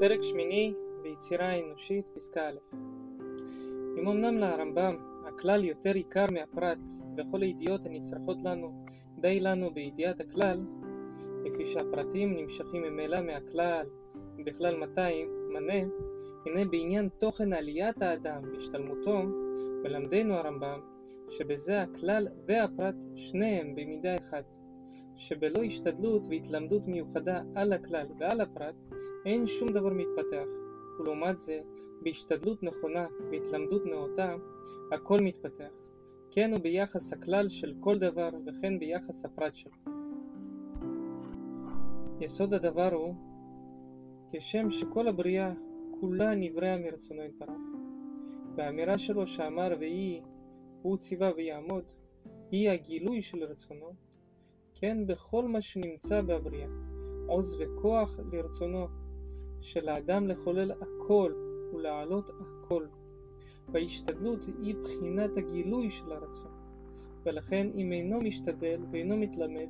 פרק שמיני ביצירה האנושית, פסקה א' אם אמנם לרמב"ם הכלל יותר עיקר מהפרט בכל הידיעות הנצרכות לנו, די לנו בידיעת הכלל, לפי שהפרטים נמשכים ממילא מהכלל, בכלל מתי מנה, הנה בעניין תוכן עליית האדם והשתלמותו, מלמדנו הרמב"ם שבזה הכלל והפרט שניהם במידה אחת, שבלא השתדלות והתלמדות מיוחדה על הכלל ועל הפרט, אין שום דבר מתפתח, ולעומת זה, בהשתדלות נכונה והתלמדות נאותה, הכל מתפתח. כן הוא ביחס הכלל של כל דבר, וכן ביחס הפרט שלו. יסוד הדבר הוא, כשם שכל הבריאה כולה נבראה מרצונו יתברך. והאמירה שלו שאמר ויהי, הוא ציווה ויעמוד, היא הגילוי של רצונו, כן בכל מה שנמצא בבריאה, עוז וכוח לרצונו, של האדם לחולל הכל ולהעלות הכל. וההשתדלות היא בחינת הגילוי של הרצון. ולכן אם אינו משתדל ואינו מתלמד,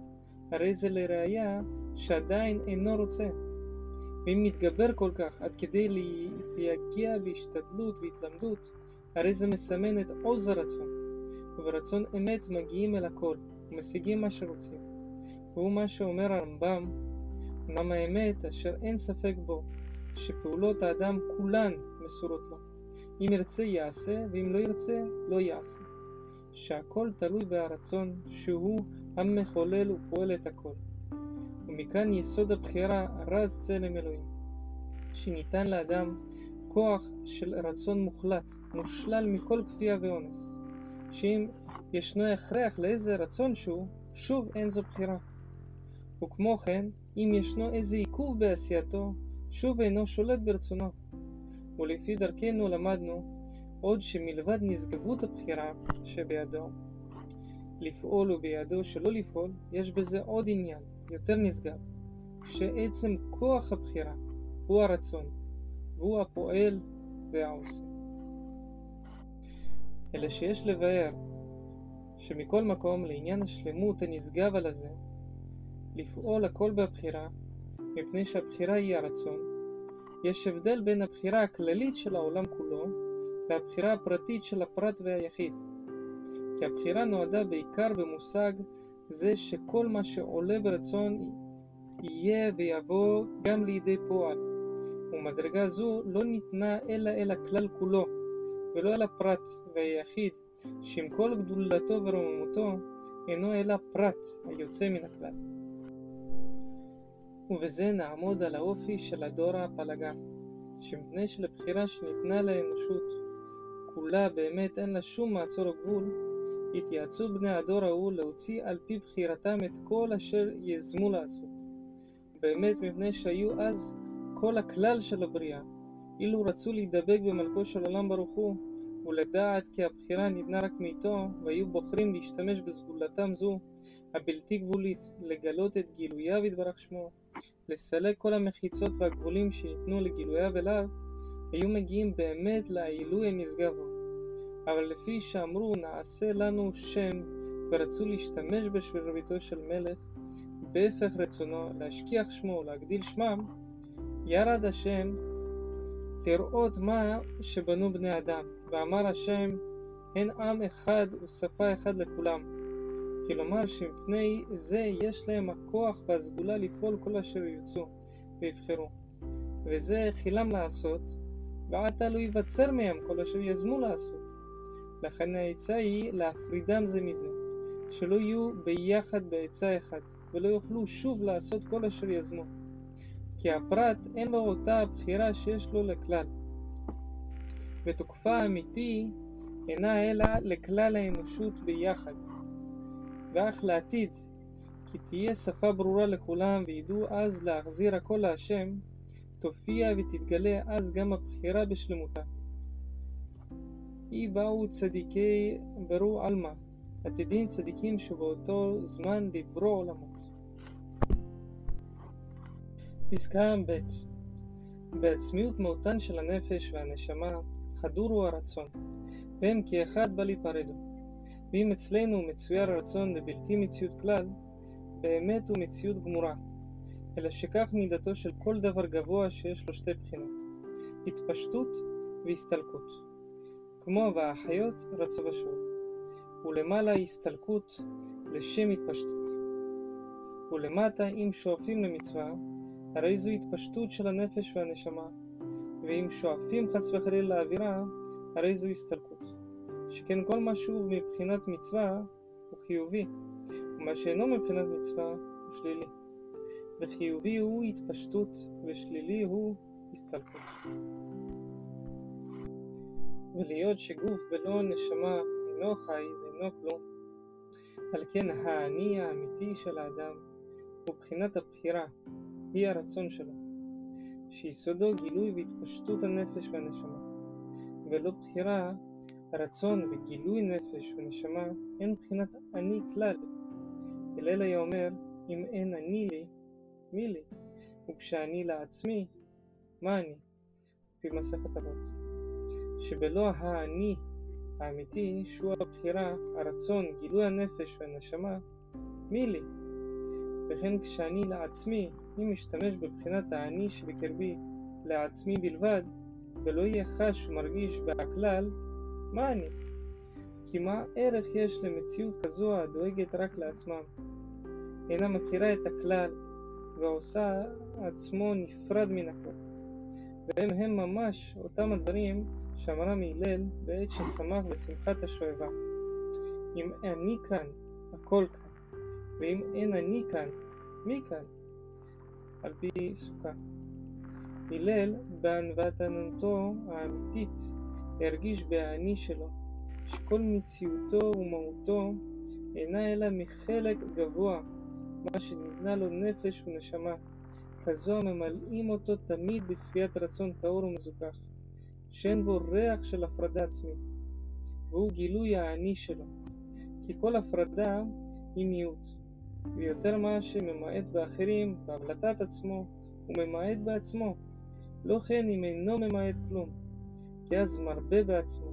הרי זה לראיה שעדיין אינו רוצה. ואם מתגבר כל כך עד כדי להגיע בהשתדלות והתלמדות, הרי זה מסמן את עוז הרצון. וברצון אמת מגיעים אל הכל, ומשיגים מה שרוצים. והוא מה שאומר הרמב"ם, אמנם האמת אשר אין ספק בו, שפעולות האדם כולן מסורות לו. אם ירצה יעשה, ואם לא ירצה לא יעשה. שהכל תלוי ברצון שהוא המחולל ופועל את הכל. ומכאן יסוד הבחירה רז צלם אלוהים, שניתן לאדם כוח של רצון מוחלט, מושלל מכל כפייה ואונס, שאם ישנו הכרח לאיזה רצון שהוא, שוב אין זו בחירה. וכמו כן, אם ישנו איזה עיכוב בעשייתו, שוב אינו שולט ברצונו. ולפי דרכנו למדנו עוד שמלבד נשגבות הבחירה שבידו, לפעול ובידו שלא לפעול, יש בזה עוד עניין, יותר נשגב, שעצם כוח הבחירה הוא הרצון, והוא הפועל והעושה. אלא שיש לבאר שמכל מקום לעניין השלמות הנשגב על הזה, לפעול הכל בבחירה, מפני שהבחירה היא הרצון, יש הבדל בין הבחירה הכללית של העולם כולו והבחירה הפרטית של הפרט והיחיד. כי הבחירה נועדה בעיקר במושג זה שכל מה שעולה ברצון יהיה ויבוא גם לידי פועל, ומדרגה זו לא ניתנה אלא אל הכלל כולו, ולא אל הפרט והיחיד, שעם כל גדולתו ורוממותו, אינו אלא פרט היוצא מן הכלל. ובזה נעמוד על האופי של הדור הפלגה, שמפני שלבחירה שניתנה לאנושות כולה באמת אין לה שום מעצור או גבול, התייעצו בני הדור ההוא להוציא על פי בחירתם את כל אשר יזמו לעשות. באמת מפני שהיו אז כל הכלל של הבריאה, אילו רצו להידבק במלכו של עולם ברוך הוא, ולדעת כי הבחירה ניתנה רק מאיתו, והיו בוחרים להשתמש בסגולתם זו, הבלתי גבולית, לגלות את גילוייו יתברך שמו, לסלק כל המחיצות והגבולים שניתנו לגילוייו אליו, היו מגיעים באמת לעילוי הנשגב. אבל לפי שאמרו נעשה לנו שם, ורצו להשתמש בשביל רביתו של מלך, בהפך רצונו להשכיח שמו ולהגדיל שמם, ירד השם לראות מה שבנו בני אדם, ואמר השם, הן עם אחד ושפה אחד לכולם. כלומר שמפני זה יש להם הכוח והסגולה לפעול כל אשר ירצו ויבחרו. וזה חילם לעשות, ועתה לא ייווצר מהם כל אשר יזמו לעשות. לכן העצה היא להפרידם זה מזה, שלא יהיו ביחד בעצה אחת, ולא יוכלו שוב לעשות כל אשר יזמו. כי הפרט אין לו אותה הבחירה שיש לו לכלל. ותוקפה האמיתי אינה אלא לכלל האנושות ביחד. ואך לעתיד, כי תהיה שפה ברורה לכולם וידעו אז להחזיר הכל להשם, תופיע ותתגלה אז גם הבחירה בשלמותה. אי באו צדיקי ברו עלמא, עתידים צדיקים שבאותו זמן לברוא עולמות. פסקה ב' בעצמיות מהותן של הנפש והנשמה חדור הוא הרצון, והם כאחד בא להיפרדו. ואם אצלנו מצויר הרצון לבלתי מציאות כלל, באמת הוא מציאות גמורה. אלא שכך מידתו של כל דבר גבוה שיש לו שתי בחינות, התפשטות והסתלקות. כמו והחיות רצו בשוב, ולמעלה הסתלקות לשם התפשטות. ולמטה אם שואפים למצווה, הרי זו התפשטות של הנפש והנשמה, ואם שואפים חס וחלילה לאווירה, הרי זו הסתלקות. שכן כל מה שהוא מבחינת מצווה הוא חיובי, ומה שאינו מבחינת מצווה הוא שלילי. וחיובי הוא התפשטות, ושלילי הוא הסתלקות. ולהיות שגוף בלא נשמה אינו חי ואינו כלום, על כן האני האמיתי של האדם הוא בחינת הבחירה, היא הרצון שלו, שיסודו גילוי והתפשטות הנפש והנשמה, ולא בחירה, רצון וגילוי נפש ונשמה אין בחינת אני כלל, הלל היה אומר, אם אין אני לי, מי לי? וכשאני לעצמי, מה אני? לפי מסכת אבות. שבלא האני האמיתי, שהוא הבחירה, הרצון, גילוי הנפש והנשמה, מי לי? וכן כשאני לעצמי, אם משתמש בבחינת האני שבקרבי לעצמי בלבד, ולא יהיה חש ומרגיש בהכלל, מה אני? כי מה ערך יש למציאות כזו הדואגת רק לעצמם? אינה מכירה את הכלל ועושה עצמו נפרד מן הכל. והם הם ממש אותם הדברים שאמרה מהלל בעת ששמח בשמחת השואבה. אם אני כאן, הכל כאן, ואם אין אני כאן, מי כאן? על פי סוכה. הלל, בענוותנותו האמיתית, הרגיש באני שלו, שכל מציאותו ומהותו אינה אלא מחלק גבוה מה שניתנה לו נפש ונשמה, כזו הממלאים אותו תמיד בשביעת רצון טהור ומזוכח, שאין בו ריח של הפרדה עצמית, והוא גילוי האני שלו, כי כל הפרדה היא מיעוט, ויותר מה שממעט באחרים בהבלטת עצמו, הוא ממעט בעצמו, לא כן אם אינו ממעט כלום, אז מרבה בעצמו,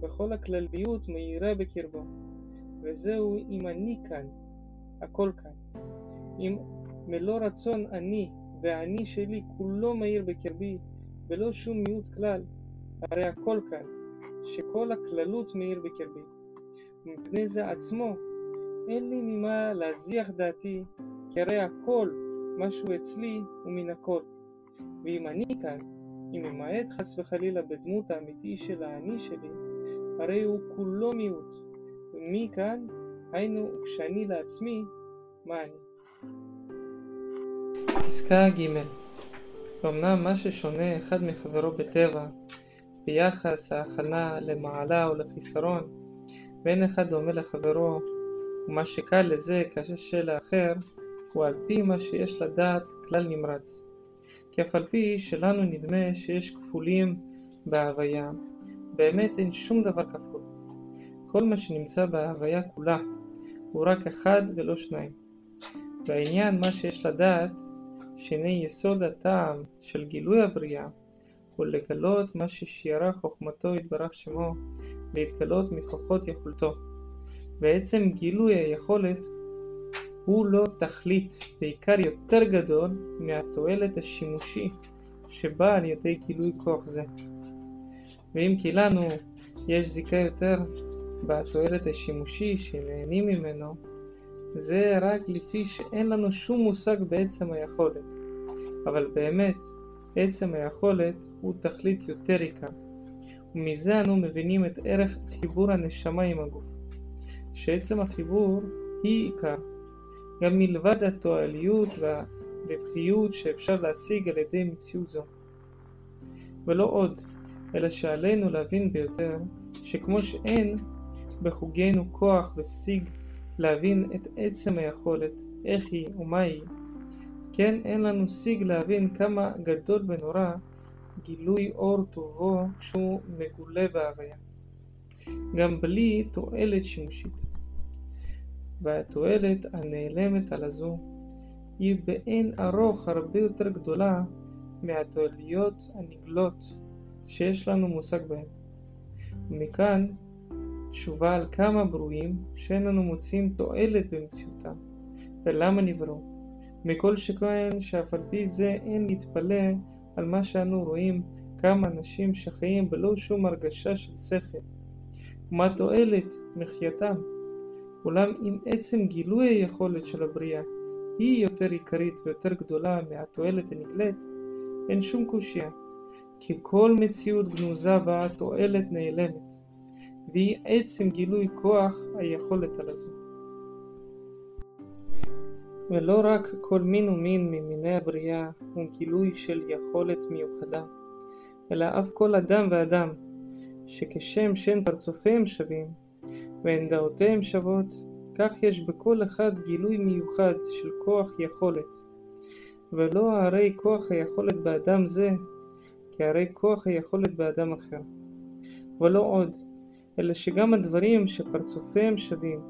וכל הכלליות מאירה בקרבו, וזהו אם אני כאן, הכל כאן. אם מלוא רצון אני והאני שלי כולו מאיר בקרבי, ולא שום מיעוט כלל, הרי הכל כאן, שכל הכללות מאיר בקרבי. ומפני זה עצמו, אין לי ממה להזיח דעתי, כי הרי הכל, משהו אצלי, הוא מן הכל. ואם אני כאן, אם אמעט חס וחלילה בדמות האמיתי של האני שלי, הרי הוא כולו מיעוט. ומי כאן, היינו, כשאני לעצמי, מה אני? פסקה ג' אמנם מה ששונה אחד מחברו בטבע ביחס ההכנה למעלה או לחיסרון ואין אחד דומה לחברו ומה שקל לזה קשה לאחר הוא על פי מה שיש לדעת כלל נמרץ כי אף על פי שלנו נדמה שיש כפולים בהוויה. באמת אין שום דבר כפול. כל מה שנמצא בהוויה כולה הוא רק אחד ולא שניים. והעניין מה שיש לדעת שהנה יסוד הטעם של גילוי הבריאה הוא לגלות מה ששיערה חוכמתו יתברך שמו להתגלות מכוחות יכולתו. בעצם גילוי היכולת הוא לא תכלית ועיקר יותר גדול מהתועלת השימושי שבא על ידי גילוי כוח זה. ואם כי לנו יש זיקה יותר בתועלת השימושי שנהנים ממנו, זה רק לפי שאין לנו שום מושג בעצם היכולת. אבל באמת, עצם היכולת הוא תכלית יותר עיקר. ומזה אנו מבינים את ערך חיבור הנשמה עם הגוף. שעצם החיבור היא עיקר. גם מלבד התועליות והרווחיות שאפשר להשיג על ידי מציאות זו. ולא עוד, אלא שעלינו להבין ביותר, שכמו שאין בחוגינו כוח ושיג להבין את עצם היכולת, איך היא ומה היא, כן אין לנו שיג להבין כמה גדול ונורא גילוי אור טובו כשהוא מגולה בהוויה. גם בלי תועלת שימושית. והתועלת הנעלמת על הזו היא באין ארוך הרבה יותר גדולה מהתועליות הנגלות שיש לנו מושג בהן. ומכאן תשובה על כמה ברואים שאין אנו מוצאים תועלת במציאותם, ולמה נבראו, מכל שכן שאף על פי זה אין להתפלא על מה שאנו רואים כמה אנשים שחיים בלא שום הרגשה של שכל. ומה תועלת מחייתם? אולם אם עצם גילוי היכולת של הבריאה היא יותר עיקרית ויותר גדולה מהתועלת הנגלית, אין שום קושייה, כי כל מציאות גנוזה בה תועלת נעלמת, והיא עצם גילוי כוח היכולת על הזו. ולא רק כל מין ומין ממיני הבריאה הוא גילוי של יכולת מיוחדה, אלא אף כל אדם ואדם, שכשם שאין פרצופיהם שווים, ואין דעותיהם שוות, כך יש בכל אחד גילוי מיוחד של כוח יכולת, ולא הרי כוח היכולת באדם זה, כי הרי כוח היכולת באדם אחר. ולא עוד, אלא שגם הדברים שפרצופיהם שווים,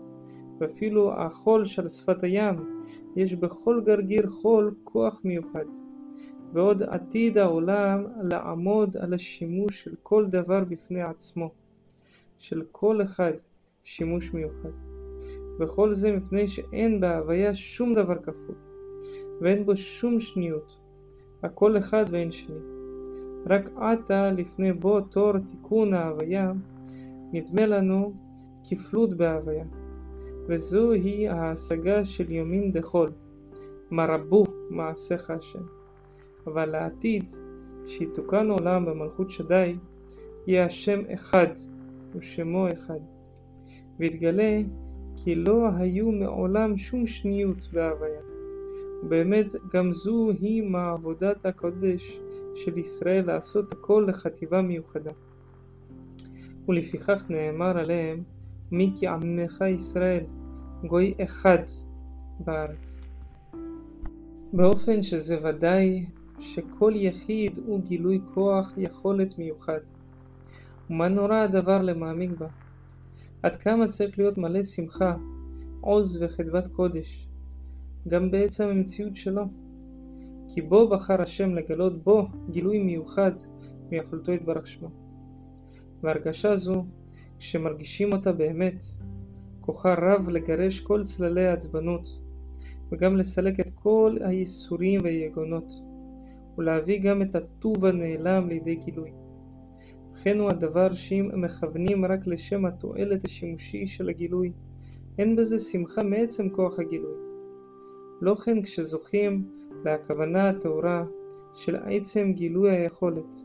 ואפילו החול של שפת הים, יש בכל גרגיר חול כוח מיוחד. ועוד עתיד העולם לעמוד על השימוש של כל דבר בפני עצמו, של כל אחד שימוש מיוחד. וכל זה מפני שאין בהוויה שום דבר כפול, ואין בו שום שניות, הכל אחד ואין שני. רק עתה לפני בוא תור תיקון ההוויה, נדמה לנו כפלות בהוויה, וזוהי ההשגה של יומין דחול, מה רבו מעשיך השם. אבל לעתיד, שיתוקן עולם במלכות שדי, יהיה השם אחד, ושמו אחד. ויתגלה כי לא היו מעולם שום שניות בהוויה. ובאמת גם זו היא מעבודת הקודש של ישראל לעשות הכל לחטיבה מיוחדה. ולפיכך נאמר עליהם מי כי עמך ישראל גוי אחד בארץ. באופן שזה ודאי שכל יחיד הוא גילוי כוח יכולת מיוחד. ומה נורא הדבר למעמיק בה? עד כמה צריך להיות מלא שמחה, עוז וחדוות קודש, גם בעצם המציאות שלו. כי בו בחר השם לגלות בו גילוי מיוחד מיכולתו יתברך שמו. והרגשה זו, כשמרגישים אותה באמת, כוחה רב לגרש כל צללי העצבנות, וגם לסלק את כל הייסורים והיגונות, ולהביא גם את הטוב הנעלם לידי גילוי. וכן הוא הדבר שאם מכוונים רק לשם התועלת השימושי של הגילוי, אין בזה שמחה מעצם כוח הגילוי. לא כן כשזוכים להכוונה הטהורה של עצם גילוי היכולת.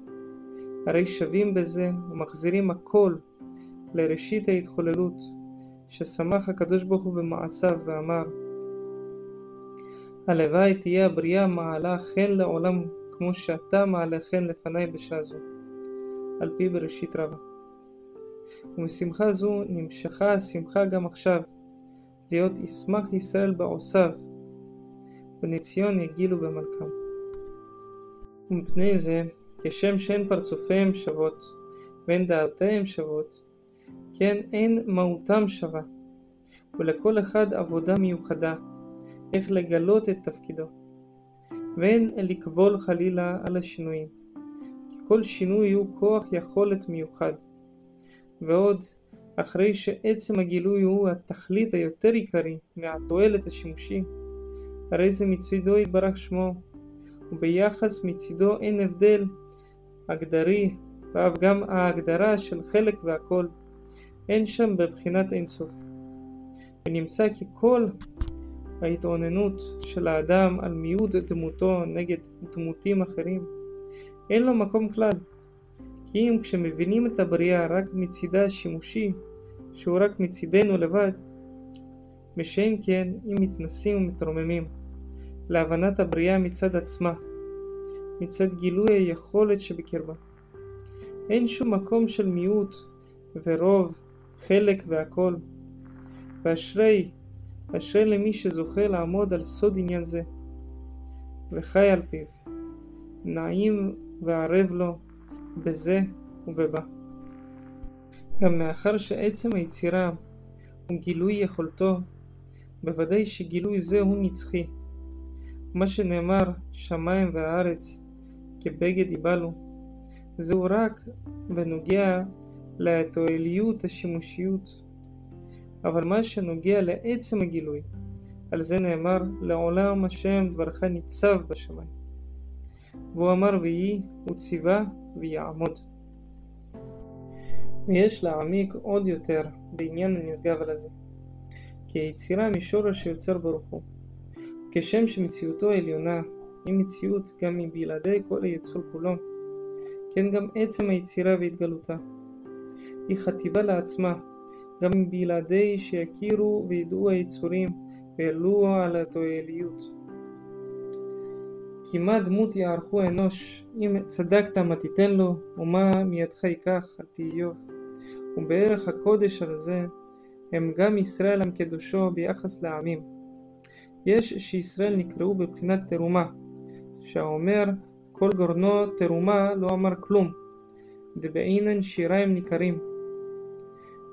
הרי שווים בזה ומחזירים הכל לראשית ההתחוללות, ששמח הקדוש ברוך הוא במעשיו ואמר הלוואי תהיה הבריאה מעלה חן לעולם כמו שאתה מעלה חן לפניי בשעה זו. על פי בראשית רבה. ומשמחה זו נמשכה השמחה גם עכשיו, להיות ישמח ישראל בעושיו, ונציון יגילו במלכם. ומפני זה, כשם שאין פרצופיהם שוות, ואין דעותיהם שוות, כן אין מהותם שווה, ולכל אחד עבודה מיוחדה, איך לגלות את תפקידו, ואין לקבול חלילה על השינויים. כל שינוי הוא כוח יכולת מיוחד. ועוד, אחרי שעצם הגילוי הוא התכלית היותר עיקרי מהתועלת השימושי, הרי זה מצידו יתברך שמו, וביחס מצידו אין הבדל הגדרי, ואף גם ההגדרה של חלק והכל, אין שם בבחינת אינסוף. ונמצא כי כל ההתאוננות של האדם על מיעוט דמותו נגד דמותים אחרים, אין לו מקום כלל. כי אם כשמבינים את הבריאה רק מצידה השימושי, שהוא רק מצידנו לבד, משאין כן אם מתנסים ומתרוממים להבנת הבריאה מצד עצמה, מצד גילוי היכולת שבקרבה. אין שום מקום של מיעוט ורוב, חלק והכל. ואשרי, אשרי למי שזוכה לעמוד על סוד עניין זה, וחי על פיו. נעים וערב לו בזה ובבה. גם מאחר שעצם היצירה הוא גילוי יכולתו, בוודאי שגילוי זה הוא נצחי. מה שנאמר שמיים והארץ כבגד יבלו, זהו רק בנוגע לתועליות השימושיות. אבל מה שנוגע לעצם הגילוי, על זה נאמר, לעולם השם דברך ניצב בשמיים. והוא אמר ויהי, הוא ציווה ויעמוד. ויש להעמיק עוד יותר בעניין הנשגב על הזה. כי היצירה משורש שיוצר ברוך הוא. כשם שמציאותו העליונה היא מציאות גם מבלעדי כל היצור כולו, כן גם עצם היצירה והתגלותה. היא חטיבה לעצמה, גם מבלעדי שיכירו וידעו היצורים והעלו על התועליות. כי מה דמות יערכו אנוש, אם צדקת מה תיתן לו, ומה מידך ייקח, על פי איוב. ובערך הקודש הזה, הם גם ישראל עם קדושו ביחס לעמים. יש שישראל נקראו בבחינת תרומה, שהאומר כל גורנו תרומה לא אמר כלום, דבעינן שיריים ניכרים.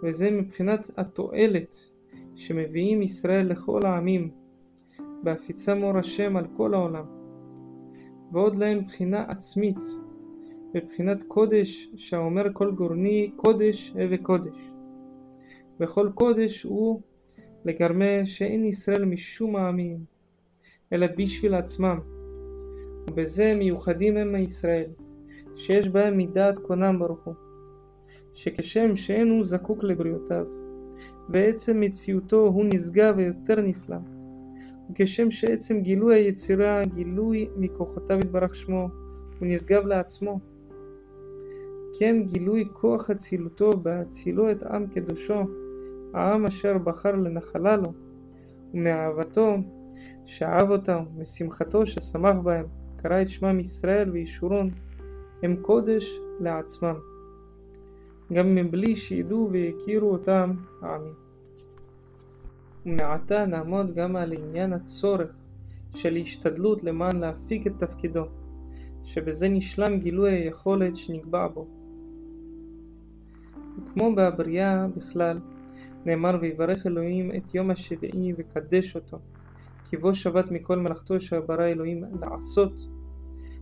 וזה מבחינת התועלת שמביאים ישראל לכל העמים, בהפיצה מור השם על כל העולם. ועוד להם בחינה עצמית, בבחינת קודש, שהאומר כל גורני קודש הווה קודש. וכל קודש הוא לגרמה שאין ישראל משום העמים, אלא בשביל עצמם. ובזה מיוחדים הם הישראל, שיש בהם מידת קונם ברוך הוא, שכשם שאין הוא זקוק לבריאותיו, ועצם מציאותו הוא נשגב ויותר נפלא, וכשם שעצם גילוי היצירה גילוי מכוחותיו יתברך שמו, הוא נשגב לעצמו. כן גילוי כוח אצילותו בהצילו את עם קדושו, העם אשר בחר לנחלה לו, ומאהבתו שאהב אותם, משמחתו ששמח בהם, קרא את שמם ישראל וישורון, הם קודש לעצמם, גם מבלי שידעו ויכירו אותם העמים. ומעתה נעמוד גם על עניין הצורך של השתדלות למען להפיק את תפקידו, שבזה נשלם גילוי היכולת שנקבע בו. וכמו בבריאה בכלל, נאמר ויברך אלוהים את יום השביעי וקדש אותו, כי בו שבת מכל מלאכתו שברא אלוהים לעשות,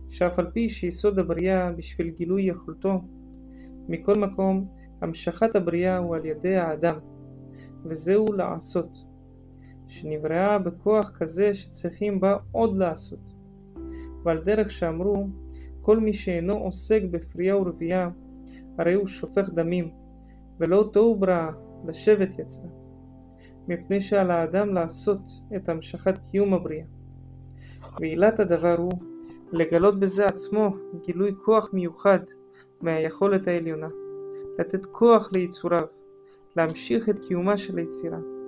שאף על פי שיסוד הבריאה בשביל גילוי יכולתו, מכל מקום המשכת הבריאה הוא על ידי האדם, וזהו לעשות, שנבראה בכוח כזה שצריכים בה עוד לעשות. ועל דרך שאמרו, כל מי שאינו עוסק בפרייה ורבייה, הרי הוא שופך דמים, ולא תוהו בראה, לשבת יצרה, מפני שעל האדם לעשות את המשכת קיום הבריאה. ועילת הדבר הוא לגלות בזה עצמו גילוי כוח מיוחד מהיכולת העליונה, לתת כוח ליצוריו, להמשיך את קיומה של היצירה.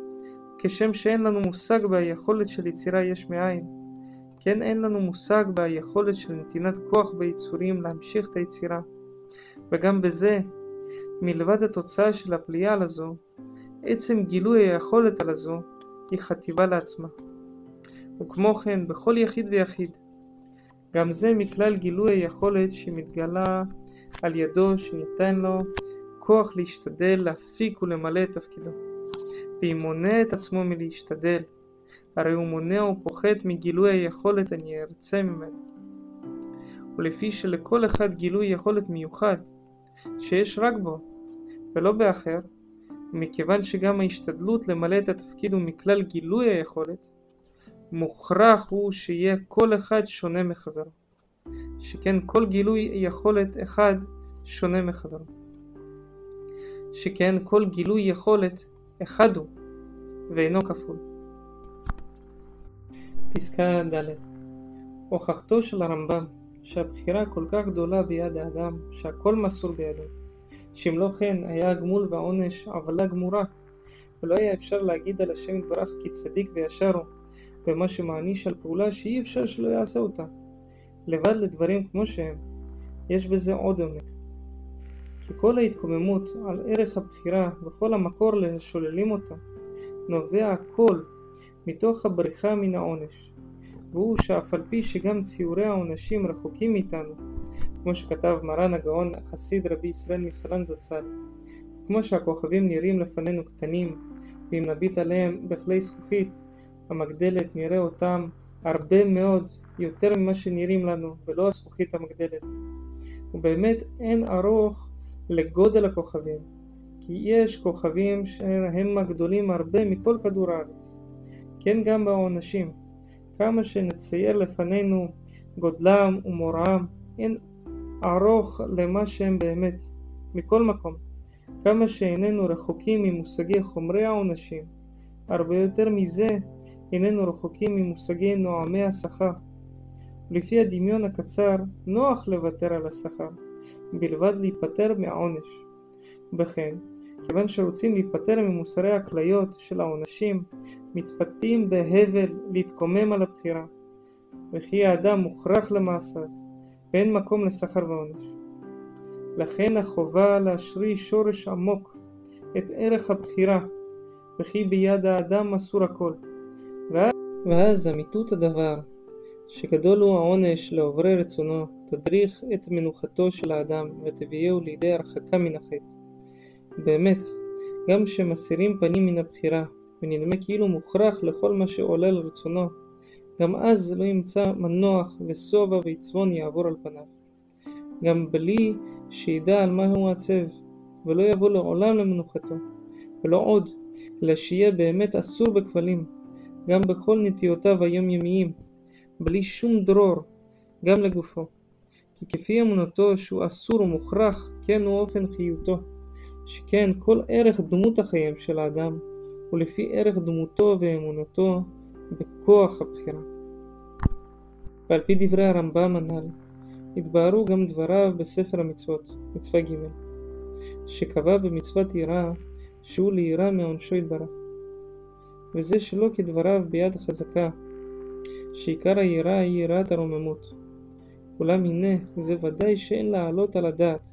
כשם שאין לנו מושג ביכולת של יצירה יש מאין, כן אין לנו מושג ביכולת של נתינת כוח ביצורים להמשיך את היצירה. וגם בזה, מלבד התוצאה של הפליאה על הזו, עצם גילוי היכולת על הזו היא חטיבה לעצמה. וכמו כן, בכל יחיד ויחיד, גם זה מכלל גילוי היכולת שמתגלה על ידו שניתן לו כוח להשתדל להפיק ולמלא את תפקידו. ואם מונע את עצמו מלהשתדל, הרי הוא מונע ופוחת מגילוי היכולת הנרצה ממנו. ולפי שלכל אחד גילוי יכולת מיוחד, שיש רק בו, ולא באחר, ומכיוון שגם ההשתדלות למלא את התפקיד הוא מכלל גילוי היכולת, מוכרח הוא שיהיה כל אחד שונה מחברו, שכן כל גילוי יכולת אחד שונה מחברו, שכן כל גילוי יכולת אחד הוא, ואינו כפול. פסקה ד' הוכחתו של הרמב"ם שהבחירה כל כך גדולה ביד האדם, שהכל מסור בידו, שאם לא כן היה הגמול והעונש עוולה גמורה, ולא היה אפשר להגיד על השם יתברך כי צדיק וישר הוא, ומה שמעניש על פעולה שאי אפשר שלא יעשה אותה. לבד לדברים כמו שהם, יש בזה עוד עומק. כי כל ההתקוממות על ערך הבחירה וכל המקור לשוללים אותה, נובע הכל מתוך הבריחה מן העונש, והוא שאף על פי שגם ציורי העונשים רחוקים מאיתנו, כמו שכתב מרן הגאון חסיד רבי ישראל מסלן זצ"ל, כמו שהכוכבים נראים לפנינו קטנים, ואם נביט עליהם בכלי זכוכית המגדלת נראה אותם הרבה מאוד יותר ממה שנראים לנו, ולא הזכוכית המגדלת. ובאמת אין ארוך לגודל הכוכבים, כי יש כוכבים שהם הגדולים הרבה מכל כדור הארץ. כן גם בעונשים. כמה שנצייר לפנינו גודלם ומוראם, אין ארוך למה שהם באמת. מכל מקום, כמה שאיננו רחוקים ממושגי חומרי העונשים, הרבה יותר מזה איננו רחוקים ממושגי נועמי השכר. לפי הדמיון הקצר, נוח לוותר על השכר, בלבד להיפטר מהעונש. וכן, כיוון שרוצים להיפטר ממוסרי הכליות של העונשים, מתפתים בהבל להתקומם על הבחירה, וכי האדם מוכרח למעשיו, ואין מקום לשכר ועונש. לכן החובה להשריש שורש עמוק את ערך הבחירה, וכי ביד האדם אסור הכל. ואז, ואז אמיתות הדבר, שגדול הוא העונש לעוברי רצונו, תדריך את מנוחתו של האדם, ותביאהו לידי הרחקה מן החטא. באמת, גם כשמסירים פנים מן הבחירה, ונדמה כאילו מוכרח לכל מה שעולה על רצונו, גם אז לא ימצא מנוח ושובע ועצבון יעבור על פניו. גם בלי שידע על מה הוא עצב, ולא יבוא לעולם למנוחתו, ולא עוד, אלא שיהיה באמת אסור בכבלים, גם בכל נטיותיו היומיומיים, בלי שום דרור, גם לגופו. כי כפי אמונתו שהוא אסור ומוכרח, כן הוא אופן חיותו. שכן כל ערך דמות החיים של האדם הוא לפי ערך דמותו ואמונתו בכוח הבחירה. ועל פי דברי הרמב"ם הנ"ל, התבהרו גם דבריו בספר המצוות, מצווה ג', שקבע במצוות יראה שהוא ליראה מעונשו יתברך. וזה שלא כדבריו ביד חזקה, שעיקר היראה היא יראת הרוממות. אולם הנה, זה ודאי שאין להעלות על הדעת,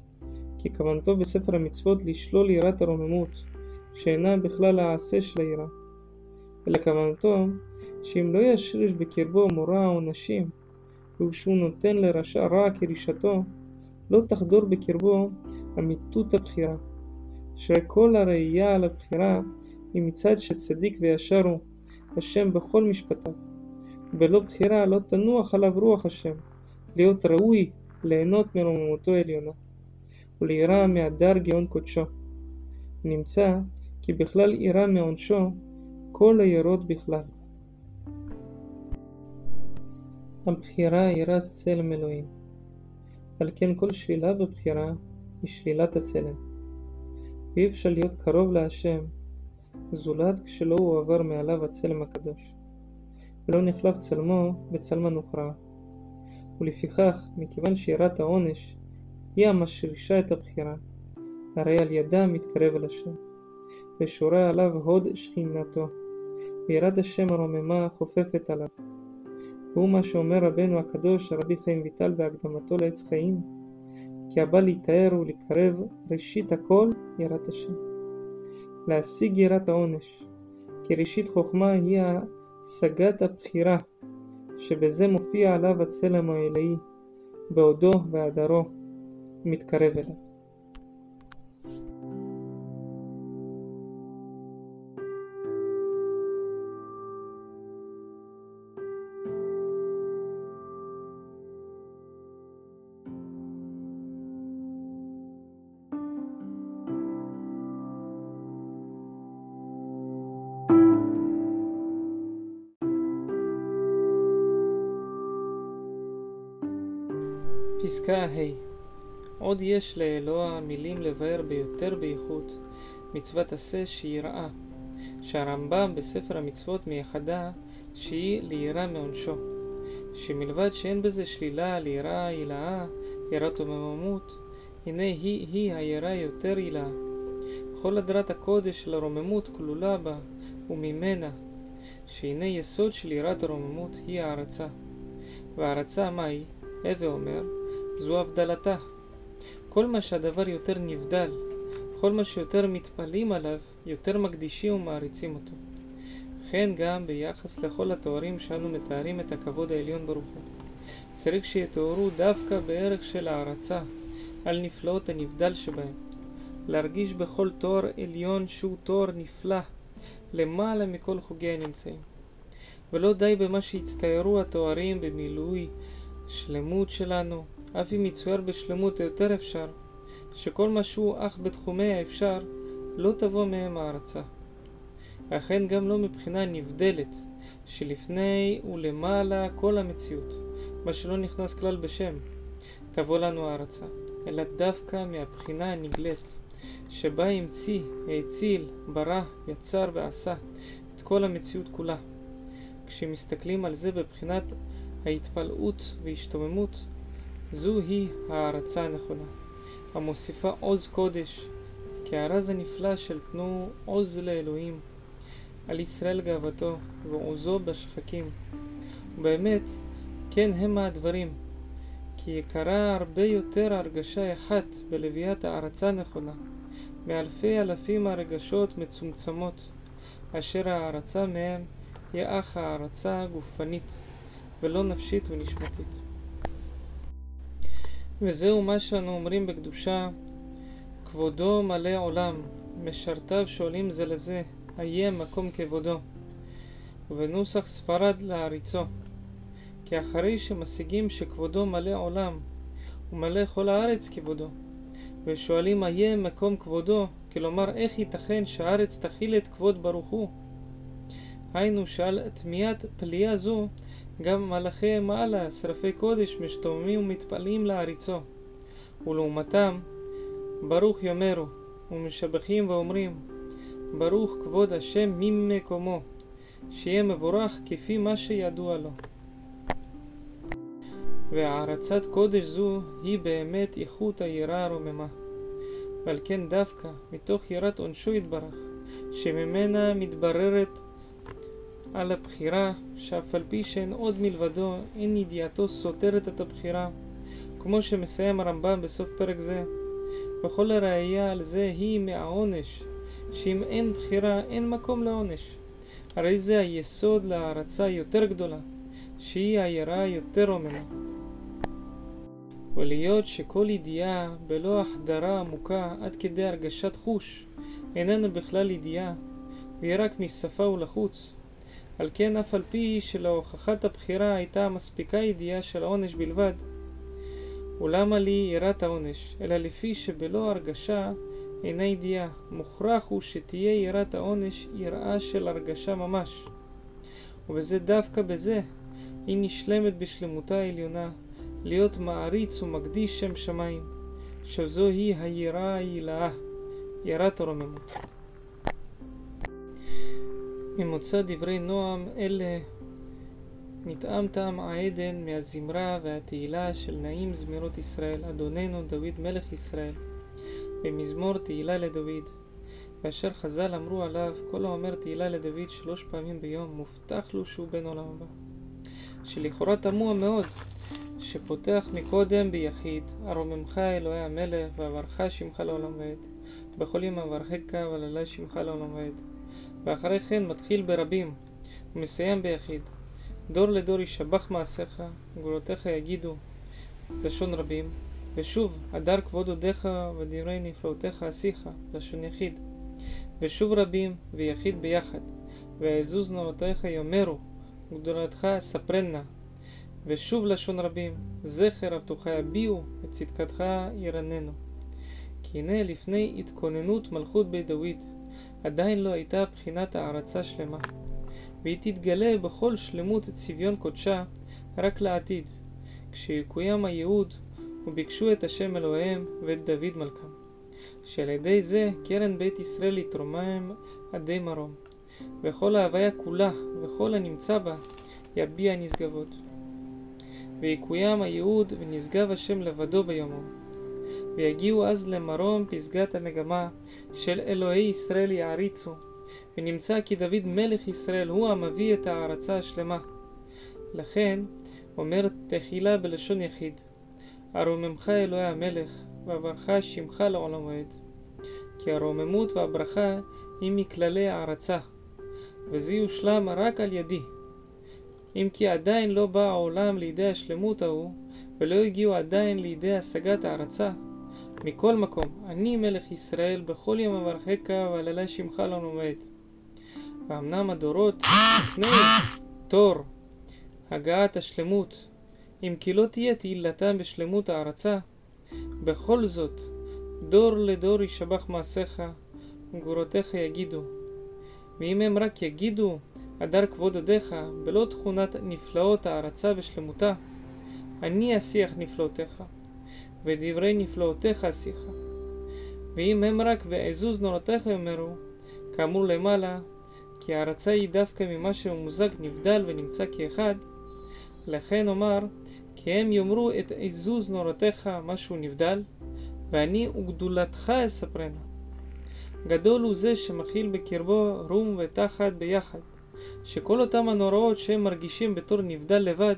כי כוונתו בספר המצוות לשלול יראת הרוממות, שאינה בכלל העשה של היראה. אלא כוונתו, שאם לא ישריש בקרבו מורא העונשים, ושהוא נותן לרשע רע כרישתו, לא תחדור בקרבו אמיתות הבחירה. שכל הראייה על הבחירה היא מצד שצדיק וישר הוא, השם בכל משפטיו. בלא בחירה לא תנוח עליו רוח השם, להיות ראוי ליהנות מרוממותו עליונה, וליראה מהדר גאון קודשו. נמצא כי בכלל יראה מעונשו כל הירות בכלל. הבחירה היא רז צלם אלוהים. על כן כל שלילה בבחירה היא שלילת הצלם. ואי אפשר להיות קרוב להשם זולת כשלא הועבר מעליו הצלם הקדוש. ולא נחלף צלמו בצלמה נוכרה. ולפיכך, מכיוון שיראת העונש היא המשרישה את הבחירה, הרי על ידה מתקרב אל השם, ושורה עליו הוד שכינתו, ויראת השם הרוממה חופפת עליו. והוא מה שאומר רבנו הקדוש רבי חיים ויטל בהקדמתו לעץ חיים, כי הבא להיטהר ולקרב ראשית הכל יראת השם. להשיג יראת העונש, כי ראשית חוכמה היא השגת הבחירה, שבזה מופיע עליו הצלם האלוהי, בעודו והדרו, מתקרב אליו. פסקה ה' עוד יש לאלוה מילים לבאר ביותר באיכות מצוות עשה שהיא רעה, שהרמב"ם בספר המצוות מייחדה שהיא ליראה מעונשו, שמלבד שאין בזה שלילה ליראה הילאה, יראת ומממות, הנה היא היא היראה יותר הילאה. כל הדרת הקודש של הרוממות כלולה בה, וממנה, שהנה יסוד של יראת הרוממות היא הערצה. והערצה מהי? הווה אומר, זו הבדלתה. כל מה שהדבר יותר נבדל, כל מה שיותר מתפלאים עליו, יותר מקדישים ומעריצים אותו. וכן גם ביחס לכל התוארים שאנו מתארים את הכבוד העליון ברוך הוא. צריך שיתוארו דווקא בערך של הערצה, על נפלאות הנבדל שבהם. להרגיש בכל תואר עליון שהוא תואר נפלא, למעלה מכל חוגי הנמצאים. ולא די במה שהצטיירו התוארים במילוי שלמות שלנו, אף אם יצויר בשלמות יותר אפשר, שכל מה שהוא אך בתחומי האפשר, לא תבוא מהם הערצה. אכן גם לא מבחינה נבדלת, שלפני ולמעלה כל המציאות, מה שלא נכנס כלל בשם, תבוא לנו הערצה, אלא דווקא מהבחינה הנגלית, שבה המציא, האציל, ברא, יצר ועשה את כל המציאות כולה. כשמסתכלים על זה בבחינת ההתפלאות והשתוממות, זוהי הערצה הנכונה, המוסיפה עוז קודש, כהרז הנפלא של תנו עוז לאלוהים, על ישראל גאוותו ועוזו בשחקים. ובאמת, כן המה הדברים, כי יקרה הרבה יותר הרגשה אחת בלוויית הערצה נכונה, מאלפי אלפים הרגשות מצומצמות, אשר הערצה מהם היא אך הערצה גופנית, ולא נפשית ונשמתית. וזהו מה שאנו אומרים בקדושה, כבודו מלא עולם, משרתיו שואלים זה לזה, איה מקום כבודו. ובנוסח ספרד להריצו. כי אחרי שמשיגים שכבודו מלא עולם, ומלא כל הארץ כבודו, ושואלים איה מקום כבודו, כלומר איך ייתכן שהארץ תכיל את כבוד ברוך הוא? היינו שעל תמיהת פליאה זו גם מלאכי מעלה, שרפי קודש, משתוממים ומתפלאים להריצו. ולעומתם, ברוך יאמרו, ומשבחים ואומרים, ברוך כבוד השם ממקומו, שיהיה מבורך כפי מה שידוע לו. והערצת קודש זו היא באמת איכות היראה הרוממה. ועל כן דווקא מתוך יראת עונשו יתברך, שממנה מתבררת על הבחירה, שאף על פי שאין עוד מלבדו, אין ידיעתו סותרת את הבחירה, כמו שמסיים הרמב"ם בסוף פרק זה. וכל הראייה על זה היא מהעונש, שאם אין בחירה, אין מקום לעונש. הרי זה היסוד להערצה יותר גדולה, שהיא היראה יותר רוממה. ולהיות שכל ידיעה בלא החדרה עמוקה עד כדי הרגשת חוש איננה בכלל ידיעה, והיא רק משפה ולחוץ. על כן אף על פי שלהוכחת הבחירה הייתה מספיקה ידיעה של העונש בלבד. ולמה לי יראת העונש, אלא לפי שבלא הרגשה אינה ידיעה, מוכרח הוא שתהיה יראת העונש יראה של הרגשה ממש. ובזה דווקא בזה היא נשלמת בשלמותה העליונה, להיות מעריץ ומקדיש שם שמיים, שזוהי היראה ההילאה, יראת הרוממות. ממוצא דברי נועם אלה נטעם טעם העדן מהזמרה והתהילה של נעים זמירות ישראל, אדוננו דוד מלך ישראל, במזמור תהילה לדוד. ואשר חז"ל אמרו עליו, כל האומר תהילה לדוד שלוש פעמים ביום, מובטח לו שהוא בן עולם הבא. שלכאורה תמוה מאוד, שפותח מקודם ביחיד, ארוממך אלוהי המלך, ואברך שמך לעולם ועד. בכל יום אברכך ועללי שמך לעולם ועד. ואחרי כן מתחיל ברבים, ומסיים ביחיד. דור לדור ישבח מעשיך, גבולותיך יגידו, לשון רבים, ושוב, הדר כבוד עודיך ודברי נפלאותיך עשיך, לשון יחיד. ושוב רבים ויחיד ביחד, ויעזוז נורותיך יאמרו, וגדולתך ספרנה. ושוב לשון רבים, זכר אבטוך יביעו, וצדקתך ירננו. כי הנה לפני התכוננות מלכות בית דוד, עדיין לא הייתה בחינת הערצה שלמה, והיא תתגלה בכל שלמות צביון קודשה רק לעתיד, כשיקוים הייעוד וביקשו את השם אלוהיהם ואת דוד מלכם, שעל ידי זה קרן בית ישראל יתרומם עדי מרום, וכל ההוויה כולה וכל הנמצא בה יביע נשגבות. ויקוים הייעוד ונשגב השם לבדו ביומו. ויגיעו אז למרום פסגת המגמה של אלוהי ישראל יעריצו, ונמצא כי דוד מלך ישראל הוא המביא את ההערצה השלמה. לכן אומר תחילה בלשון יחיד, ארוממך אלוהי המלך, ואברכה שמך לעולם ועד. כי הרוממות והברכה היא מכללי הערצה, וזה יושלם רק על ידי. אם כי עדיין לא בא העולם לידי השלמות ההוא, ולא הגיעו עדיין לידי השגת הערצה, מכל מקום, אני מלך ישראל, בכל יום אברכך ועללי שמך לא נומד. ואמנם הדורות לפני תור הגעת השלמות, אם כי לא תהיה תהילתם בשלמות הערצה, בכל זאת, דור לדור ישבח מעשיך, וגבורותיך יגידו. ואם הם רק יגידו, הדר כבוד עדיך, בלא תכונת נפלאות הערצה ושלמותה. אני אשיח נפלאותיך, ודברי נפלאותיך אשיח. ואם הם רק בעזוז נורותיך יאמרו, כאמור למעלה, כי הערצה היא דווקא ממה שממוזג נבדל ונמצא כאחד, לכן אומר, כי הם יאמרו את עזוז נורותיך משהו נבדל, ואני וגדולתך אספרנה. גדול הוא זה שמכיל בקרבו רום ותחת ביחד, שכל אותם הנוראות שהם מרגישים בתור נבדל לבד,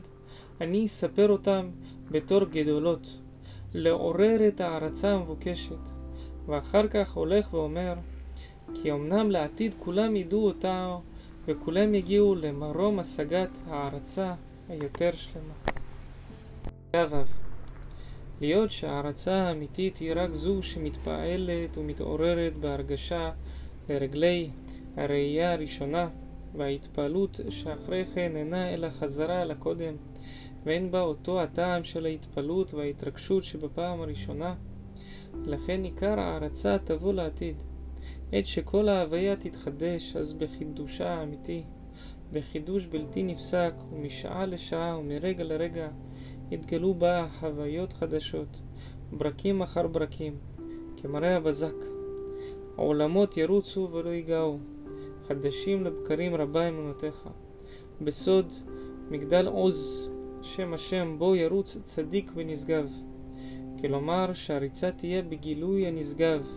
אני אספר אותם בתור גדולות, לעורר את ההערצה המבוקשת. ואחר כך הולך ואומר, כי אמנם לעתיד כולם ידעו אותה, וכולם יגיעו למרום השגת הערצה היותר שלמה. ו' להיות שההערצה האמיתית היא רק זו שמתפעלת ומתעוררת בהרגשה לרגלי הראייה הראשונה, וההתפעלות שאחרי כן אינה אלא חזרה על הקודם, ואין בה אותו הטעם של ההתפעלות וההתרגשות שבפעם הראשונה. לכן עיקר ההערצה תבוא לעתיד. עת שכל ההוויה תתחדש, אז בחידושה האמיתי, בחידוש בלתי נפסק, ומשעה לשעה ומרגע לרגע, יתגלו בה חוויות חדשות, ברקים אחר ברקים, כמראה הבזק. העולמות ירוצו ולא ייגעו, חדשים לבקרים רבה אמונתך. בסוד מגדל עוז, שם השם בו ירוץ צדיק ונשגב. כלומר שהריצה תהיה בגילוי הנשגב,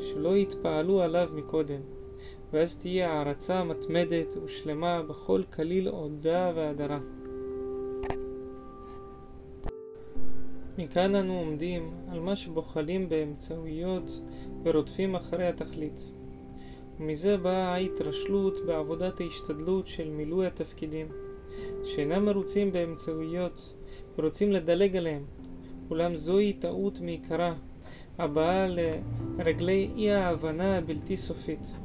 שלא יתפעלו עליו מקודם, ואז תהיה הערצה מתמדת ושלמה בכל כליל עודה והדרה. מכאן אנו עומדים על מה שבוחלים באמצעויות ורודפים אחרי התכלית. ומזה באה ההתרשלות בעבודת ההשתדלות של מילוי התפקידים, שאינם מרוצים באמצעויות ורוצים לדלג עליהם, אולם זוהי טעות מעיקרה, הבאה לרגלי אי ההבנה הבלתי סופית,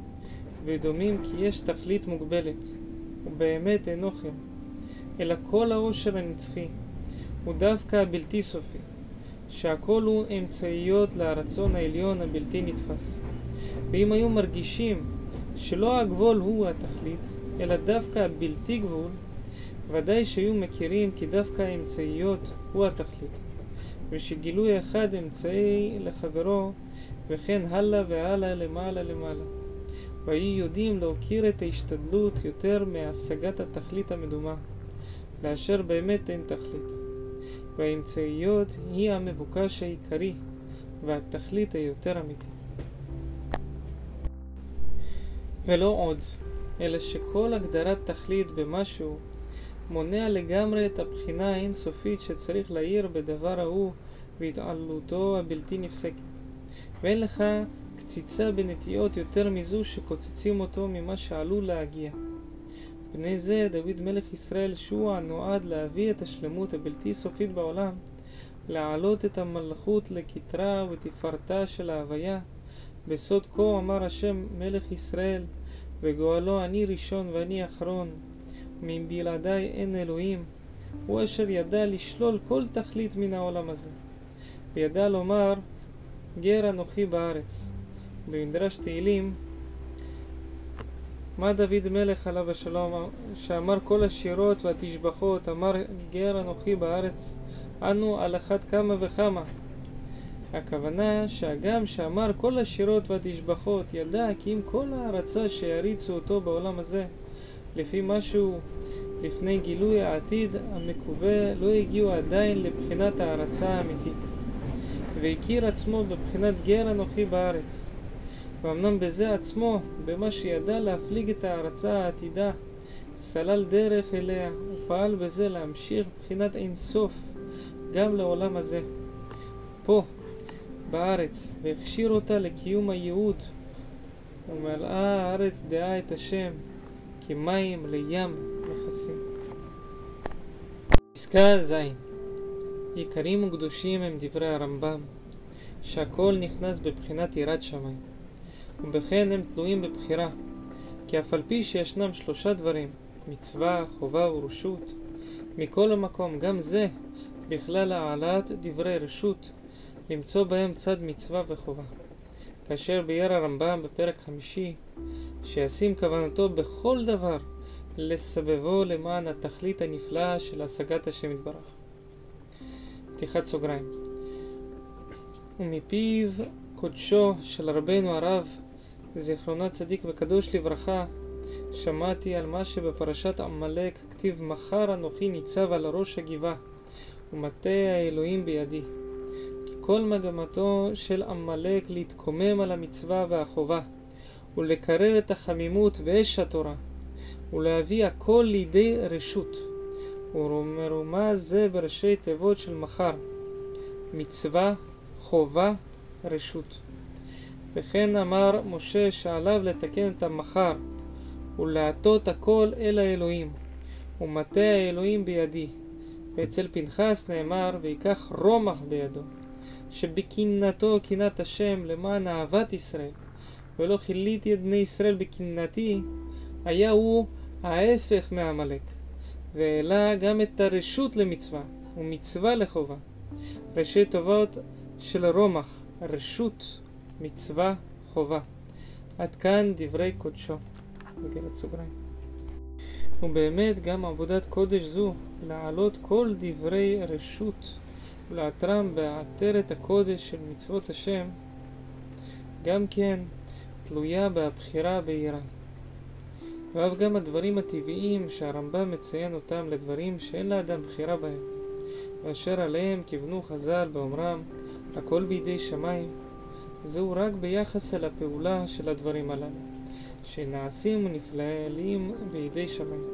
ודומים כי יש תכלית מוגבלת, ובאמת אינו כן, אלא כל העושר הנצחי, הוא דווקא הבלתי סופי, שהכל הוא אמצעיות לרצון העליון הבלתי נתפס. ואם היו מרגישים שלא הגבול הוא התכלית, אלא דווקא הבלתי גבול, ודאי שהיו מכירים כי דווקא האמצעיות הוא התכלית, ושגילוי אחד אמצעי לחברו, וכן הלאה והלאה למעלה למעלה. והיו יודעים להוקיר את ההשתדלות יותר מהשגת התכלית המדומה, לאשר באמת אין תכלית. והאמצעיות היא המבוקש העיקרי והתכלית היותר אמיתי. ולא עוד, אלא שכל הגדרת תכלית במשהו מונע לגמרי את הבחינה האינסופית שצריך להעיר בדבר ההוא והתעלותו הבלתי נפסקת. ואין לך קציצה בנטיות יותר מזו שקוצצים אותו ממה שעלול להגיע. פני זה דוד מלך ישראל שהוא הנועד להביא את השלמות הבלתי סופית בעולם, להעלות את המלכות לכתרה ותפארתה של ההוויה. בסוד כה אמר השם מלך ישראל, וגואלו אני ראשון ואני אחרון, מבלעדיי אין אלוהים, הוא אשר ידע לשלול כל תכלית מן העולם הזה, וידע לומר גר אנוכי בארץ. במדרש תהילים מה דוד מלך עליו השלום, שאמר כל השירות והתשבחות, אמר גר אנוכי בארץ, אנו על אחת כמה וכמה. הכוונה שהגם שאמר כל השירות והתשבחות, ידע כי אם כל הערצה שיריצו אותו בעולם הזה, לפי משהו לפני גילוי העתיד המקווה, לא הגיעו עדיין לבחינת הערצה האמיתית, והכיר עצמו בבחינת גר אנוכי בארץ. ואמנם בזה עצמו, במה שידע להפליג את ההערצה העתידה, סלל דרך אליה, ופעל בזה להמשיך בחינת אין סוף גם לעולם הזה. פה, בארץ, והכשיר אותה לקיום הייעוד, ומלאה הארץ דעה את השם, כמים לים מכסים. פסקה ז' יקרים וקדושים הם דברי הרמב"ם, שהכל נכנס בבחינת יראת שמיים. ובכן הם תלויים בבחירה, כי אף על פי שישנם שלושה דברים, מצווה, חובה ורשות, מכל המקום, גם זה, בכלל העלאת דברי רשות, למצוא בהם צד מצווה וחובה. כאשר ביאר הרמב"ם בפרק חמישי, שישים כוונתו בכל דבר לסבבו למען התכלית הנפלאה של השגת השם יתברך. פתיחת סוגריים. ומפיו קודשו של רבנו הרב, זיכרונה צדיק וקדוש לברכה, שמעתי על מה שבפרשת עמלק כתיב מחר אנוכי ניצב על ראש הגבעה ומטה האלוהים בידי. כל מגמתו של עמלק להתקומם על המצווה והחובה ולקרר את החמימות ואש התורה ולהביא הכל לידי רשות ומרומז זה בראשי תיבות של מחר מצווה, חובה, רשות. וכן אמר משה שעליו לתקן את המחר ולהטות הכל אל האלוהים, ומטה האלוהים בידי. ואצל פנחס נאמר, ויקח רומח בידו, שבקנאתו קנאת השם למען אהבת ישראל, ולא כיליתי את בני ישראל בקנאתי, היה הוא ההפך מעמלק, והעלה גם את הרשות למצווה, ומצווה לחובה. ראשי טובות של רומח, רשות, מצווה, חובה. עד כאן דברי קודשו. סגרת סוגריים. ובאמת גם עבודת קודש זו, להעלות כל דברי רשות ולאתרם בעטרת הקודש של מצוות השם, גם כן תלויה בבחירה בעירה. ואף גם הדברים הטבעיים שהרמב"ם מציין אותם לדברים שאין לאדם בחירה בהם, ואשר עליהם כיוונו חז"ל באומרם, הכל בידי שמיים, זהו רק ביחס אל הפעולה של הדברים הללו. שנעשים ונפלאים בידי שמיים.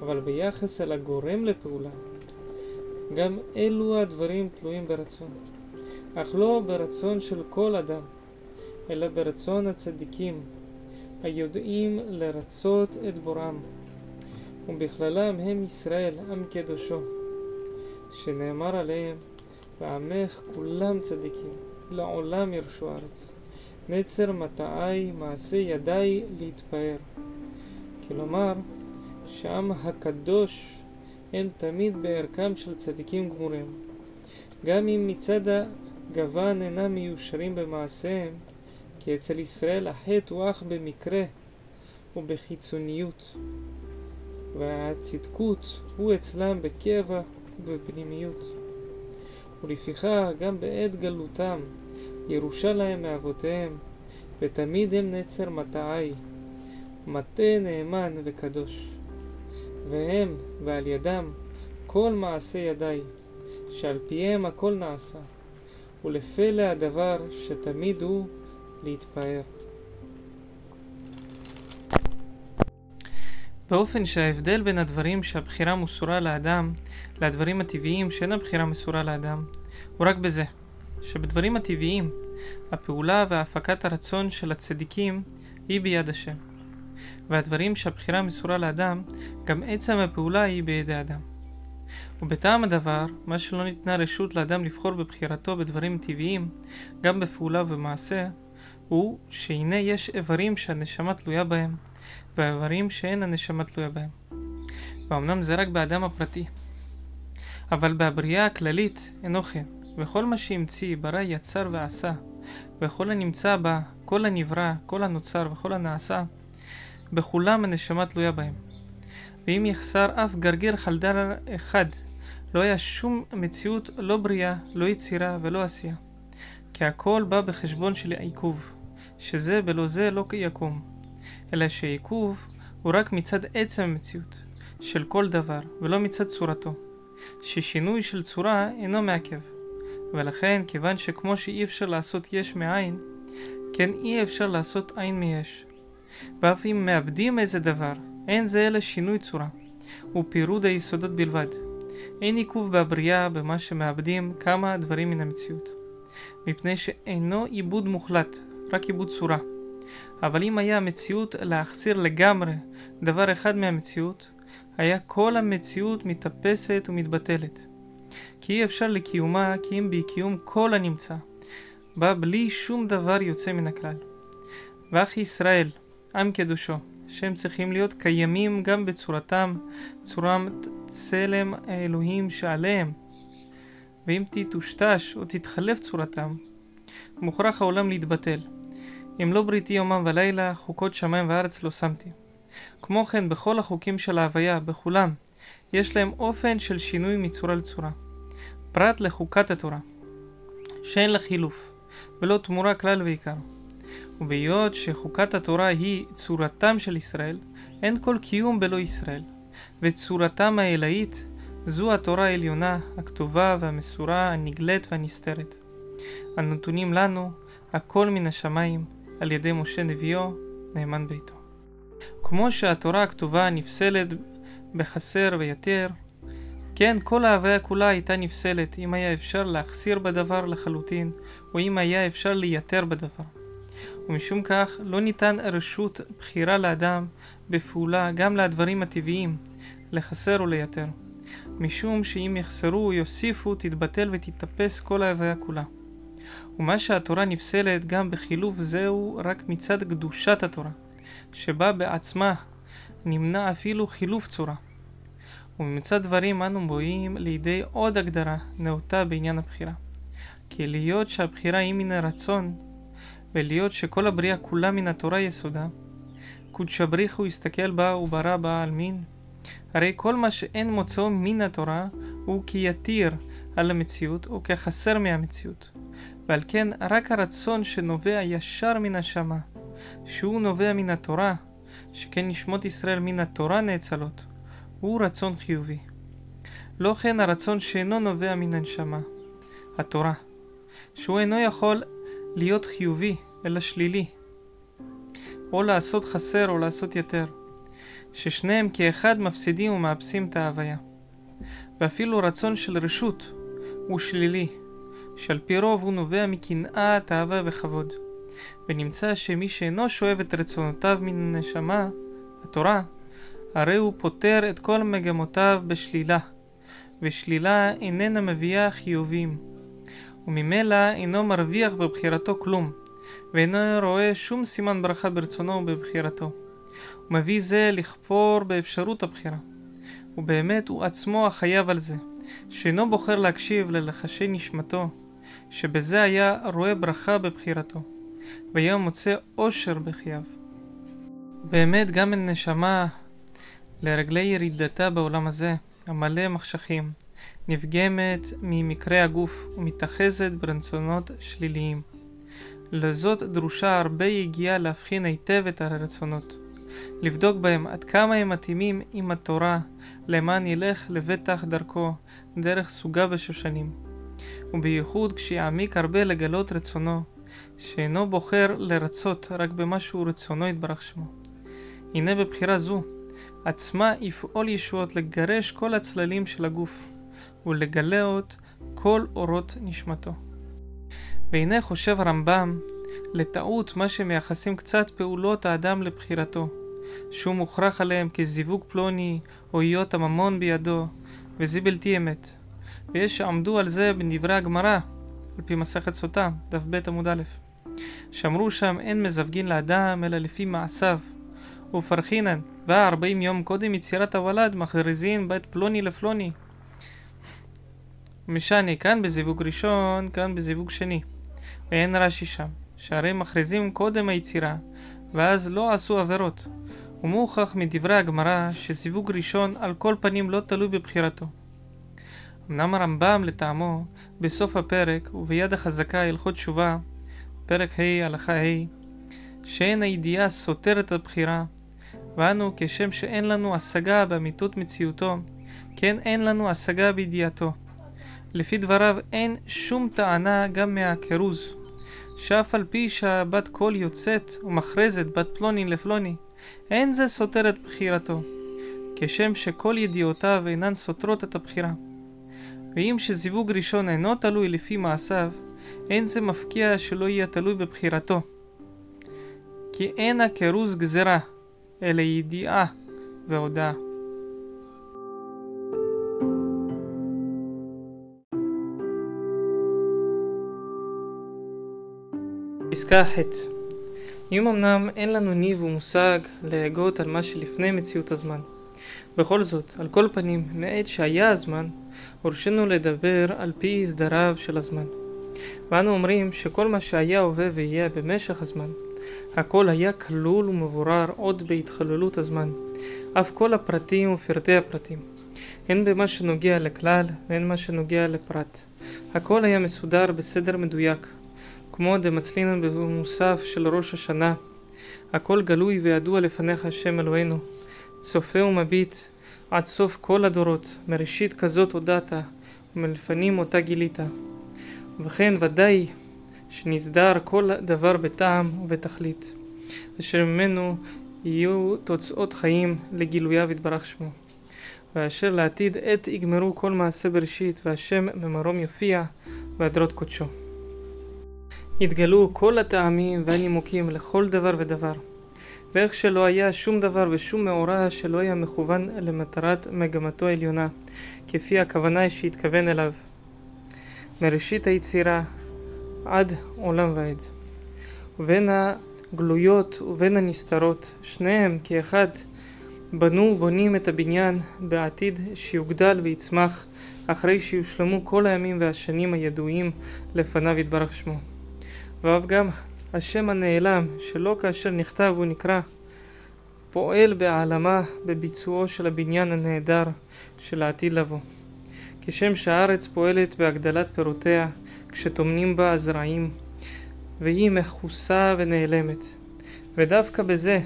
אבל ביחס אל הגורם לפעולה, גם אלו הדברים תלויים ברצון. אך לא ברצון של כל אדם, אלא ברצון הצדיקים, היודעים לרצות את בוראם, ובכללם הם ישראל, עם קדושו, שנאמר עליהם, ועמך כולם צדיקים, לעולם ירשו ארץ. נצר מטעי מעשה ידיי להתפאר. כלומר, שהעם הקדוש הם תמיד בערכם של צדיקים גמורים. גם אם מצד הגוון אינם מיושרים במעשיהם, כי אצל ישראל החטא הוא אך במקרה ובחיצוניות, והצדקות הוא אצלם בקבע ובפנימיות. ולפיכך גם בעת גלותם ירושה להם מאבותיהם, ותמיד הם נצר מטעי, מטה נאמן וקדוש. והם, ועל ידם, כל מעשה ידיי, שעל פיהם הכל נעשה, ולפלא הדבר שתמיד הוא להתפאר. באופן שההבדל בין הדברים שהבחירה מסורה לאדם לדברים הטבעיים שאין הבחירה מסורה לאדם הוא רק בזה שבדברים הטבעיים, הפעולה והפקת הרצון של הצדיקים היא ביד השם. והדברים שהבחירה מסורה לאדם, גם עצם הפעולה היא בידי אדם. ובטעם הדבר, מה שלא ניתנה רשות לאדם לבחור בבחירתו בדברים טבעיים, גם בפעולה ובמעשה, הוא שהנה יש איברים שהנשמה תלויה בהם, והאיברים שאין הנשמה תלויה בהם. ואמנם זה רק באדם הפרטי. אבל בבריאה הכללית אינו כן. וכל מה שהמציא, ברא, יצר ועשה, וכל הנמצא בה, כל הנברא, כל הנוצר וכל הנעשה, בכולם הנשמה תלויה בהם. ואם יחסר אף גרגר חלדל אחד, לא היה שום מציאות, לא בריאה, לא יצירה ולא עשייה. כי הכל בא בחשבון של העיכוב, שזה בלא זה לא יקום, אלא שעיכוב הוא רק מצד עצם המציאות, של כל דבר, ולא מצד צורתו, ששינוי של צורה אינו מעכב. ולכן, כיוון שכמו שאי אפשר לעשות יש מאין, כן אי אפשר לעשות עין מיש. ואף אם מאבדים איזה דבר, אין זה אלא שינוי צורה, ופירוד היסודות בלבד. אין עיכוב בבריאה במה שמאבדים כמה דברים מן המציאות. מפני שאינו עיבוד מוחלט, רק עיבוד צורה. אבל אם היה המציאות להחסיר לגמרי דבר אחד מהמציאות, היה כל המציאות מתאפסת ומתבטלת. כי אי אפשר לקיומה כי אם בקיום כל הנמצא, בה בלי שום דבר יוצא מן הכלל. ואח ישראל, עם קדושו, שהם צריכים להיות קיימים גם בצורתם, צורת צלם האלוהים שעליהם. ואם תטושטש או תתחלף צורתם, מוכרח העולם להתבטל. אם לא בריתי יומם ולילה, חוקות שמיים וארץ לא שמתי. כמו כן, בכל החוקים של ההוויה, בכולם, יש להם אופן של שינוי מצורה לצורה. פרט לחוקת התורה, שאין לה חילוף, ולא תמורה כלל ועיקר. ובהיות שחוקת התורה היא צורתם של ישראל, אין כל קיום בלא ישראל, וצורתם העילאית זו התורה העליונה, הכתובה והמסורה, הנגלית והנסתרת. הנתונים לנו, הכל מן השמיים, על ידי משה נביאו, נאמן ביתו. כמו שהתורה הכתובה נפסלת בחסר ויתר, כן, כל ההוויה כולה הייתה נפסלת אם היה אפשר להחסיר בדבר לחלוטין, או אם היה אפשר לייתר בדבר. ומשום כך לא ניתן רשות בחירה לאדם בפעולה גם לדברים הטבעיים, לחסר ולייתר. משום שאם יחסרו יוסיפו, תתבטל ותתאפס כל ההוויה כולה. ומה שהתורה נפסלת גם בחילוף זהו רק מצד קדושת התורה, שבה בעצמה נמנע אפילו חילוף צורה. וממצד דברים אנו בואים לידי עוד הגדרה נאותה בעניין הבחירה. כי להיות שהבחירה היא מן הרצון, ולהיות שכל הבריאה כולה מן התורה יסודה, קודשא בריך הסתכל בה וברא בה על מין, הרי כל מה שאין מוצאו מן התורה הוא כיתיר על המציאות או כחסר מהמציאות. ועל כן רק הרצון שנובע ישר מן השמה, שהוא נובע מן התורה, שכן נשמות ישראל מן התורה נאצלות, הוא רצון חיובי. לא כן הרצון שאינו נובע מן הנשמה, התורה, שהוא אינו יכול להיות חיובי, אלא שלילי, או לעשות חסר או לעשות יותר, ששניהם כאחד מפסידים ומאפסים את ההוויה. ואפילו רצון של רשות הוא שלילי, שעל פי רוב הוא נובע מקנאה, תאווה וכבוד. ונמצא שמי שאינו שואב את רצונותיו מן הנשמה, התורה, הרי הוא פותר את כל מגמותיו בשלילה, ושלילה איננה מביאה חיובים, וממילא אינו מרוויח בבחירתו כלום, ואינו רואה שום סימן ברכה ברצונו ובבחירתו. ומביא זה לכפור באפשרות הבחירה. ובאמת הוא עצמו החייב על זה, שאינו בוחר להקשיב ללחשי נשמתו, שבזה היה רואה ברכה בבחירתו, והיה מוצא אושר בחייו. באמת גם הנשמה, לרגלי ירידתה בעולם הזה, המלא מחשכים, נפגמת ממקרה הגוף ומתאחזת ברצונות שליליים. לזאת דרושה הרבה יגיעה להבחין היטב את הרצונות. לבדוק בהם עד כמה הם מתאימים עם התורה, למען ילך לבטח דרכו, דרך סוגה בשושנים. ובייחוד כשיעמיק הרבה לגלות רצונו, שאינו בוחר לרצות רק במה שהוא רצונו יתברך שמו. הנה בבחירה זו, עצמה יפעול ישועות לגרש כל הצללים של הגוף, ולגלות כל אורות נשמתו. והנה חושב הרמב"ם לטעות מה שמייחסים קצת פעולות האדם לבחירתו, שהוא מוכרח עליהם כזיווג פלוני או היות הממון בידו, וזה בלתי אמת. ויש שעמדו על זה בדברי הגמרא, על פי מסכת סוטה, דף ב עמוד א', שאמרו שם אין מזווגין לאדם אלא לפי מעשיו, ופרחינן, וארבעים יום קודם יצירת הוולד מכריזין בית פלוני לפלוני. משני, כאן בזיווג ראשון, כאן בזיווג שני. ואין רש"י שם, שהרי מכריזים קודם היצירה, ואז לא עשו עבירות. ומוכח מדברי הגמרא שסיווג ראשון על כל פנים לא תלוי בבחירתו. אמנם הרמב"ם לטעמו, בסוף הפרק וביד החזקה הלכות תשובה, פרק ה' הלכה ה', שאין הידיעה סותרת הבחירה, ואנו כשם שאין לנו השגה באמיתות מציאותו, כן אין לנו השגה בידיעתו. לפי דבריו אין שום טענה גם מהכרוז, שאף על פי שהבת קול יוצאת ומכרזת בת פלוני לפלוני, אין זה סותר את בחירתו, כשם שכל ידיעותיו אינן סותרות את הבחירה. ואם שזיווג ראשון אינו תלוי לפי מעשיו, אין זה מפקיע שלא יהיה תלוי בבחירתו. כי אין הכרוז גזרה, אלא ידיעה והודעה. פסקה ח' אם אמנם אין לנו ניב ומושג להגות על מה שלפני מציאות הזמן. בכל זאת, על כל פנים, מעת שהיה הזמן, הורשינו לדבר על פי סדריו של הזמן. ואנו אומרים שכל מה שהיה הווה ויהיה במשך הזמן, הכל היה כלול ומבורר עוד בהתחוללות הזמן, אף כל הפרטים ופרטי הפרטים. הן במה שנוגע לכלל והן מה שנוגע לפרט. הכל היה מסודר בסדר מדויק, כמו דמצלינן במוסף של ראש השנה. הכל גלוי וידוע לפניך השם אלוהינו, צופה ומביט עד סוף כל הדורות, מראשית כזאת הודעת, ומלפנים אותה גילית. וכן ודאי שנסדר כל דבר בטעם ובתכלית, אשר ממנו יהיו תוצאות חיים לגילוייו יתברך שמו. ואשר לעתיד עת יגמרו כל מעשה בראשית, והשם ממרום יופיע בהדרות קודשו. יתגלו כל הטעמים והנימוקים לכל דבר ודבר. ואיך שלא היה שום דבר ושום מאורע שלא היה מכוון למטרת מגמתו העליונה, כפי הכוונה שהתכוון אליו. מראשית היצירה עד עולם ועד. ובין הגלויות ובין הנסתרות, שניהם כאחד בנו ובונים את הבניין בעתיד שיוגדל ויצמח אחרי שיושלמו כל הימים והשנים הידועים לפניו יתברך שמו. ואף גם השם הנעלם, שלא כאשר נכתב ונקרא, פועל בהעלמה בביצועו של הבניין הנהדר של העתיד לבוא. כשם שהארץ פועלת בהגדלת פירותיה, כשטומנים בה הזרעים, והיא מכוסה ונעלמת. ודווקא בזה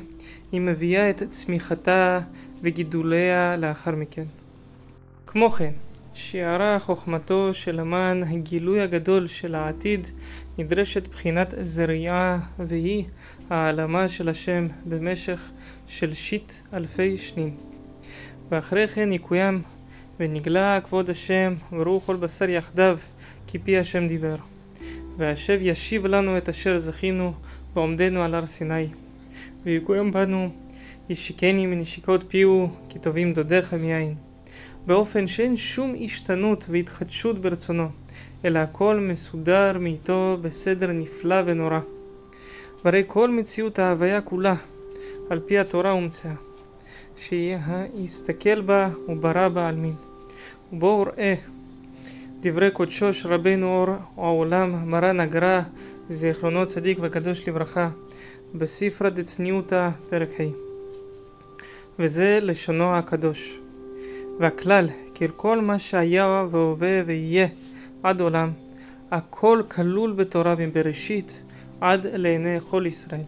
היא מביאה את צמיחתה וגידוליה לאחר מכן. כמו כן, שיערה חוכמתו של המן הגילוי הגדול של העתיד נדרשת בחינת זריעה והיא העלמה של השם במשך של שיט אלפי שנים. ואחרי כן יקוים ונגלה כבוד השם וראו כל בשר יחדיו כי פי השם דיבר. והשב ישיב לנו את אשר זכינו בעומדנו על הר סיני. ויקוים בנו ישיקני מנשיקות פיהו כי טובים דודיך מיין. באופן שאין שום השתנות והתחדשות ברצונו, אלא הכל מסודר מאיתו בסדר נפלא ונורא. והרי כל מציאות ההוויה כולה, על פי התורה הומצאה, שיסתכל בה וברא בה על מין. ובואו ראה דברי קודשו של רבנו אור העולם, מרן הגר"א, זיכרונו צדיק וקדוש לברכה, בספרא דצניעותא, פרק ה'. וזה לשונו הקדוש. והכלל, כי כל מה שהיה והווה ויהיה עד עולם, הכל כלול בתורה מבראשית עד לעיני כל ישראל.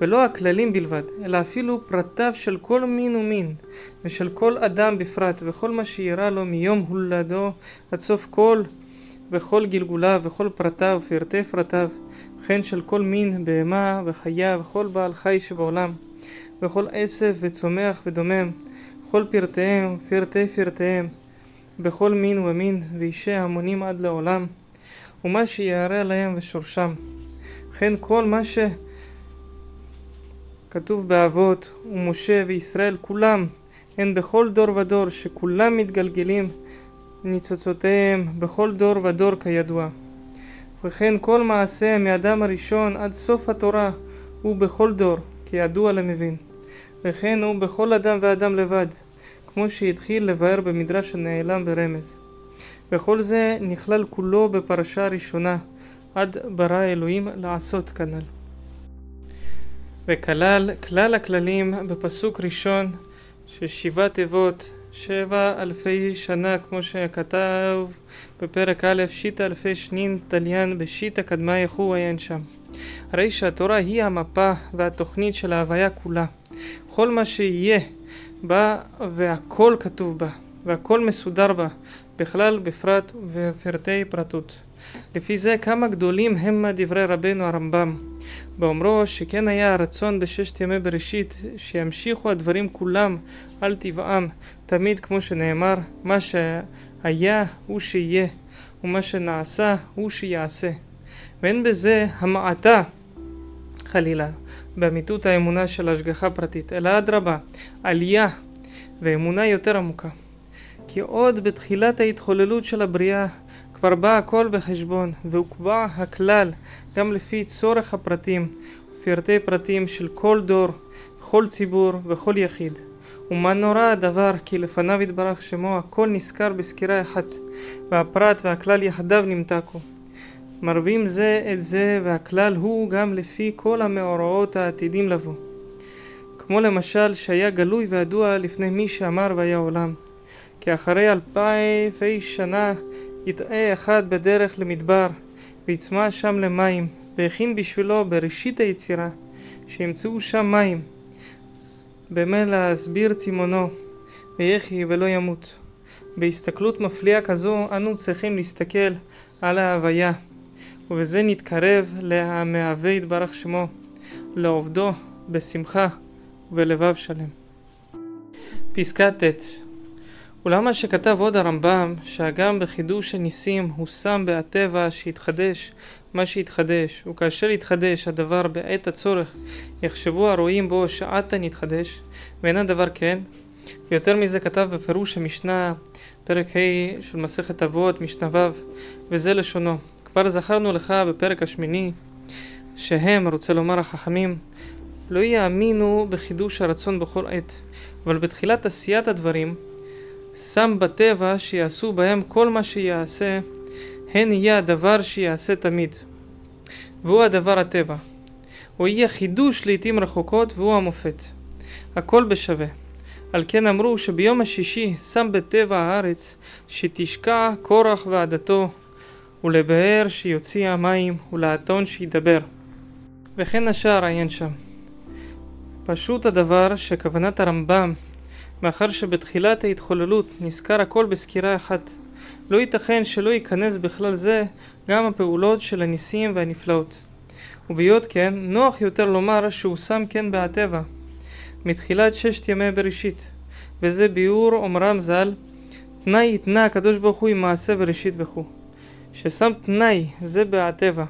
ולא הכללים בלבד, אלא אפילו פרטיו של כל מין ומין, ושל כל אדם בפרט, וכל מה שאירע לו מיום הולדו עד סוף כל וכל גלגוליו וכל פרטיו ופרטי פרטיו, וכן של כל מין, בהמה וחיה וכל בעל חי שבעולם, וכל עשב וצומח ודומם, כל פרטיהם ופרטי פרטיהם, בכל מין ומין, ואישי המונים עד לעולם, ומה שיערה להם ושורשם. וכן כל מה שכתוב באבות ומשה וישראל כולם, הן בכל דור ודור, שכולם מתגלגלים ניצוצותיהם בכל דור ודור כידוע. וכן כל מעשה מאדם הראשון עד סוף התורה הוא בכל דור, כידוע למבין. וכן הוא בכל אדם ואדם לבד, כמו שהתחיל לבאר במדרש הנעלם ברמז. וכל זה נכלל כולו בפרשה הראשונה, עד ברא אלוהים לעשות כנ"ל. וכלל כלל הכללים בפסוק ראשון של שבעה תיבות שבע אלפי שנה כמו שכתב בפרק א' שיטה אלפי שנין תליין בשיטה קדמה יחו עיין שם. הרי שהתורה היא המפה והתוכנית של ההוויה כולה. כל מה שיהיה בה והכל כתוב בה והכל מסודר בה בכלל בפרט ופרטי פרטות. לפי זה כמה גדולים המה דברי רבנו הרמב"ם באומרו שכן היה הרצון בששת ימי בראשית שימשיכו הדברים כולם על טבעם תמיד כמו שנאמר מה שהיה הוא שיהיה ומה שנעשה הוא שיעשה ואין בזה המעטה חלילה באמיתות האמונה של השגחה פרטית אלא אדרבה עלייה ואמונה יותר עמוקה כי עוד בתחילת ההתחוללות של הבריאה כבר בא הכל בחשבון, והוקבע הכלל גם לפי צורך הפרטים ופרטי פרטים של כל דור, כל ציבור וכל יחיד. ומה נורא הדבר כי לפניו יתברך שמו הכל נזכר בסקירה אחת, והפרט והכלל יחדיו נמתקו. מרבים זה את זה, והכלל הוא גם לפי כל המאורעות העתידים לבוא. כמו למשל שהיה גלוי וידוע לפני מי שאמר והיה עולם. כי אחרי אלפי שנה יטעה אחד בדרך למדבר, ויצמא שם למים, והכין בשבילו בראשית היצירה, שימצאו שם מים. במה להסביר צימונו, ויחי ולא ימות. בהסתכלות מפליאה כזו אנו צריכים להסתכל על ההוויה, ובזה נתקרב להמהווה יתברך שמו, לעובדו בשמחה ובלבב שלם. פסקה ט' אולם מה שכתב עוד הרמב"ם, שהגם בחידוש הניסים הוא שם בהטבע שיתחדש מה שיתחדש, וכאשר יתחדש הדבר בעת הצורך, יחשבו הרואים בו שעתה נתחדש, ואין הדבר כן. ויותר מזה כתב בפירוש המשנה, פרק ה' של מסכת אבות, משנה ו', וזה לשונו. כבר זכרנו לך בפרק השמיני, שהם, רוצה לומר החכמים, לא יאמינו בחידוש הרצון בכל עת, אבל בתחילת עשיית הדברים, שם בטבע שיעשו בהם כל מה שיעשה, הן יהיה הדבר שיעשה תמיד. והוא הדבר הטבע. הוא יהיה חידוש לעתים רחוקות והוא המופת. הכל בשווה. על כן אמרו שביום השישי שם בטבע הארץ שתשקע קורח ועדתו ולבאר שיוציא המים ולאתון שידבר. וכן השאר עיין שם. פשוט הדבר שכוונת הרמב"ם מאחר שבתחילת ההתחוללות נזכר הכל בסקירה אחת. לא ייתכן שלא ייכנס בכלל זה גם הפעולות של הניסים והנפלאות. ובהיות כן, נוח יותר לומר שהוא שם כן בהטבע, מתחילת ששת ימי בראשית, וזה ביאור אומרם ז"ל, תנאי התנה הקדוש ברוך הוא עם מעשה בראשית וכו'. ששם תנאי זה בהטבע.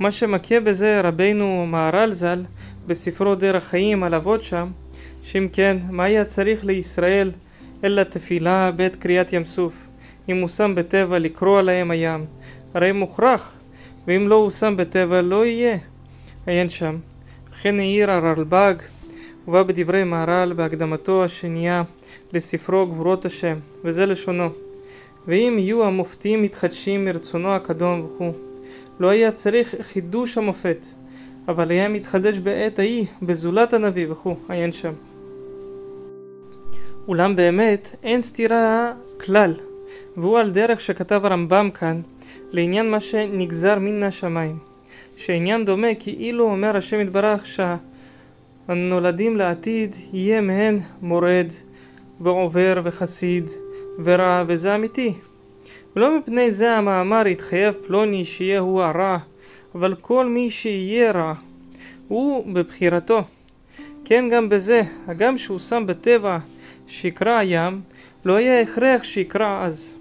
ומה שמכה בזה רבינו מהר"ל ז"ל בספרו דרך חיים על אבות שם, שאם כן, מה היה צריך לישראל אלא תפילה בעת קריאת ים סוף? אם הוא שם בטבע לקרוא עליהם הים, הרי מוכרח, ואם לא הוא שם בטבע לא יהיה. עיין שם. וכן העיר הרלב"ג, ובא בדברי מהר"ל בהקדמתו השנייה לספרו גבורות השם, וזה לשונו. ואם יהיו המופתים מתחדשים מרצונו הקדום וכו', לא היה צריך חידוש המופת, אבל היה מתחדש בעת ההיא בזולת הנביא וכו', עיין שם. אולם באמת אין סתירה כלל, והוא על דרך שכתב הרמב"ם כאן, לעניין מה שנגזר מן השמיים. שעניין דומה כאילו אומר השם יתברך שהנולדים לעתיד יהיה מהן מורד ועובר וחסיד ורע וזה אמיתי. ולא מפני זה המאמר יתחייב פלוני שיהיה הוא הרע, אבל כל מי שיהיה רע הוא בבחירתו. כן גם בזה, הגם שהוא שם בטבע שיקרא הים, לא היה הכרח שיקרא אז.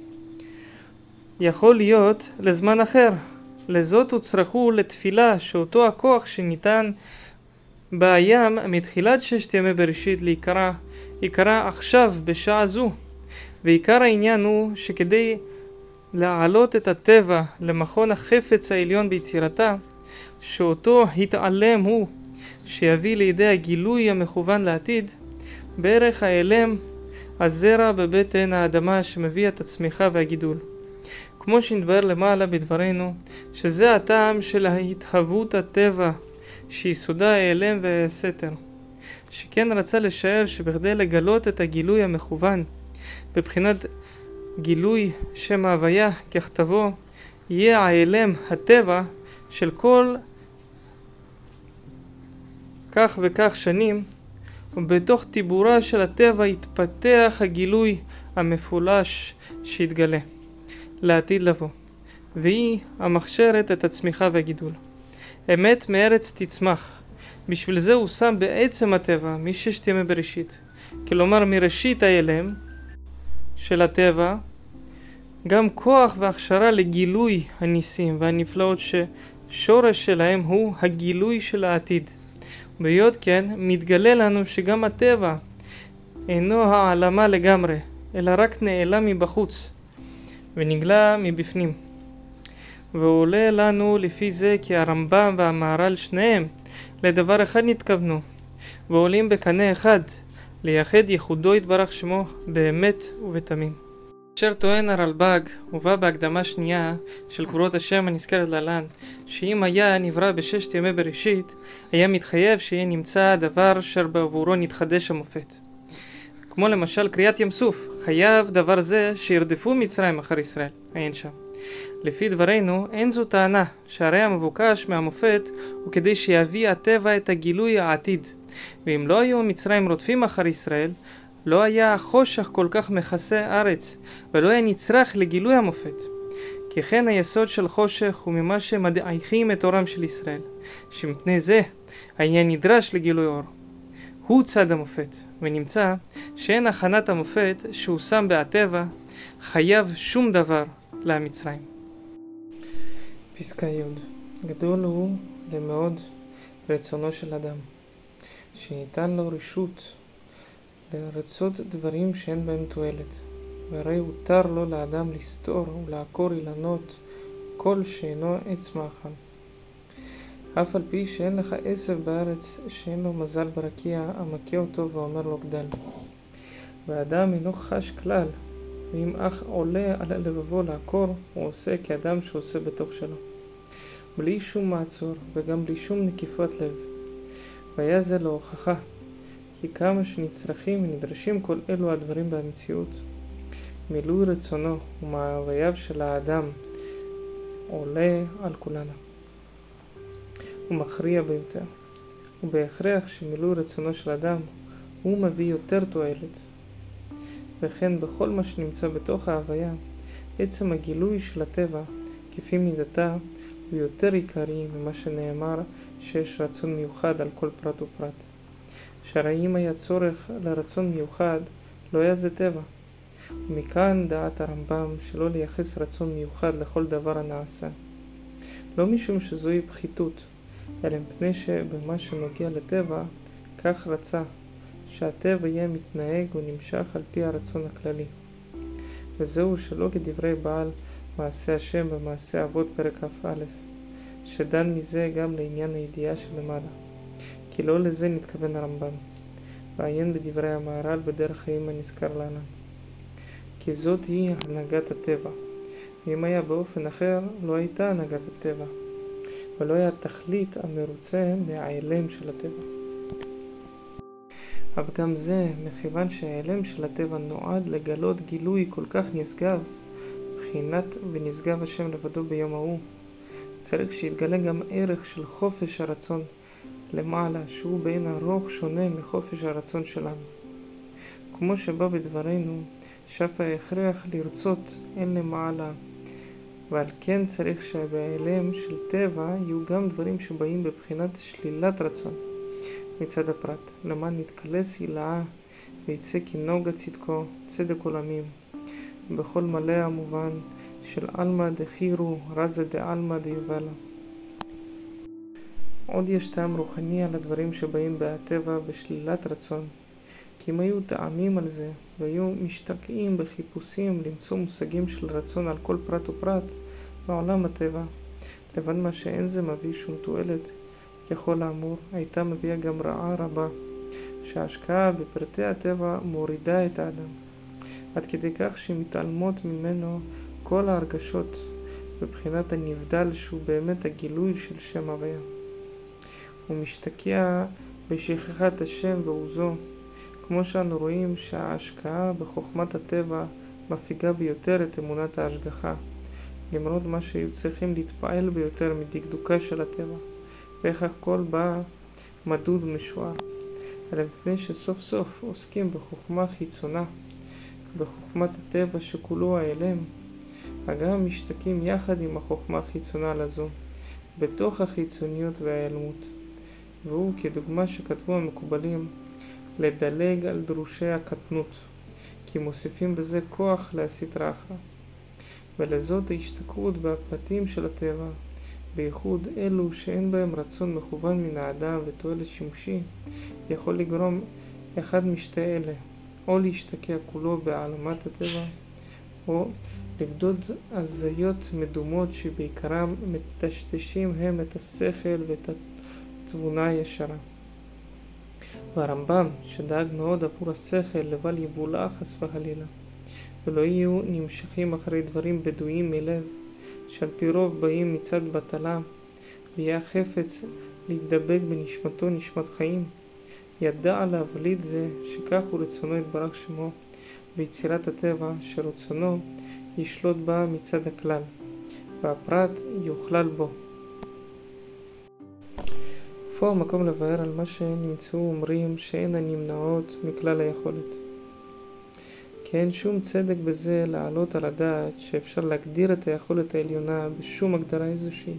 יכול להיות לזמן אחר. לזאת הוצרכו לתפילה שאותו הכוח שניתן בים מתחילת ששת ימי בראשית להיקרא, יקרא עכשיו בשעה זו. ועיקר העניין הוא שכדי להעלות את הטבע למכון החפץ העליון ביצירתה, שאותו התעלם הוא, שיביא לידי הגילוי המכוון לעתיד, בערך ההלם הזרע בבטן האדמה שמביא את הצמיחה והגידול. כמו שנתבהר למעלה בדברינו, שזה הטעם של ההתהוות הטבע, שיסודה ההלם והסתר. שכן רצה לשער שבכדי לגלות את הגילוי המכוון, בבחינת גילוי שם ההוויה ככתבו, יהיה ההלם הטבע של כל כך וכך שנים ובתוך טיבורה של הטבע יתפתח הגילוי המפולש שיתגלה לעתיד לבוא, והיא המכשרת את הצמיחה והגידול. אמת מארץ תצמח, בשביל זה הוא שם בעצם הטבע מששת ימי בראשית, כלומר מראשית ההלם של הטבע, גם כוח והכשרה לגילוי הניסים והנפלאות ששורש שלהם הוא הגילוי של העתיד. בהיות כן, מתגלה לנו שגם הטבע אינו העלמה לגמרי, אלא רק נעלם מבחוץ, ונגלה מבפנים. ועולה לנו לפי זה כי הרמב"ם והמהר"ל שניהם לדבר אחד נתכוונו, ועולים בקנה אחד, לייחד ייחודו יתברך שמו באמת ובתמים. אשר טוען הרלב"ג, ובא בהקדמה שנייה של גבולות השם הנזכרת להלן, שאם היה נברא בששת ימי בראשית, היה מתחייב שיהיה נמצא הדבר אשר בעבורו נתחדש המופת. כמו למשל קריאת ים סוף, חייב דבר זה שירדפו מצרים אחר ישראל, עיין שם. לפי דברינו, אין זו טענה, שהרי המבוקש מהמופת הוא כדי שיביא הטבע את הגילוי העתיד. ואם לא היו מצרים רודפים אחר ישראל, לא היה החושך כל כך מכסה ארץ, ולא היה נצרך לגילוי המופת. כי כן היסוד של חושך הוא ממה שמדעיכים את אורם של ישראל, שמפני זה העניין נדרש לגילוי אור. הוא צד המופת, ונמצא שאין הכנת המופת שהוא שם בהטבע חייב שום דבר למצרים. פסקה י' גדול הוא למאוד רצונו של אדם, שניתן לו רשות לרצות דברים שאין בהם תועלת, והרי הותר לו לאדם לסתור ולעקור אילנות כל שאינו עץ מאכל. אף על פי שאין לך עשב בארץ שאין לו מזל ברקיע, המכה אותו ואומר לו גדל. והאדם אינו חש כלל, ואם אך עולה על לבבו לעקור, הוא עושה כאדם שעושה בתוך שלו. בלי שום מעצור, וגם בלי שום נקיפות לב. והיה זה להוכחה, כי כמה שנצרכים ונדרשים כל אלו הדברים במציאות, מילוי רצונו ומאווייו של האדם עולה על כולנו. הוא מכריע ביותר, ובהכרח שמילוי רצונו של אדם הוא מביא יותר תועלת. וכן בכל מה שנמצא בתוך ההוויה, עצם הגילוי של הטבע, כפי מידתה, הוא יותר עיקרי ממה שנאמר שיש רצון מיוחד על כל פרט ופרט. שהרי אם היה צורך לרצון מיוחד, לא היה זה טבע. ומכאן דעת הרמב"ם שלא לייחס רצון מיוחד לכל דבר הנעשה. לא משום שזוהי פחיתות, אלא מפני שבמה שנוגע לטבע, כך רצה, שהטבע יהיה מתנהג ונמשך על פי הרצון הכללי. וזהו שלא כדברי בעל מעשה השם במעשה אבות פרק כ"א, שדן מזה גם לעניין הידיעה שלמעלה. כי לא לזה נתכוון הרמב"ם. ועיין בדברי המהר"ל בדרך חיים הנזכר להלן. כי זאת היא הנהגת הטבע. ואם היה באופן אחר, לא הייתה הנהגת הטבע. ולא היה תכלית המרוצה מההיעלם של הטבע. אבל גם זה, מכיוון שההיעלם של הטבע נועד לגלות גילוי כל כך נשגב, בחינת ונשגב השם לבדו ביום ההוא, צריך שיתגלה גם ערך של חופש הרצון למעלה, שהוא באין ארוך שונה מחופש הרצון שלנו. כמו שבא בדברינו, שף ההכרח לרצות אין למעלה, ועל כן צריך שבהיעלם של טבע יהיו גם דברים שבאים בבחינת שלילת רצון מצד הפרט, למען נתקלה סילאה ויצא כנוגה צדקו, צדק עולמים, בכל מלא המובן של עלמא דחירו רזה דעלמא דיובלה. עוד יש טעם רוחני על הדברים שבאים בהטבע בשלילת רצון, כי אם היו טעמים על זה והיו משתקעים בחיפושים למצוא מושגים של רצון על כל פרט ופרט בעולם הטבע, לבן מה שאין זה מביא שום תועלת, ככל האמור, הייתה מביאה גם רעה רבה, שההשקעה בפרטי הטבע מורידה את האדם, עד כדי כך שמתעלמות ממנו כל ההרגשות בבחינת הנבדל שהוא באמת הגילוי של שם הוויה. הוא משתקע בשכחת השם ועוזו, כמו שאנו רואים שההשקעה בחוכמת הטבע מפיגה ביותר את אמונת ההשגחה, למרות מה שהיו צריכים להתפעל ביותר מדקדוקה של הטבע, ואיך הכל בא מדוד ומשוער, אלא מפני שסוף סוף עוסקים בחוכמה חיצונה, בחוכמת הטבע שכולו ההלם, הגם משתקים יחד עם החוכמה החיצונה לזו, בתוך החיצוניות וההיעלמות. והוא כדוגמה שכתבו המקובלים לדלג על דרושי הקטנות, כי מוסיפים בזה כוח להסית רחה. ולזאת ההשתקעות בפרטים של הטבע, בייחוד אלו שאין בהם רצון מכוון מן האדם ותועלת שימושי, יכול לגרום אחד משתי אלה, או להשתקע כולו בהעלמת הטבע, או לבדוד הזיות מדומות שבעיקרם מטשטשים הם את השכל ואת תבונה ישרה. והרמב"ם, שדאג מאוד עבור השכל לבל יבולע חס וחלילה, ולא יהיו נמשכים אחרי דברים בדויים מלב, שעל פי רוב באים מצד בטלה, ויהיה חפץ להידבק בנשמתו נשמת חיים. ידע להבליט זה שכך הוא רצונו יתברך שמו ביצירת הטבע, שרצונו ישלוט בה מצד הכלל, והפרט יוכלל בו. פה המקום לבאר על מה שנמצאו אומרים שאין הנמנעות מכלל היכולת. כי אין שום צדק בזה להעלות על הדעת שאפשר להגדיר את היכולת העליונה בשום הגדרה איזושהי,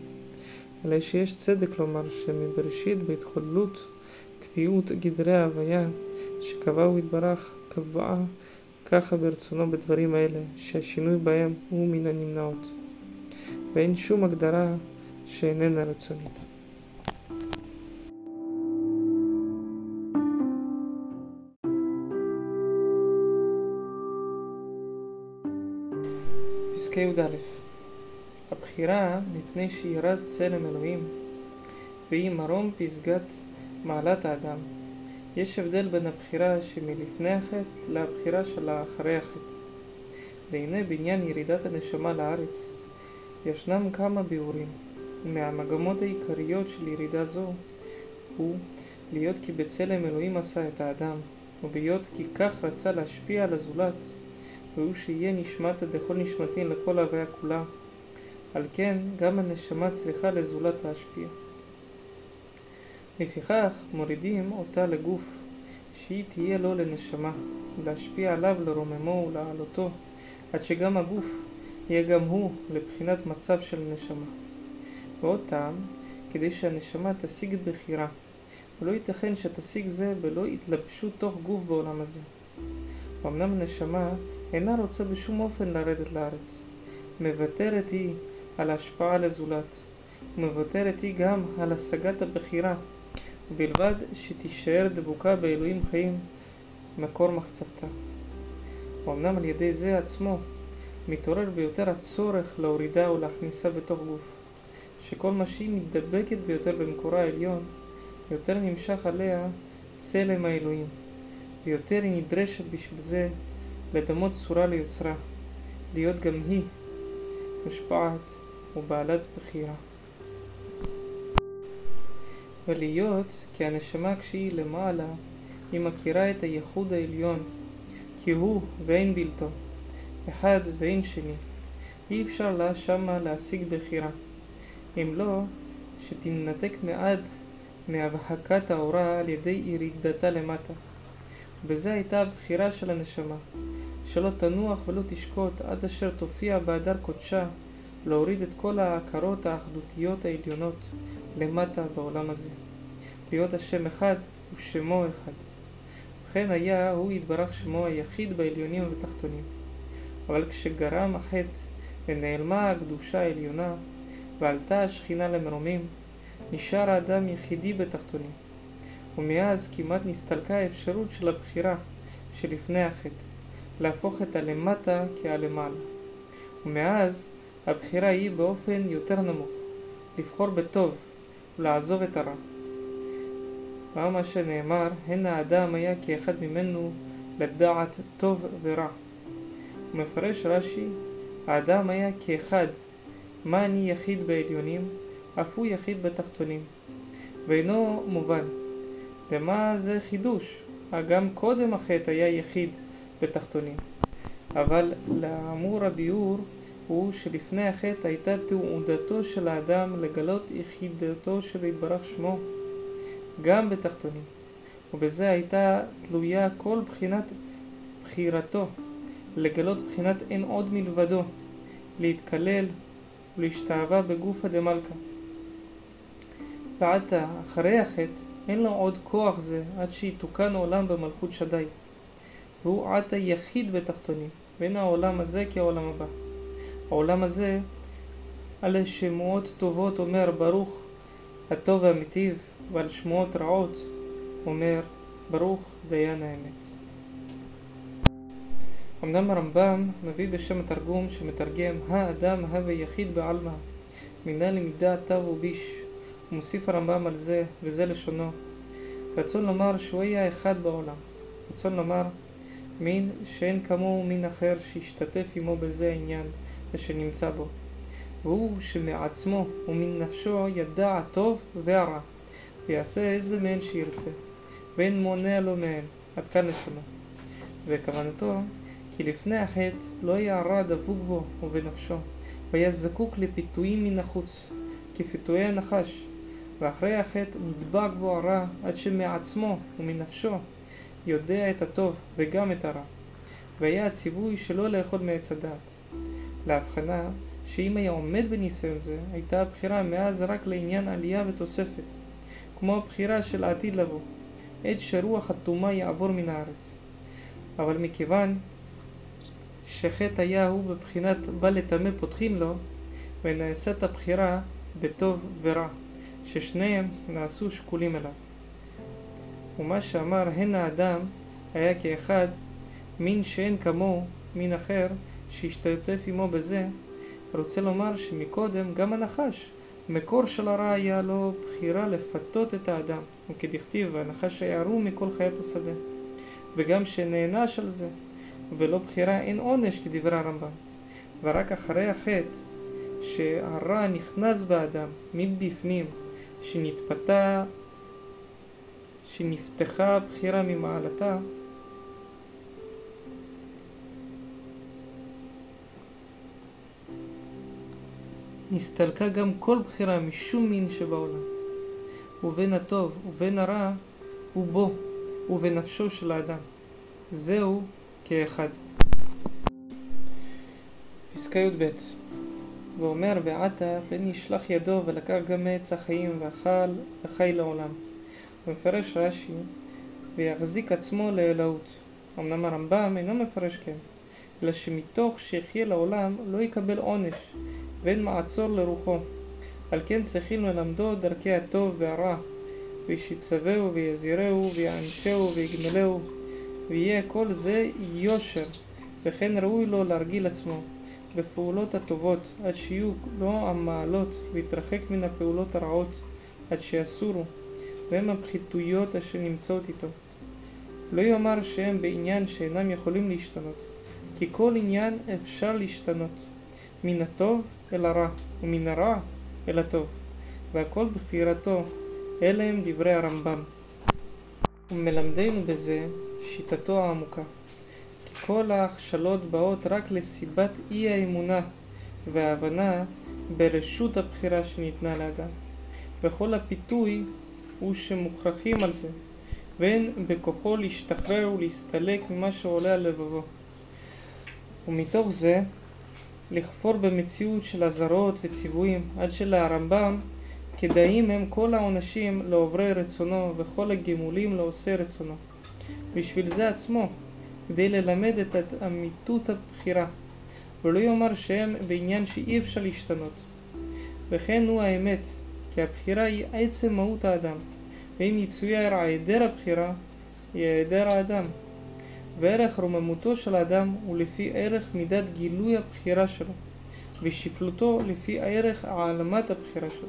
אלא שיש צדק לומר שמבראשית בהתחוללות קביעות גדרי ההוויה שקבעו יתברך קבעה ככה ברצונו בדברים האלה שהשינוי בהם הוא מן הנמנעות ואין שום הגדרה שאיננה רצונית. פסקי י"א הבחירה מפני שירז צלם אלוהים והיא מרום פסגת מעלת האדם. יש הבדל בין הבחירה שמלפני החטא לבחירה של אחרי החטא. והנה בעניין ירידת הנשמה לארץ ישנם כמה ביאורים. מהמגמות העיקריות של ירידה זו הוא להיות כי בצלם אלוהים עשה את האדם, ובהיות כי כך רצה להשפיע על הזולת, והוא שיהיה נשמתא דכל נשמתין לכל הוויה כולה. על כן גם הנשמה צריכה לזולת להשפיע. לפיכך מורידים אותה לגוף, שהיא תהיה לו לנשמה, להשפיע עליו לרוממו ולהעלותו, עד שגם הגוף יהיה גם הוא לבחינת מצב של נשמה. ועוד טעם, כדי שהנשמה תשיג בחירה, ולא ייתכן שתשיג זה בלא התלבשות תוך גוף בעולם הזה. אמנם הנשמה אינה רוצה בשום אופן לרדת לארץ, מוותרת היא על ההשפעה לזולת, ומוותרת היא גם על השגת הבחירה, ובלבד שתישאר דבוקה באלוהים חיים מקור מחצבתה. ואמנם על ידי זה עצמו מתעורר ביותר הצורך להורידה ולהכניסה בתוך גוף, שכל מה שהיא מתדבקת ביותר במקורה העליון, יותר נמשך עליה צלם האלוהים, ויותר היא נדרשת בשביל זה לדמות צורה ליוצרה, להיות גם היא מושפעת ובעלת בחירה. ולהיות כי הנשמה כשהיא למעלה, היא מכירה את הייחוד העליון, כי הוא ואין בלתו, אחד ואין שני. אי אפשר לה שמה להשיג בחירה. אם לא, שתנתק מעט מהבהקת האורה על ידי ירידתה למטה. בזה הייתה הבחירה של הנשמה, שלא תנוח ולא תשקוט עד אשר תופיע בהדר קודשה להוריד את כל ההכרות האחדותיות העליונות למטה בעולם הזה. להיות השם אחד ושמו אחד. וכן היה הוא יתברך שמו היחיד בעליונים ובתחתונים. אבל כשגרם החטא ונעלמה הקדושה העליונה ועלתה השכינה למרומים, נשאר האדם יחידי בתחתונים. ומאז כמעט נסתלקה האפשרות של הבחירה שלפני החטא, להפוך את הלמטה כהלמעלה. ומאז הבחירה היא באופן יותר נמוך, לבחור בטוב ולעזוב את הרע. מה מה שנאמר, הן האדם היה כאחד ממנו לדעת טוב ורע. ומפרש רש"י, האדם היה כאחד, מה אני יחיד בעליונים, אף הוא יחיד בתחתונים. ואינו מובן. ומה זה חידוש? גם קודם החטא היה יחיד בתחתונים. אבל לאמור הביאור הוא שלפני החטא הייתה תעודתו של האדם לגלות יחידתו של יתברך שמו גם בתחתונים, ובזה הייתה תלויה כל בחינת בחירתו לגלות בחינת אין עוד מלבדו, להתקלל ולהשתאווה בגופא דמלכא. ועתה, אחרי החטא, אין לו עוד כוח זה עד שיתוקן עולם במלכות שדי, והוא עתה יחיד בתחתונים, בין העולם הזה כעולם הבא. העולם הזה, על שמועות טובות אומר ברוך הטוב והמיטיב, ועל שמועות רעות אומר ברוך דיין האמת. אמנם הרמב"ם מביא בשם התרגום שמתרגם האדם הווה יחיד בעלמא מינה למידה תו וביש ומוסיף הרמב"ם על זה וזה לשונו רצון לומר שהוא היה אחד בעולם רצון לומר מין שאין כמוהו מין אחר שישתתף עמו בזה העניין אשר נמצא בו. והוא שמעצמו ומן נפשו ידע הטוב והרע, ויעשה איזה מהן שירצה, ואין מונע לו מהן, עד כאן לשונו. וכוונתו, כי לפני החטא לא היה הרע דבוק בו ובנפשו, והיה זקוק לפיתויים מן החוץ, כפיתויי הנחש, ואחרי החטא נדבק בו הרע עד שמעצמו ומנפשו יודע את הטוב וגם את הרע. והיה הציווי שלא לאכול מעץ הדעת. להבחנה שאם היה עומד בניסיון זה, הייתה הבחירה מאז רק לעניין עלייה ותוספת, כמו הבחירה של העתיד לבוא, עת שרוח הטומאה יעבור מן הארץ. אבל מכיוון שחטא היה הוא בבחינת בא לטמא פותחין לו, ונעשית הבחירה בטוב ורע, ששניהם נעשו שקולים אליו. ומה שאמר הן האדם היה כאחד, מין שאין כמוהו, מין אחר, שהשתתף עמו בזה, רוצה לומר שמקודם גם הנחש, מקור של הרע היה לו בחירה לפתות את האדם, וכדכתיב, והנחש היערו מכל חיית השדה, וגם שנענש על זה, ולא בחירה אין עונש כדברי הרמב"ם, ורק אחרי החטא, שהרע נכנס באדם מבפנים, שנתפתה, שנפתחה בחירה ממעלתה, נסתלקה גם כל בחירה משום מין שבעולם. ובין הטוב ובין הרע הוא בו ובנפשו של האדם. זהו כאחד. פסקה י"ב ואומר ועתה פן ישלח ידו ולקח גם מעץ החיים ואכל וחי לעולם. ומפרש רש"י ויחזיק עצמו לאלוהות. אמנם הרמב"ם אינו מפרש כן, אלא שמתוך שיחיה לעולם לא יקבל עונש, ואין מעצור לרוחו. על כן צריכים ללמדו דרכי הטוב והרע, וישיצבהו ויזהירהו ויענשהו ויגמלהו, ויהיה כל זה יושר, וכן ראוי לו להרגיל עצמו בפעולות הטובות, עד שיהיו לו המעלות, ויתרחק מן הפעולות הרעות, עד שיסורו, והם הפחיתויות אשר נמצאות איתו. לא יאמר שהם בעניין שאינם יכולים להשתנות, כי כל עניין אפשר להשתנות, מן הטוב אל הרע, ומן הרע אל הטוב, והכל בחירתו, אלה הם דברי הרמב"ם. ומלמדנו בזה שיטתו העמוקה, כי כל ההכשלות באות רק לסיבת אי האמונה וההבנה ברשות הבחירה שניתנה לאדם, וכל הפיתוי הוא שמוכרחים על זה, ואין בכוחו להשתחרר ולהסתלק ממה שעולה על לבבו. ומתוך זה לכפור במציאות של אזהרות וציוויים, עד שלרמב"ם כדאים הם כל העונשים לעוברי רצונו וכל הגמולים לעושי רצונו. בשביל זה עצמו, כדי ללמד את אמיתות הבחירה, ולא יאמר שהם בעניין שאי אפשר להשתנות. וכן הוא האמת, כי הבחירה היא עצם מהות האדם, ואם יצויר היעדר הבחירה, היא היעדר האדם. וערך רוממותו של האדם הוא לפי ערך מידת גילוי הבחירה שלו, ושפלותו לפי ערך העלמת הבחירה שלו.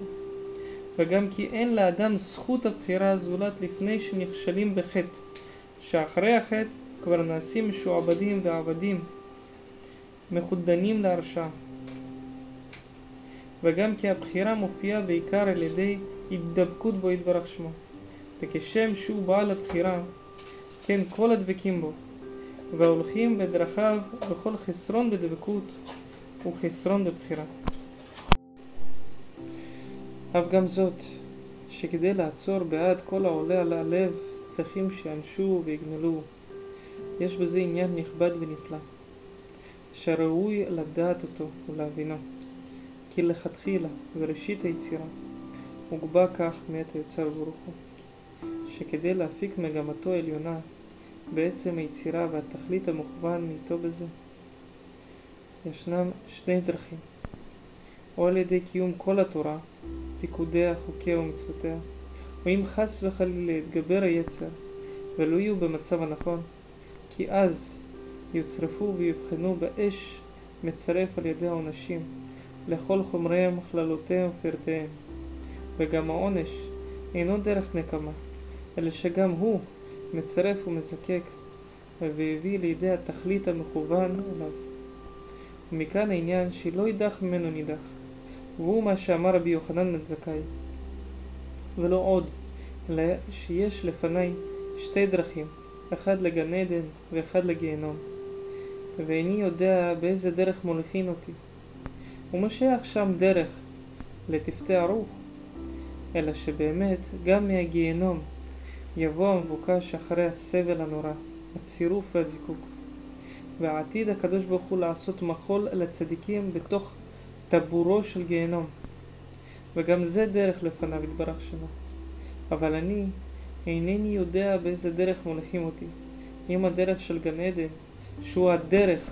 וגם כי אין לאדם זכות הבחירה זולת לפני שנכשלים בחטא, שאחרי החטא כבר נעשים משועבדים ועבדים, מחודנים להרשעה. וגם כי הבחירה מופיעה בעיקר על ידי התדבקות בו יתברך שמו, וכשם שהוא בעל הבחירה, כן כל הדבקים בו, וההולכים בדרכיו בכל חסרון בדבקות וחסרון בבחירה. אף גם זאת, שכדי לעצור בעד כל העולה על הלב, צריכים שיענשו ויגמלו. יש בזה עניין נכבד ונפלא, שראוי לדעת אותו ולהבינו, כי לכתחילה וראשית היצירה הוגבה כך מאת היוצר ברוך הוא, שכדי להפיק מגמתו עליונה בעצם היצירה והתכלית המוכוון מאיתו בזה. ישנם שני דרכים, או על ידי קיום כל התורה, פיקודיה, חוקיה ומצוותיה, או אם חס וחלילה יתגבר היצר ולא יהיו במצב הנכון, כי אז יוצרפו ויבחנו באש מצרף על ידי העונשים לכל חומריהם, כללותיהם ופרטיהם. וגם העונש אינו דרך נקמה, אלא שגם הוא מצרף ומזקק והביא לידי התכלית המכוון אליו. ומכאן העניין שלא יידח ממנו נידח, והוא מה שאמר רבי יוחנן בן זכאי. ולא עוד, אלא שיש לפניי שתי דרכים, אחד לגן עדן ואחד לגיהנום. ואיני יודע באיזה דרך מוליכין אותי. הוא מושך שם דרך לתפתי ערוך, אלא שבאמת גם מהגיהנום יבוא המבוקש אחרי הסבל הנורא, הצירוף והזיקוק. ועתיד הקדוש ברוך הוא לעשות מחול לצדיקים בתוך טבורו של גיהנום. וגם זה דרך לפניו יתברך שמו. אבל אני אינני יודע באיזה דרך מוליכים אותי. אם הדרך של גן עדן, שהוא הדרך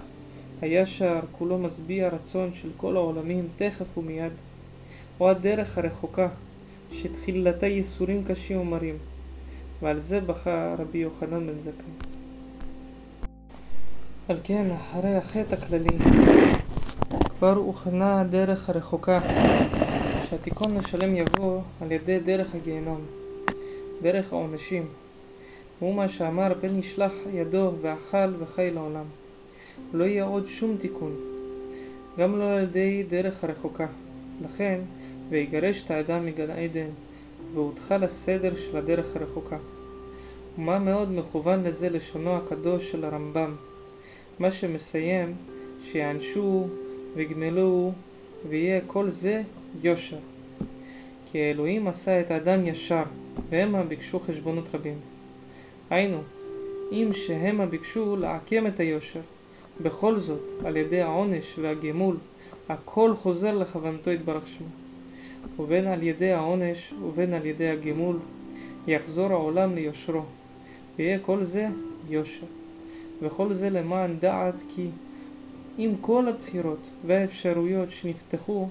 הישר כולו משביע רצון של כל העולמים תכף ומיד, או הדרך הרחוקה, שתחילתה ייסורים קשים ומרים, ועל זה בכה רבי יוחנן בן זכאי. על כן, אחרי החטא הכללי, כבר הוכנה הדרך הרחוקה, שהתיקון לשלם יבוא על ידי דרך הגיהנום, דרך העונשים. הוא מה שאמר פן ישלח ידו ואכל וחי לעולם. לא יהיה עוד שום תיקון, גם לא על ידי דרך הרחוקה. לכן, ויגרש את האדם מגן עדן, והודחה לסדר של הדרך הרחוקה. ומה מאוד מכוון לזה לשונו הקדוש של הרמב"ם, מה שמסיים שיענשו ויגמלו ויהיה כל זה יושר. כי האלוהים עשה את האדם ישר, והמה ביקשו חשבונות רבים. היינו, אם שהמה ביקשו לעקם את היושר, בכל זאת, על ידי העונש והגמול, הכל חוזר לכוונתו יתברך שמו. ובין על ידי העונש ובין על ידי הגמול, יחזור העולם ליושרו, ויהיה כל זה יושר. וכל זה למען דעת כי אם כל הבחירות והאפשרויות שנפתחו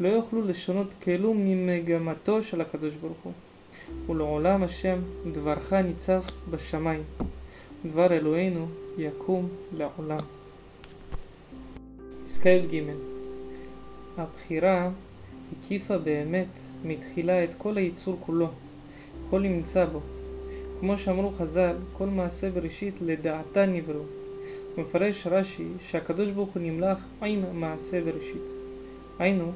לא יוכלו לשנות כלום ממגמתו של הקדוש ברוך הוא. ולעולם השם דברך ניצב בשמיים, דבר אלוהינו יקום לעולם. פסקה י"ג הבחירה הקיפה באמת מתחילה את כל היצור כולו, כל נמצא בו. כמו שאמרו חז"ל, כל מעשה בראשית לדעתה נבראו. מפרש רש"י שהקדוש ברוך הוא נמלך עם מעשה בראשית. היינו,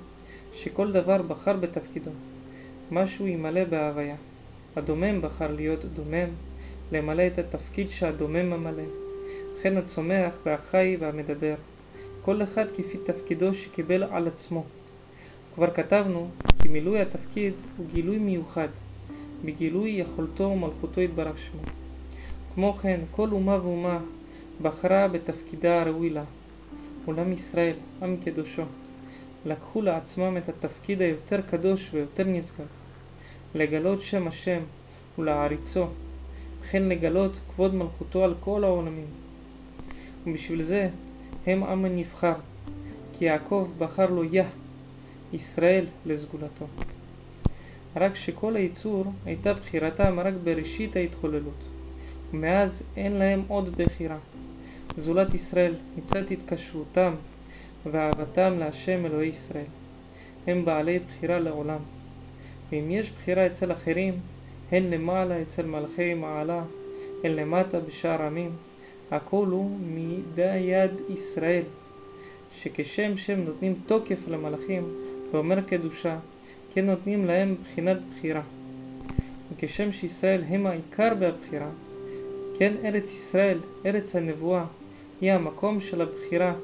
שכל דבר בחר בתפקידו, משהו ימלא בהוויה. הדומם בחר להיות דומם, למלא את התפקיד שהדומם ממלא. וכן הצומח והחי והמדבר. כל אחד כפי תפקידו שקיבל על עצמו. כבר כתבנו כי מילוי התפקיד הוא גילוי מיוחד, בגילוי יכולתו ומלכותו יתברך שמו. כמו כן, כל אומה ואומה בחרה בתפקידה הראוי לה. עולם ישראל, עם קדושו, לקחו לעצמם את התפקיד היותר קדוש ויותר נשגב, לגלות שם השם ולהעריצו, וכן לגלות כבוד מלכותו על כל העולמים. ובשביל זה הם עם הנבחר, כי יעקב בחר לו יה, ישראל, לסגולתו. רק שכל היצור הייתה בחירתם רק בראשית ההתחוללות, ומאז אין להם עוד בחירה. זולת ישראל, מצד התקשרותם ואהבתם להשם אלוהי ישראל. הם בעלי בחירה לעולם. ואם יש בחירה אצל אחרים, הן למעלה אצל מלכי מעלה, הן למטה בשאר עמים, הכל הוא מידי יד ישראל, שכשם שהם נותנים תוקף למלאכים ואומר קדושה, כן נותנים להם בחינת בחירה. וכשם שישראל הם העיקר בהבחירה, כן ארץ ישראל, ארץ הנבואה, היא המקום של הבחירה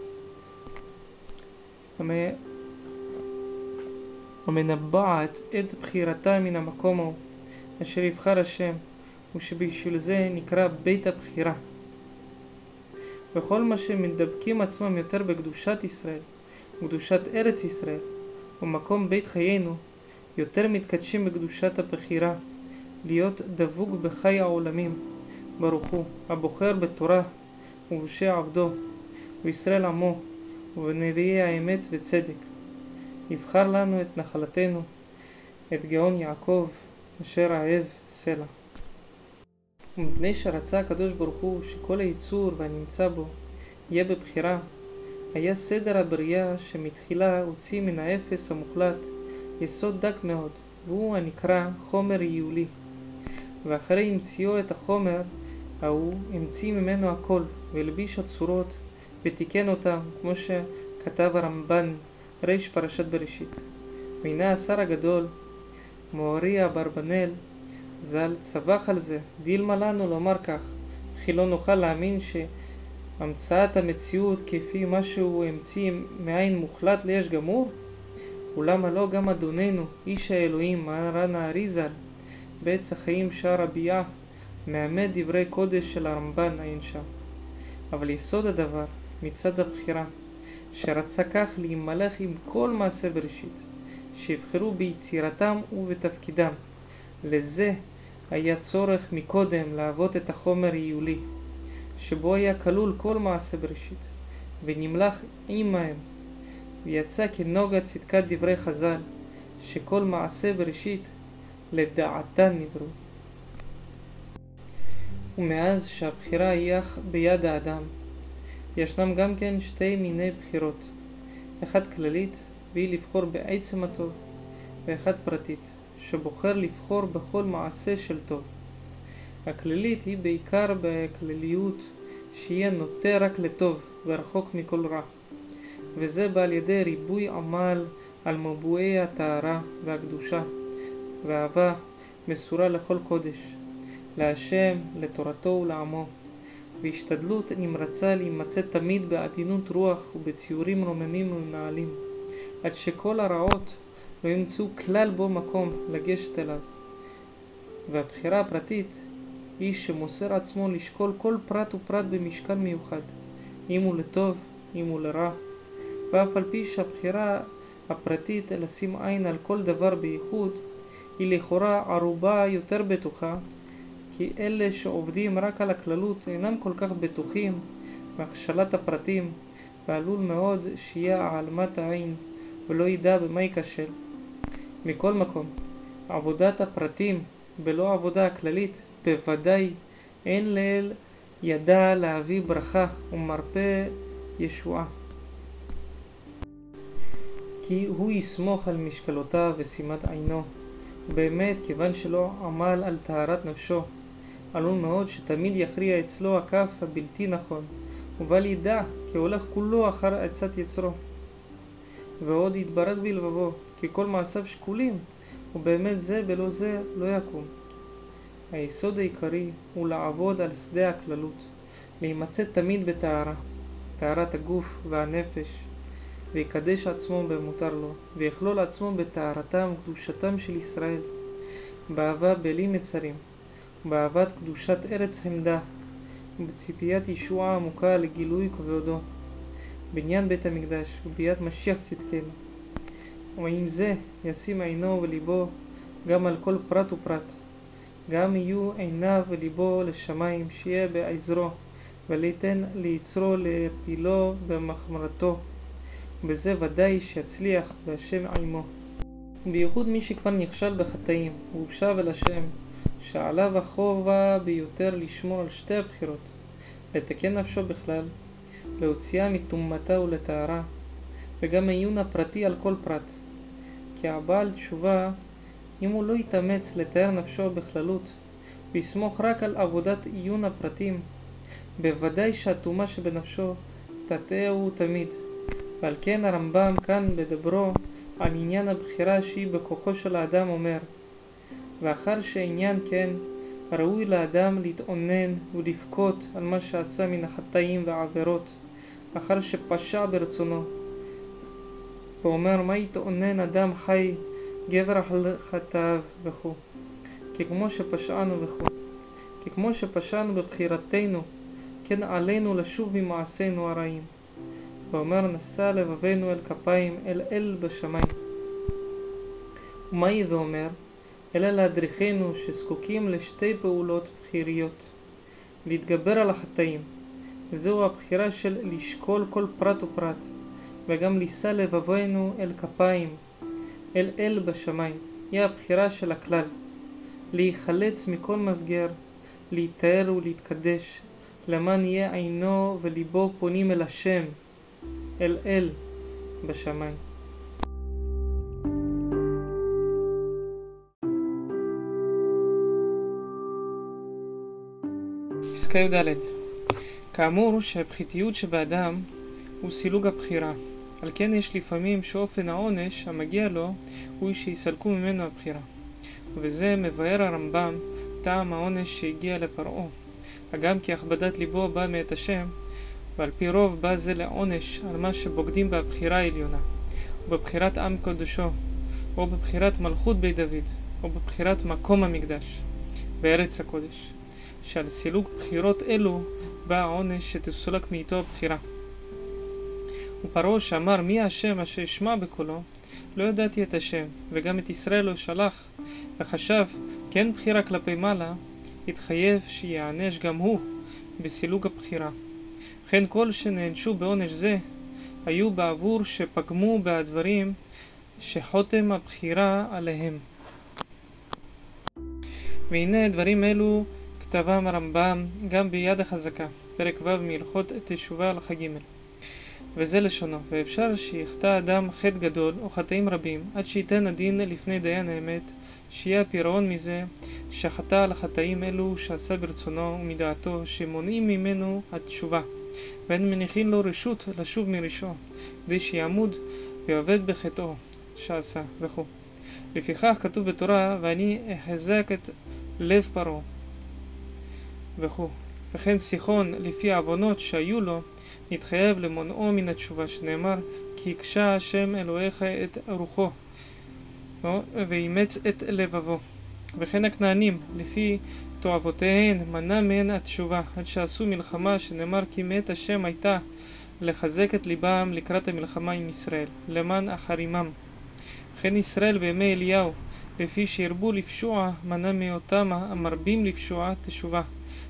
המנבעת את בחירתה מן המקום ההוא, אשר יבחר השם, ושבשביל זה נקרא בית הבחירה. וכל מה שמדבקים עצמם יותר בקדושת ישראל, וקדושת ארץ ישראל, ומקום בית חיינו, יותר מתקדשים בקדושת הבחירה, להיות דבוק בחי העולמים, ברוך הוא, הבוחר בתורה ובשה עבדו, וישראל עמו, ובנביאי האמת וצדק. יבחר לנו את נחלתנו, את גאון יעקב, אשר אהב סלע. ומפני שרצה הקדוש ברוך הוא שכל היצור והנמצא בו יהיה בבחירה, היה סדר הבריאה שמתחילה הוציא מן האפס המוחלט יסוד דק מאוד, והוא הנקרא חומר יולי. ואחרי המציאו את החומר, ההוא המציא ממנו הכל, והלביש הצורות, ותיקן אותם, כמו שכתב הרמב"ן, ריש פרשת בראשית. והנה השר הגדול, מוארי אברבנאל, ז"ל, צווח על זה, דילמה לנו לומר כך, וכי לא נוכל להאמין שהמצאת המציאות כפי מה שהוא המציא מאין מוחלט ליש גמור? ולמה לא גם אדוננו, איש האלוהים, מרן הארי ז"ל, בעץ החיים שער הביאה, מאמת דברי קודש של הרמב"ן עין שם. אבל יסוד הדבר, מצד הבחירה, שרצה כך להימלך עם כל מעשה בראשית, שיבחרו ביצירתם ובתפקידם. לזה היה צורך מקודם להוות את החומר היולי, שבו היה כלול כל מעשה בראשית, ונמלך עמהם, ויצא כנוגה צדקת דברי חז"ל, שכל מעשה בראשית לדעתן נבראו. ומאז שהבחירה היא ביד האדם, ישנם גם כן שתי מיני בחירות, אחת כללית, והיא לבחור בעצם הטוב, ואחת פרטית, שבוחר לבחור בכל מעשה של טוב. הכללית היא בעיקר בכלליות שיהיה נוטה רק לטוב ורחוק מכל רע, וזה בא על ידי ריבוי עמל על מבואי הטהרה והקדושה, ואהבה מסורה לכל קודש, להשם, לתורתו ולעמו, והשתדלות נמרצה להימצא תמיד בעדינות רוח ובציורים רוממים ומנהלים, עד שכל הרעות לא ימצאו כלל בו מקום לגשת אליו. והבחירה הפרטית היא שמוסר עצמו לשקול כל פרט ופרט במשקל מיוחד, אם הוא לטוב, אם הוא לרע, ואף על פי שהבחירה הפרטית לשים עין על כל דבר בייחוד, היא לכאורה ערובה יותר בטוחה, כי אלה שעובדים רק על הכללות אינם כל כך בטוחים מהכשלת הפרטים, ועלול מאוד שיהיה העלמת העין ולא ידע במה ייכשל. מכל מקום, עבודת הפרטים בלא העבודה הכללית בוודאי אין לאל ידע להביא ברכה ומרפא ישועה. כי הוא יסמוך על משקלותיו ושימת עינו. באמת, כיוון שלא עמל על טהרת נפשו, עלול מאוד שתמיד יכריע אצלו הכף הבלתי נכון, ובל ידע כי הולך כולו אחר עצת יצרו. ועוד יתברך בלבבו, כי כל מעשיו שקולים, ובאמת זה בלא זה לא יקום. היסוד העיקרי הוא לעבוד על שדה הכללות, להימצא תמיד בטהרה, טהרת הגוף והנפש, ויקדש עצמו במותר לו, ויכלול עצמו בטהרתם וקדושתם של ישראל, באהבה בלי מצרים, באהבת קדושת ארץ חמדה, ובציפיית ישועה עמוקה לגילוי כבודו, בניין בית המקדש וביאת משיח צדקנו. ועם זה ישים עינו וליבו גם על כל פרט ופרט, גם יהיו עיניו וליבו לשמיים, שיהיה בעזרו, וליתן ליצרו להפילו במחמרתו. בזה ודאי שיצליח והשם עמו. בייחוד מי שכבר נכשל בחטאים, הוא שב אל השם, שעליו החובה ביותר לשמור על שתי הבחירות, לתקן נפשו בכלל, להוציאה מטומאתה ולטהרה, וגם העיון הפרטי על כל פרט. כי הבעל תשובה, אם הוא לא יתאמץ לתאר נפשו בכללות, ויסמוך רק על עבודת עיון הפרטים, בוודאי שהטומאה שבנפשו תטעהו תמיד. ועל כן הרמב"ם כאן בדברו על עניין הבחירה שהיא בכוחו של האדם אומר ואחר שעניין כן ראוי לאדם להתאונן ולבכות על מה שעשה מן החטאים והעבירות אחר שפשע ברצונו ואומר מה יתאונן אדם חי גבר על חטאיו וכו' כי כמו שפשענו וכו' כי כמו שפשענו בבחירתנו כן עלינו לשוב ממעשינו הרעים ואומר נשא לבבינו אל כפיים אל אל בשמיים. ומהי ואומר? אלא להדריכנו שזקוקים לשתי פעולות בחיריות להתגבר על החטאים זהו הבחירה של לשקול כל פרט ופרט וגם לישא לבבינו אל כפיים אל אל בשמיים היא הבחירה של הכלל להיחלץ מכל מסגר להיטהר ולהתקדש למען יהיה עינו וליבו פונים אל השם אל אל בשמיים. פסקה י"ד כאמור שהפחיתיות שבאדם הוא סילוג הבחירה. על כן יש לפעמים שאופן העונש המגיע לו הוא שיסלקו ממנו הבחירה. ובזה מבאר הרמב"ם טעם העונש שהגיע לפרעה. הגם כי הכבדת ליבו בא מאת השם, ועל פי רוב בא זה לעונש על מה שבוגדים בבחירה העליונה, ובבחירת עם קודשו, או בבחירת מלכות בית דוד, או בבחירת מקום המקדש, בארץ הקודש, שעל סילוג בחירות אלו בא העונש שתסולק מאיתו הבחירה. ופרעה שאמר מי השם אשר אשמע בקולו, לא ידעתי את השם, וגם את ישראל לא שלח, וחשב כן בחירה כלפי מעלה, התחייב שיענש גם הוא בסילוג הבחירה. וכן כל שנענשו בעונש זה, היו בעבור שפגמו בדברים שחותם הבחירה עליהם. והנה דברים אלו כתבם הרמב"ם גם ביד החזקה, פרק ו' מהלכות תשובה הלכה ג' וזה לשונו, ואפשר שיחטא אדם חטא גדול או חטאים רבים עד שייתן הדין לפני דיין האמת, שיהיה הפירעון מזה שחטא על החטאים אלו שעשה ברצונו ומדעתו שמונעים ממנו התשובה ואין מניחים לו רשות לשוב מרשעו כדי שיעמוד ויעבד בחטאו שעשה וכו'. לפיכך כתוב בתורה ואני אחזק את לב פרעה וכו'. וכן סיחון לפי העוונות שהיו לו נתחייב למונעו מן התשובה שנאמר כי הקשה השם אלוהיך את רוחו ואימץ את לבבו. וכן הכנענים לפי תועבותיהן מנע מהן התשובה עד שעשו מלחמה שנאמר כי מאת השם הייתה לחזק את ליבם לקראת המלחמה עם ישראל למען אחרימם. וכן ישראל בימי אליהו לפי שהרבו לפשוע מנע מאותם המרבים לפשוע תשובה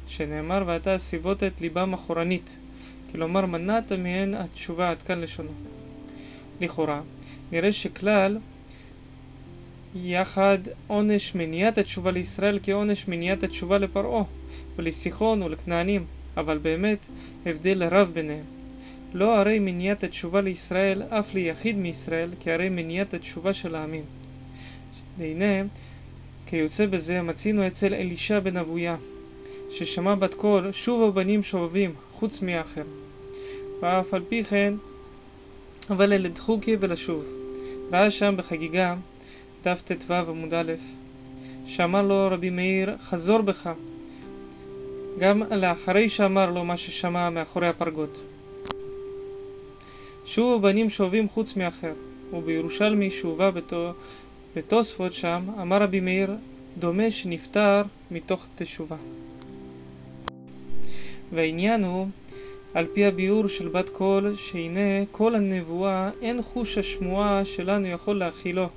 שנאמר ואתה סיבות את ליבם אחורנית כלומר מנעת מהן התשובה עד כאן לשונו. לכאורה נראה שכלל יחד עונש מניעת התשובה לישראל כעונש מניעת התשובה לפרעה ולסיחון ולכנענים אבל באמת הבדל רב ביניהם. לא הרי מניעת התשובה לישראל אף ליחיד מישראל כהרי מניעת התשובה של העמים. והנה כיוצא בזה מצינו אצל אלישע בן אבויה ששמע בת קול שוב הבנים שובבים חוץ מאחר ואף על פי כן אבל אלה דחוקי ולשוב ראה שם בחגיגה דף ט"ו עמוד א', שאמר לו רבי מאיר, חזור בך, גם לאחרי שאמר לו מה ששמע מאחורי הפרגות. שוב הבנים שואבים חוץ מאחר, ובירושלמי שהובא בתוספות שם, אמר רבי מאיר, דומה שנפטר מתוך תשובה. והעניין הוא, על פי הביאור של בת קול, שהנה כל הנבואה אין חוש השמועה שלנו יכול להכילו.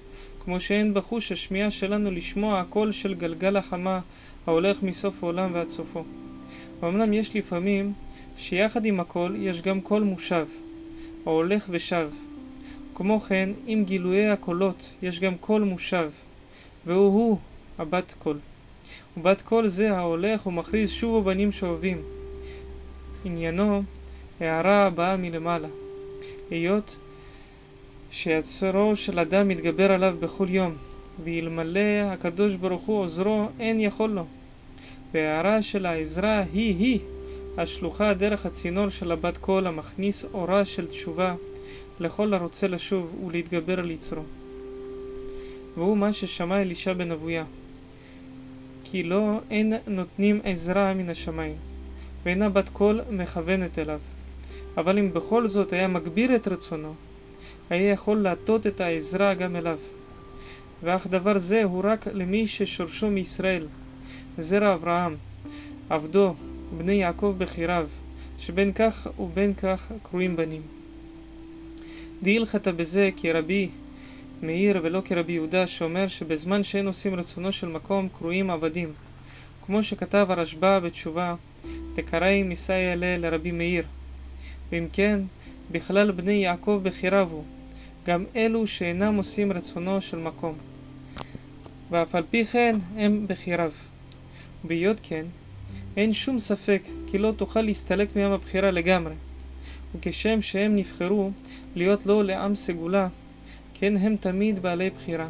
כמו שאין בחוש השמיעה שלנו לשמוע הקול של גלגל החמה ההולך מסוף העולם ועד סופו. ואמנם יש לפעמים שיחד עם הקול יש גם קול מושב, ההולך ושב. כמו כן, עם גילויי הקולות יש גם קול מושב, והוא הוא הבת קול. ובת קול זה ההולך ומכריז שובו בנים שובבים. עניינו הערה הבאה מלמעלה. היות שיצרו של אדם מתגבר עליו בכל יום, ואלמלא הקדוש ברוך הוא עוזרו, אין יכול לו. וההערה של העזרה היא-היא השלוחה דרך הצינור של הבת קול המכניס אורה של תשובה לכל הרוצה לשוב ולהתגבר על יצרו. והוא מה ששמע אלישע בן אבויה. כי לא אין נותנים עזרה מן השמיים, ואינה בת קול מכוונת אליו. אבל אם בכל זאת היה מגביר את רצונו, היה יכול להטות את העזרה גם אליו. ואך דבר זה הוא רק למי ששורשו מישראל, זרע אברהם, עבדו, בני יעקב בחיריו, שבין כך ובין כך קרויים בנים. דהילכתא בזה כרבי מאיר ולא כרבי יהודה שאומר שבזמן שאין עושים רצונו של מקום קרויים עבדים כמו שכתב הרשב"א בתשובה דקראי מסייע לרבי מאיר ואם כן בכלל בני יעקב בחיריו הוא גם אלו שאינם עושים רצונו של מקום. ואף על פי כן הם בחיריו. בהיות כן, אין שום ספק כי לא תוכל להסתלק מעם הבחירה לגמרי. וכשם שהם נבחרו להיות לו לעם סגולה, כן הם תמיד בעלי בחירה.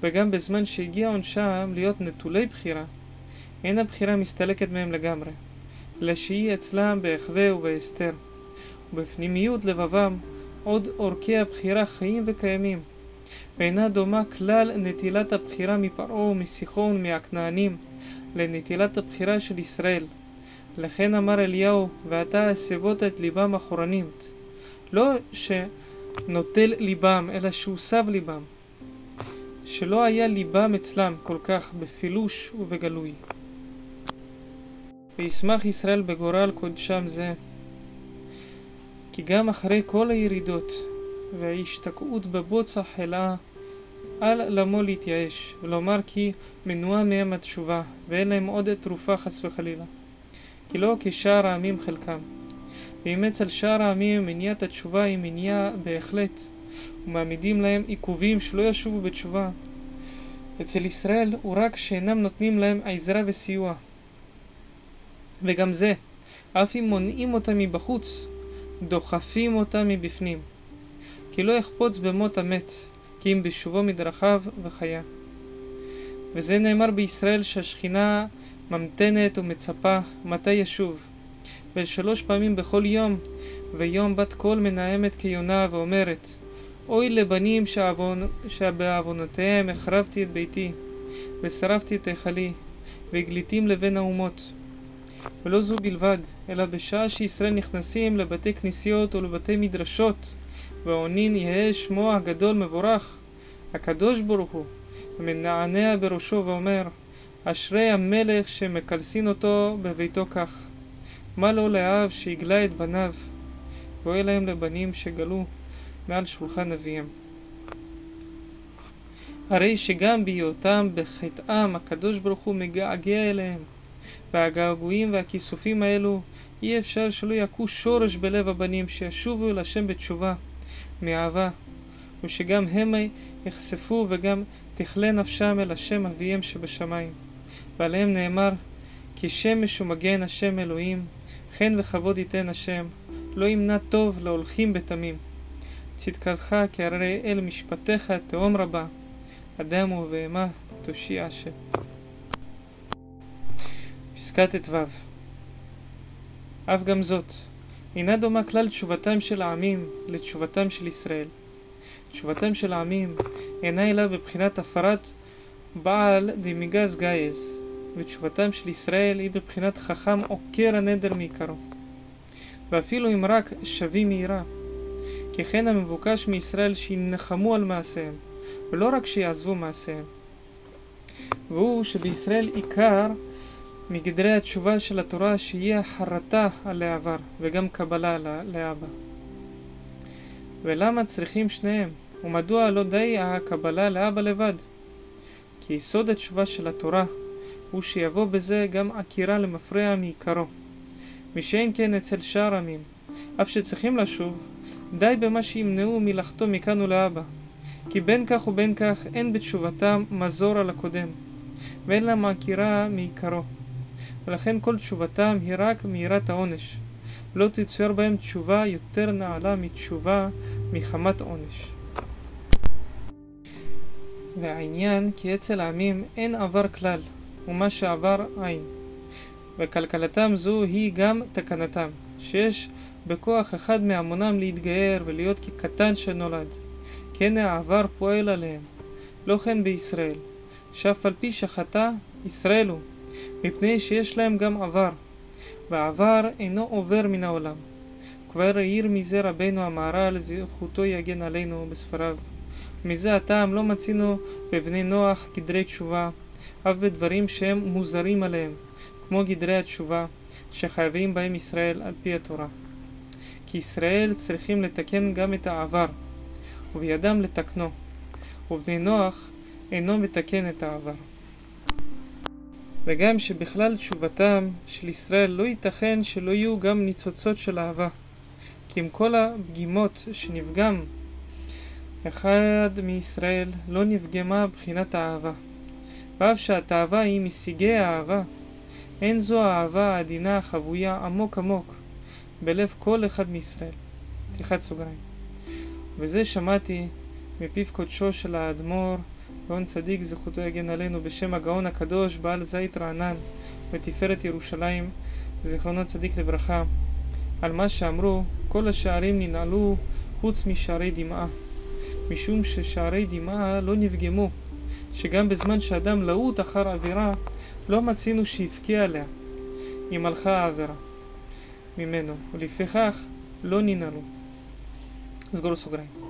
וגם בזמן שהגיע עונשם להיות נטולי בחירה, אין הבחירה מסתלקת מהם לגמרי, אלא שהיא אצלם בהחווה ובהסתר, ובפנימיות לבבם עוד עורקי הבחירה חיים וקיימים, ואינה דומה כלל נטילת הבחירה מפרעה ומסיחון ומהכנענים לנטילת הבחירה של ישראל. לכן אמר אליהו, ואתה הסבות את ליבם אחורנית. לא שנוטל ליבם, אלא שהוסב ליבם. שלא היה ליבם אצלם כל כך בפילוש ובגלוי. וישמח ישראל בגורל קודשם זה, כי גם אחרי כל הירידות וההשתקעות בבוץ החלאה, אל למו להתייאש, ולומר כי מנועה מהם התשובה, ואין להם עוד תרופה חס וחלילה. כי לא כשאר העמים חלקם. ואם אצל שאר העמים מניעת התשובה היא מניעה בהחלט, ומעמידים להם עיכובים שלא ישובו בתשובה. אצל ישראל הוא רק שאינם נותנים להם עזרה וסיוע. וגם זה, אף אם מונעים אותם מבחוץ, דוחפים אותם מבפנים. כי לא יחפוץ במות המת, כי אם בשובו מדרכיו וחיה. וזה נאמר בישראל שהשכינה ממתנת ומצפה מתי ישוב. ושלוש פעמים בכל יום, ויום בת קול מנעמת כיונה ואומרת אוי לבנים שעוון, שבעוונותיהם החרבתי את ביתי, ושרפתי את היכלי, והגליתים לבין האומות. ולא זו בלבד, אלא בשעה שישראל נכנסים לבתי כנסיות ולבתי מדרשות, ועונין יהא שמו הגדול מבורך, הקדוש ברוך הוא, ומנענע בראשו ואומר, אשרי המלך שמקלסין אותו בביתו כך. מה לו לאב שהגלה את בניו, ואוי להם לבנים שגלו מעל שולחן אביהם. הרי שגם בהיותם בחטאם הקדוש ברוך הוא מגעגע אליהם, והגעגועים והכיסופים האלו אי אפשר שלא יכו שורש בלב הבנים שישובו אל השם בתשובה, מאהבה, ושגם הם יחשפו וגם תכלה נפשם אל השם אביהם שבשמיים. ועליהם נאמר כי שמש ומגן השם אלוהים, חן וכבוד ייתן השם, לא ימנע טוב להולכים בתמים. צדקתך כהרי אל משפטיך תהום רבה, אדם ובהמה תושיע השם. פסקת ט"ו אף גם זאת, אינה דומה כלל תשובתם של העמים לתשובתם של ישראל. תשובתם של העמים אינה אלא בבחינת הפרת בעל דמיגז גייז, ותשובתם של ישראל היא בבחינת חכם עוקר הנדר מעיקרו. ואפילו אם רק שבים מהירה, כי כן המבוקש מישראל שינחמו על מעשיהם, ולא רק שיעזבו מעשיהם. והוא שבישראל עיקר מגדרי התשובה של התורה שיהיה חרטה על העבר וגם קבלה לאבא. ולמה צריכים שניהם? ומדוע לא די הקבלה לאבא לבד? כי יסוד התשובה של התורה הוא שיבוא בזה גם עקירה למפרע מעיקרו. משאין כן אצל שאר עמים, אף שצריכים לשוב, די במה שימנעו מלחתום מכאן ולהבא. כי בין כך ובין כך אין בתשובתם מזור על הקודם, ואין לה מעקירה מעיקרו. ולכן כל תשובתם היא רק מיראת העונש. לא תצויר בהם תשובה יותר נעלה מתשובה מחמת עונש. והעניין כי אצל העמים אין עבר כלל, ומה שעבר אין. וכלכלתם זו היא גם תקנתם, שיש בכוח אחד מהמונם להתגייר ולהיות כקטן שנולד. כן העבר פועל עליהם. לא כן בישראל, שאף על פי שחטא, ישראל הוא, מפני שיש להם גם עבר, והעבר אינו עובר מן העולם. כבר העיר מזה רבנו המהר"ל, זכותו יגן עלינו בספריו. מזה הטעם לא מצינו בבני נוח גדרי תשובה, אף בדברים שהם מוזרים עליהם, כמו גדרי התשובה, שחייבים בהם ישראל על פי התורה. כי ישראל צריכים לתקן גם את העבר, ובידם לתקנו, ובני נוח אינו מתקן את העבר. וגם שבכלל תשובתם של ישראל לא ייתכן שלא יהיו גם ניצוצות של אהבה. כי עם כל הפגימות שנפגם אחד מישראל לא נפגמה בחינת האהבה. ואף שהתאווה היא משיגי האהבה, אין זו האהבה העדינה החבויה עמוק עמוק בלב כל אחד מישראל. פתיחת סוגריים. וזה שמעתי מפיו קודשו של האדמו"ר גאון צדיק זכותו יגן עלינו בשם הגאון הקדוש בעל זית רענן ותפארת ירושלים זיכרונו צדיק לברכה, על מה שאמרו, כל השערים ננעלו חוץ משערי דמעה, משום ששערי דמעה לא נפגמו, שגם בזמן שאדם להוט אחר עבירה, לא מצינו שיבכה עליה, אם הלכה העבירה ממנו, ולפיכך לא ננעלו. סגור סוגריים.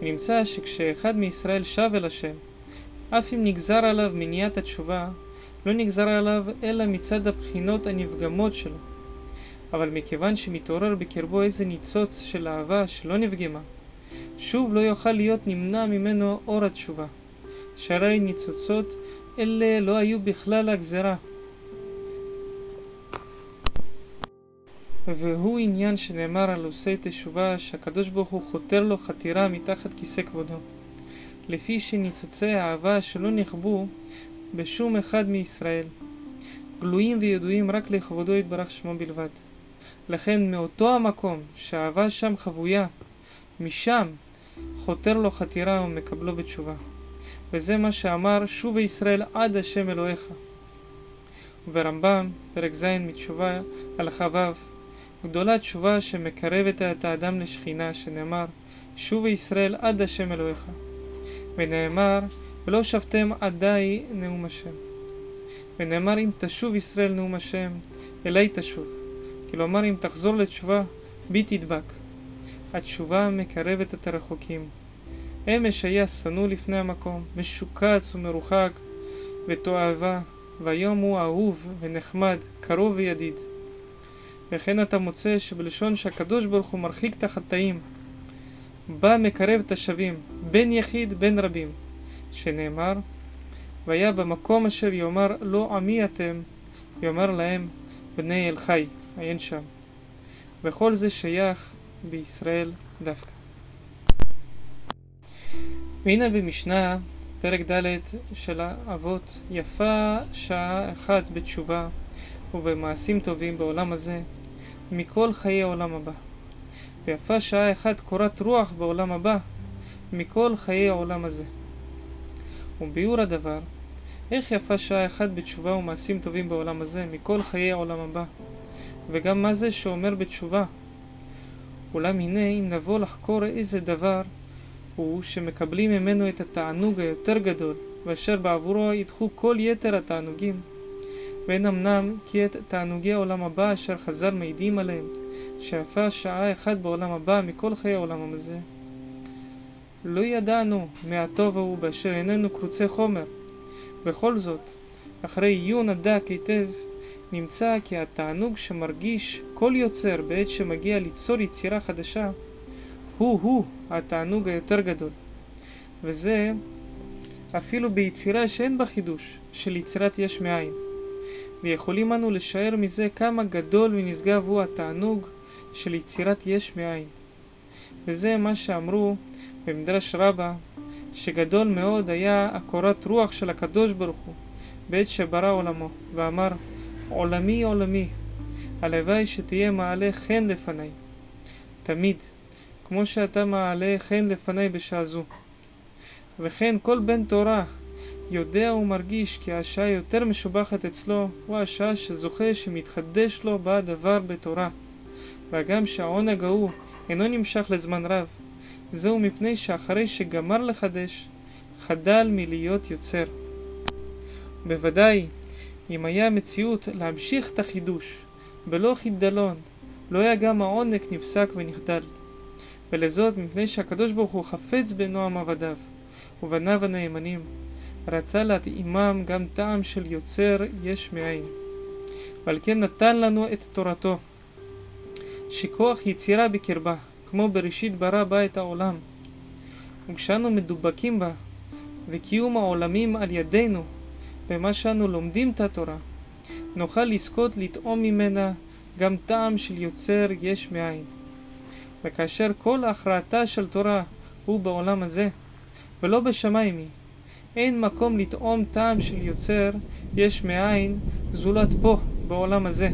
ונמצא שכשאחד מישראל שב אל השם, אף אם נגזר עליו מניעת התשובה, לא נגזר עליו אלא מצד הבחינות הנפגמות שלו. אבל מכיוון שמתעורר בקרבו איזה ניצוץ של אהבה שלא נפגמה, שוב לא יוכל להיות נמנע ממנו אור התשובה. שהרי ניצוצות אלה לא היו בכלל הגזרה. והוא עניין שנאמר על עושי תשובה שהקדוש ברוך הוא חותר לו חתירה מתחת כיסא כבודו. לפי שניצוצי האהבה שלא נכבו בשום אחד מישראל, גלויים וידועים רק לכבודו יתברך שמו בלבד. לכן מאותו המקום שהאהבה שם חבויה, משם חותר לו חתירה ומקבלו בתשובה. וזה מה שאמר שוב ישראל עד השם אלוהיך. וברמב"ם, פרק ז' מתשובה, הלכה ו', גדולה תשובה שמקרבת את האדם לשכינה, שנאמר, שוב ישראל עד השם אלוהיך. ונאמר, ולא שבתם עדי נאום השם. ונאמר, אם תשוב ישראל נאום השם, אלי תשוב. כלומר, אם תחזור לתשובה, בי תדבק. התשובה מקרבת את הרחוקים. אמש היה שנוא לפני המקום, משוקץ ומרוחק, ותועבה, והיום הוא אהוב ונחמד, קרוב וידיד. וכן אתה מוצא שבלשון שהקדוש ברוך הוא מרחיק את החטאים, בא מקרב את השווים, בין יחיד בין רבים, שנאמר, והיה במקום אשר יאמר לא עמי אתם, יאמר להם בני אל חי, עיין שם. וכל זה שייך בישראל דווקא. והנה במשנה, פרק ד' של האבות, יפה שעה אחת בתשובה ובמעשים טובים בעולם הזה, מכל חיי העולם הבא. ויפה שעה אחת קורת רוח בעולם הבא, מכל חיי העולם הזה. וביאור הדבר, איך יפה שעה אחת בתשובה ומעשים טובים בעולם הזה, מכל חיי העולם הבא. וגם מה זה שאומר בתשובה. אולם הנה, אם נבוא לחקור איזה דבר, הוא שמקבלים ממנו את התענוג היותר גדול, ואשר בעבורו ידחו כל יתר התענוגים. ואין אמנם כי את תענוגי העולם הבא אשר חז"ל מעידים עליהם, שיפה שעה אחת בעולם הבא מכל חיי העולם הזה. לא ידענו מהטוב ההוא באשר איננו קרוצי חומר. בכל זאת, אחרי עיון הדק היטב, נמצא כי התענוג שמרגיש כל יוצר בעת שמגיע ליצור יצירה חדשה, הוא-הוא התענוג היותר גדול. וזה אפילו ביצירה שאין בה חידוש, של יצירת יש מאין. ויכולים אנו לשער מזה כמה גדול ונשגב הוא התענוג של יצירת יש מאין. וזה מה שאמרו במדרש רבה, שגדול מאוד היה הקורת רוח של הקדוש ברוך הוא בעת שברא עולמו, ואמר עולמי עולמי, הלוואי שתהיה מעלה חן לפניי, תמיד, כמו שאתה מעלה חן לפניי בשעה זו. וכן כל בן תורה יודע ומרגיש כי השעה יותר משובחת אצלו הוא השעה שזוכה שמתחדש לו בה דבר בתורה. והגם שהעונג ההוא אינו נמשך לזמן רב, זהו מפני שאחרי שגמר לחדש, חדל מלהיות יוצר. בוודאי, אם היה מציאות להמשיך את החידוש, בלא חידלון, לא היה גם העונג נפסק ונחדל. ולזאת מפני שהקדוש ברוך הוא חפץ בנועם עבדיו, ובניו הנאמנים, רצה להתאימם גם טעם של יוצר יש מאין. ועל כן נתן לנו את תורתו, שכוח יצירה בקרבה, כמו בראשית ברא בה את העולם. וכשאנו מדובקים בה, וקיום העולמים על ידינו, במה שאנו לומדים את התורה, נוכל לזכות לטעום ממנה גם טעם של יוצר יש מאין. וכאשר כל הכרעתה של תורה הוא בעולם הזה, ולא בשמיים היא, אין מקום לטעום טעם של יוצר יש מאין זולת פה, בעולם הזה,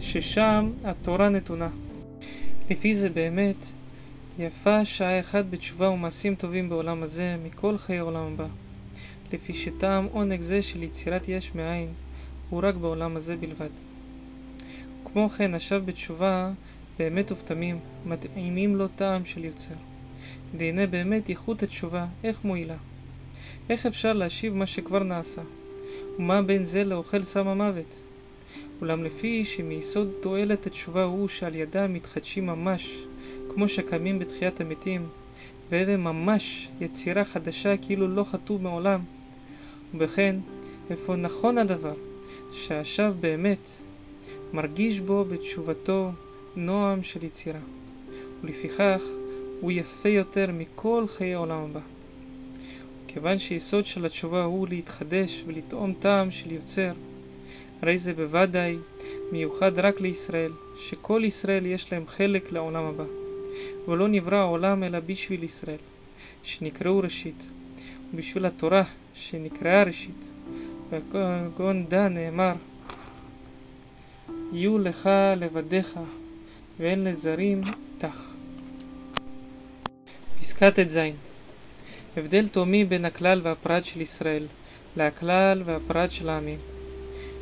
ששם התורה נתונה. לפי זה באמת, יפה שעה אחת בתשובה ומעשים טובים בעולם הזה מכל חיי העולם הבא. לפי שטעם עונג זה של יצירת יש מאין הוא רק בעולם הזה בלבד. כמו כן השב בתשובה באמת ובתמים, מתאימים לו טעם של יוצר. והנה באמת איכות התשובה, איך מועילה? איך אפשר להשיב מה שכבר נעשה? ומה בין זה לאוכל סם המוות? אולם לפי שמיסוד תועלת התשובה הוא שעל ידה מתחדשים ממש, כמו שקמים בתחיית המתים, והם ממש יצירה חדשה כאילו לא חטאו מעולם. ובכן, איפה נכון הדבר, שהשב באמת, מרגיש בו בתשובתו נועם של יצירה, ולפיכך הוא יפה יותר מכל חיי עולם הבא. כיוון שיסוד של התשובה הוא להתחדש ולטעום טעם של יוצר, הרי זה בוודאי מיוחד רק לישראל, שכל ישראל יש להם חלק לעולם הבא, ולא נברא העולם אלא בשביל ישראל, שנקראו ראשית, ובשביל התורה שנקראה ראשית. בגון דן נאמר יהיו לך לבדיך ואין לזרים איתך. פסקה ט"ז הבדל תהומי בין הכלל והפרט של ישראל לכלל והפרט של העמים.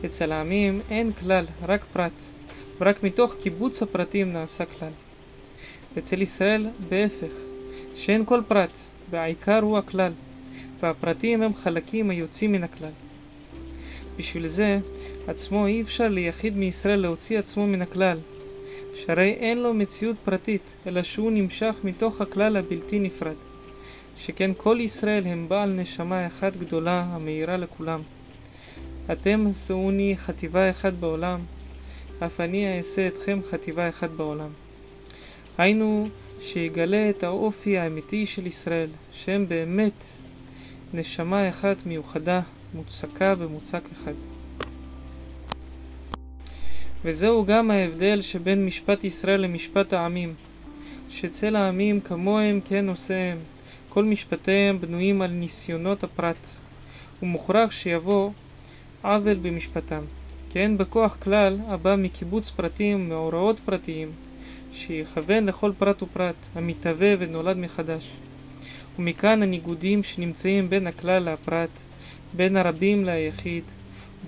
אצל העמים אין כלל, רק פרט, ורק מתוך קיבוץ הפרטים נעשה כלל. אצל ישראל בהפך, שאין כל פרט, והעיקר הוא הכלל, והפרטים הם חלקים היוצאים מן הכלל. בשביל זה עצמו אי אפשר ליחיד מישראל להוציא עצמו מן הכלל, שהרי אין לו מציאות פרטית, אלא שהוא נמשך מתוך הכלל הבלתי נפרד. שכן כל ישראל הם בעל נשמה אחת גדולה המאירה לכולם. אתם עשוני חטיבה אחת בעולם, אף אני אעשה אתכם חטיבה אחת בעולם. היינו שיגלה את האופי האמיתי של ישראל, שהם באמת נשמה אחת מיוחדה, מוצקה במוצק אחד. וזהו גם ההבדל שבין משפט ישראל למשפט העמים, שאצל העמים כמוהם כן עושיהם, כל משפטיהם בנויים על ניסיונות הפרט, ומוכרח שיבוא עוול במשפטם, כי אין בכוח כלל הבא מקיבוץ פרטים ומאורעות פרטיים, שיכוון לכל פרט ופרט, המתהווה ונולד מחדש. ומכאן הניגודים שנמצאים בין הכלל לפרט, בין הרבים ליחיד,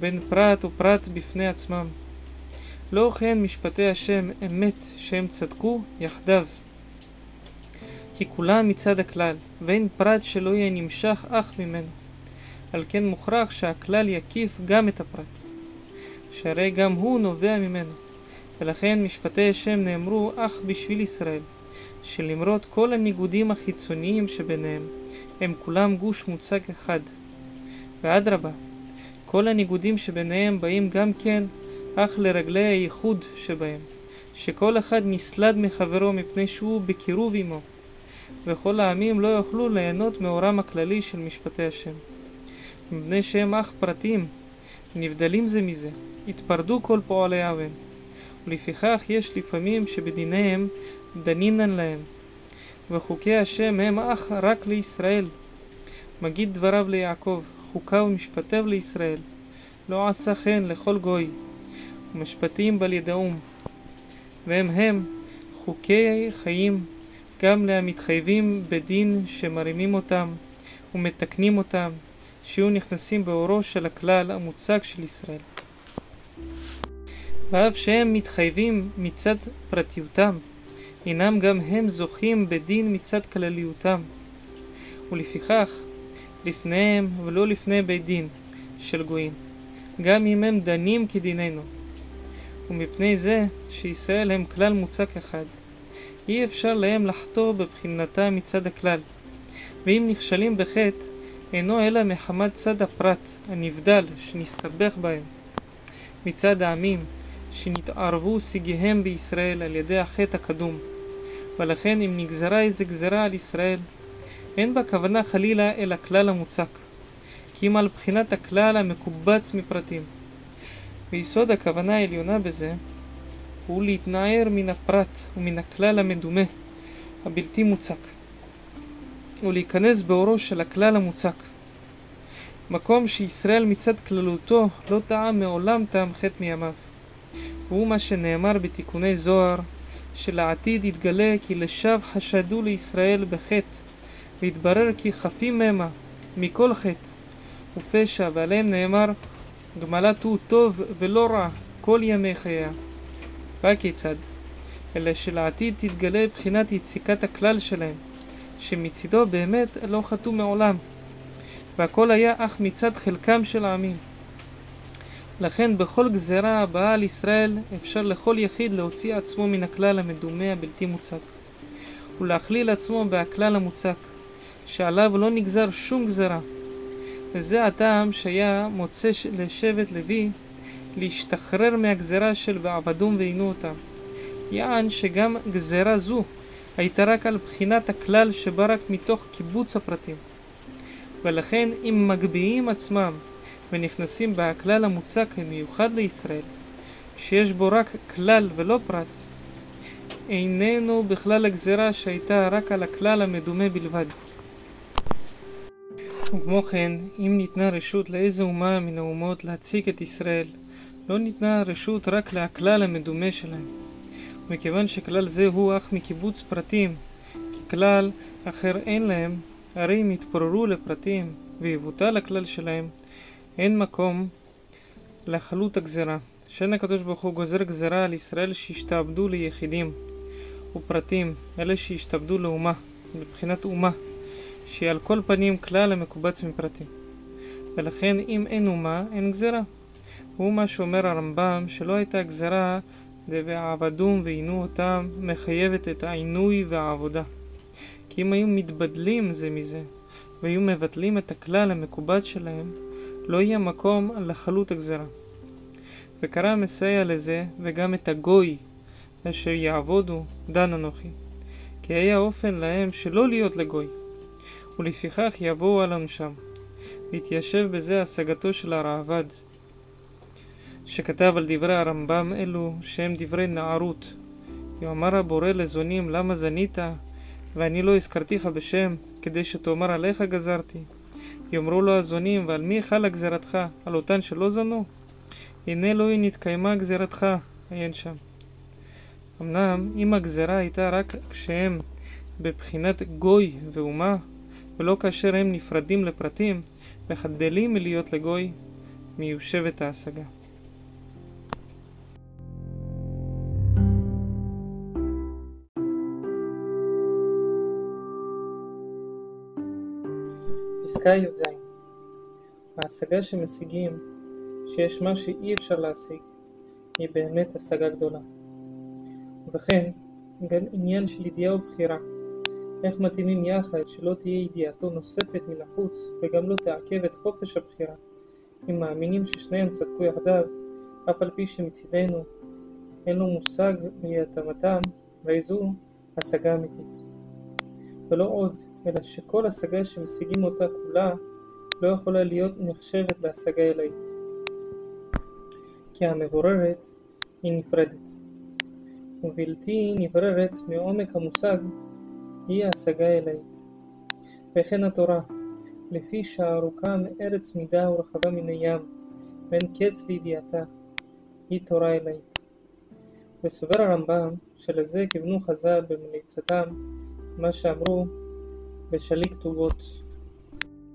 בין פרט ופרט בפני עצמם. לא כן משפטי השם אמת שהם צדקו יחדיו. כי כולם מצד הכלל, ואין פרט שלא יהיה נמשך אך ממנו. על כן מוכרח שהכלל יקיף גם את הפרט, שהרי גם הוא נובע ממנו. ולכן משפטי השם נאמרו אך בשביל ישראל, שלמרות כל הניגודים החיצוניים שביניהם, הם כולם גוש מוצג אחד. ואדרבה, כל הניגודים שביניהם באים גם כן אך לרגלי הייחוד שבהם, שכל אחד נסלד מחברו מפני שהוא בקירוב עמו, וכל העמים לא יוכלו ליהנות מאורם הכללי של משפטי השם. מפני שהם אך פרטים, נבדלים זה מזה, התפרדו כל פועלי אוון, ולפיכך יש לפעמים שבדיניהם דנינן להם, וחוקי השם הם אך רק לישראל. מגיד דבריו ליעקב, חוקיו ומשפטיו לישראל, לא עשה כן לכל גוי, ומשפטים בל ידעום, והם הם חוקי חיים גם למתחייבים בדין שמרימים אותם ומתקנים אותם, שיהיו נכנסים באורו של הכלל המוצק של ישראל. ואף שהם מתחייבים מצד פרטיותם, הינם גם הם זוכים בדין מצד כלליותם. ולפיכך, לפניהם ולא לפני בית דין של גויים, גם אם הם דנים כדיננו. ומפני זה שישראל הם כלל מוצק אחד, אי אפשר להם לחטוא בבחינתם מצד הכלל. ואם נכשלים בחטא, אינו אלא מחמת צד הפרט, הנבדל, שנסתבך בהם. מצד העמים, שנתערבו סיגיהם בישראל על ידי החטא הקדום. ולכן אם נגזרה איזה גזרה על ישראל, אין בה כוונה חלילה אלא כלל המוצק, כי אם על בחינת הכלל המקובץ מפרטים. ויסוד הכוונה העליונה בזה הוא להתנער מן הפרט ומן הכלל המדומה, הבלתי מוצק, ולהיכנס באורו של הכלל המוצק. מקום שישראל מצד כללותו לא טעם מעולם טעם חטא מימיו. והוא מה שנאמר בתיקוני זוהר, שלעתיד יתגלה כי לשווא חשדו לישראל בחטא, והתברר כי חפים המה מכל חטא ופשע, ועליהם נאמר גמלת הוא טוב ולא רע כל ימי חייה. והכיצד? אלא שלעתיד תתגלה בחינת יציקת הכלל שלהם, שמצידו באמת לא חטאו מעולם, והכל היה אך מצד חלקם של העמים. לכן בכל גזרה הבאה על ישראל אפשר לכל יחיד להוציא עצמו מן הכלל המדומה הבלתי מוצק, ולהכליל עצמו בהכלל המוצק, שעליו לא נגזר שום גזרה. וזה הטעם שהיה מוצא לשבט לוי להשתחרר מהגזרה של ועבדום ועינו אותם. יען שגם גזרה זו הייתה רק על בחינת הכלל שבא רק מתוך קיבוץ הפרטים. ולכן אם מגביהים עצמם ונכנסים בהכלל המוצק המיוחד לישראל, שיש בו רק כלל ולא פרט, איננו בכלל הגזרה שהייתה רק על הכלל המדומה בלבד. וכמו כן, אם ניתנה רשות לאיזה אומה מן האומות להציג את ישראל, לא ניתנה רשות רק להכלל המדומה שלהם. מכיוון שכלל זה הוא אך מקיבוץ פרטים, כי כלל אחר אין להם, הרי אם יתפוררו לפרטים ויבוטל הכלל שלהם, אין מקום לחלות הגזרה. שאין הקדוש ברוך הוא גוזר גזרה על ישראל שהשתעבדו ליחידים ופרטים, אלה שהשתעבדו לאומה, מבחינת אומה, שהיא על כל פנים כלל המקובץ מפרטים. ולכן אם אין אומה, אין גזרה. הוא מה שאומר הרמב"ם, שלא הייתה גזרה ועבדום ועינו אותם, מחייבת את העינוי והעבודה. כי אם היו מתבדלים זה מזה, והיו מבטלים את הכלל המקובץ שלהם, לא יהיה מקום לחלות הגזרה. וקרא מסייע לזה, וגם את הגוי, אשר יעבודו, דן אנוכי. כי היה אופן להם שלא להיות לגוי, ולפיכך יבואו על עונשם. והתיישב בזה השגתו של הראב"ד, שכתב על דברי הרמב"ם אלו שהם דברי נערות. יאמר הבורא לזונים למה זנית ואני לא הזכרתיך בשם כדי שתאמר עליך גזרתי. יאמרו לו הזונים ועל מי חלה גזירתך? על אותן שלא זנו? הנה לא היא נתקיימה גזירתך, עיין שם. אמנם אם הגזירה הייתה רק כשהם בבחינת גוי ואומה ולא כאשר הם נפרדים לפרטים וחדלים מלהיות לגוי מיושבת ההשגה. פסקה י"ז ההשגה שמשיגים שיש מה שאי אפשר להשיג היא באמת השגה גדולה. וכן, גם עניין של ידיעה ובחירה איך מתאימים יחד שלא תהיה ידיעתו נוספת מן החוץ וגם לא תעכב את חופש הבחירה אם מאמינים ששניהם צדקו יחדיו אף על פי שמצידנו אין לו מושג בהתאמתם, הרי זו השגה אמיתית. ולא עוד, אלא שכל השגה שמשיגים אותה כולה לא יכולה להיות נחשבת להשגה אלאית. כי המבוררת היא נפרדת, ובלתי נבררת מעומק המושג היא השגה אלאית. וכן התורה, לפי שארוכה מארץ מידה ורחבה מן הים, ואין קץ לידיעתה, היא תורה אלאית. וסובר הרמב"ם שלזה כיוונו חז"ל במליצתם מה שאמרו בשליק כתובות.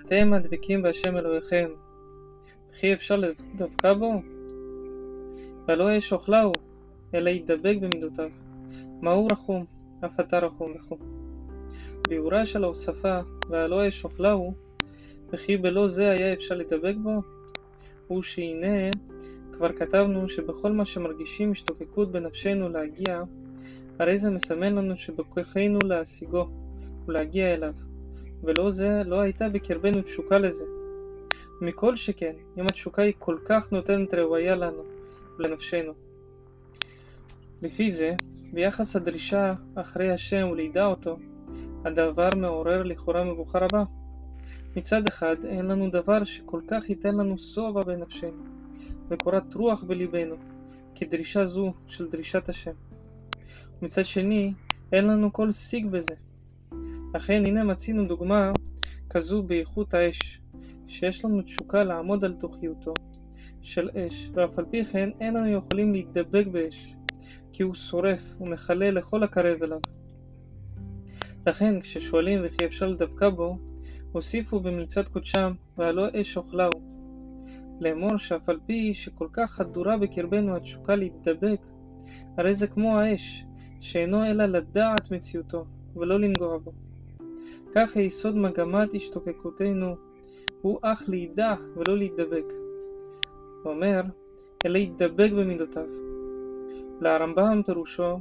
אתם הדבקים בהשם אלוהיכם, וכי אפשר לדבקה בו? והלא יש אוכלהו, אלא ידבק במידותיו. מהו רחום, אף אתה רחום וכו'. ביאורה של ההוספה, והלא יש אוכלהו, וכי בלא זה היה אפשר לדבק בו? הוא שהנה כבר כתבנו שבכל מה שמרגישים השתוקקות בנפשנו להגיע, הרי זה מסמן לנו שבכוחנו להשיגו ולהגיע אליו, ולא זה לא הייתה בקרבנו תשוקה לזה. מכל שכן, אם התשוקה היא כל כך נותנת ראויה לנו ולנפשנו. לפי זה, ביחס הדרישה אחרי השם ולידע אותו, הדבר מעורר לכאורה מבוכה רבה. מצד אחד, אין לנו דבר שכל כך ייתן לנו שובע בנפשנו, וקורת רוח בלבנו, כדרישה זו של דרישת השם. מצד שני, אין לנו כל שיג בזה. לכן הנה מצינו דוגמה כזו באיכות האש, שיש לנו תשוקה לעמוד על תוכיותו של אש, ואף על פי כן אין אנו יכולים להידבק באש, כי הוא שורף ומכלה לכל הקרב אליו. לכן כששואלים וכי אפשר לדבקה בו, הוסיפו במליצת קודשם, והלא אש אוכלהו. לאמור שאף על פי שכל כך חדורה בקרבנו התשוקה להידבק, הרי זה כמו האש, שאינו אלא לדעת מציאותו, ולא לנגוע בו. כך היסוד מגמת השתוקקותנו הוא אך לידע ולא להידבק. הוא אומר, אלא ידבק במידותיו. לרמב"ם פירושו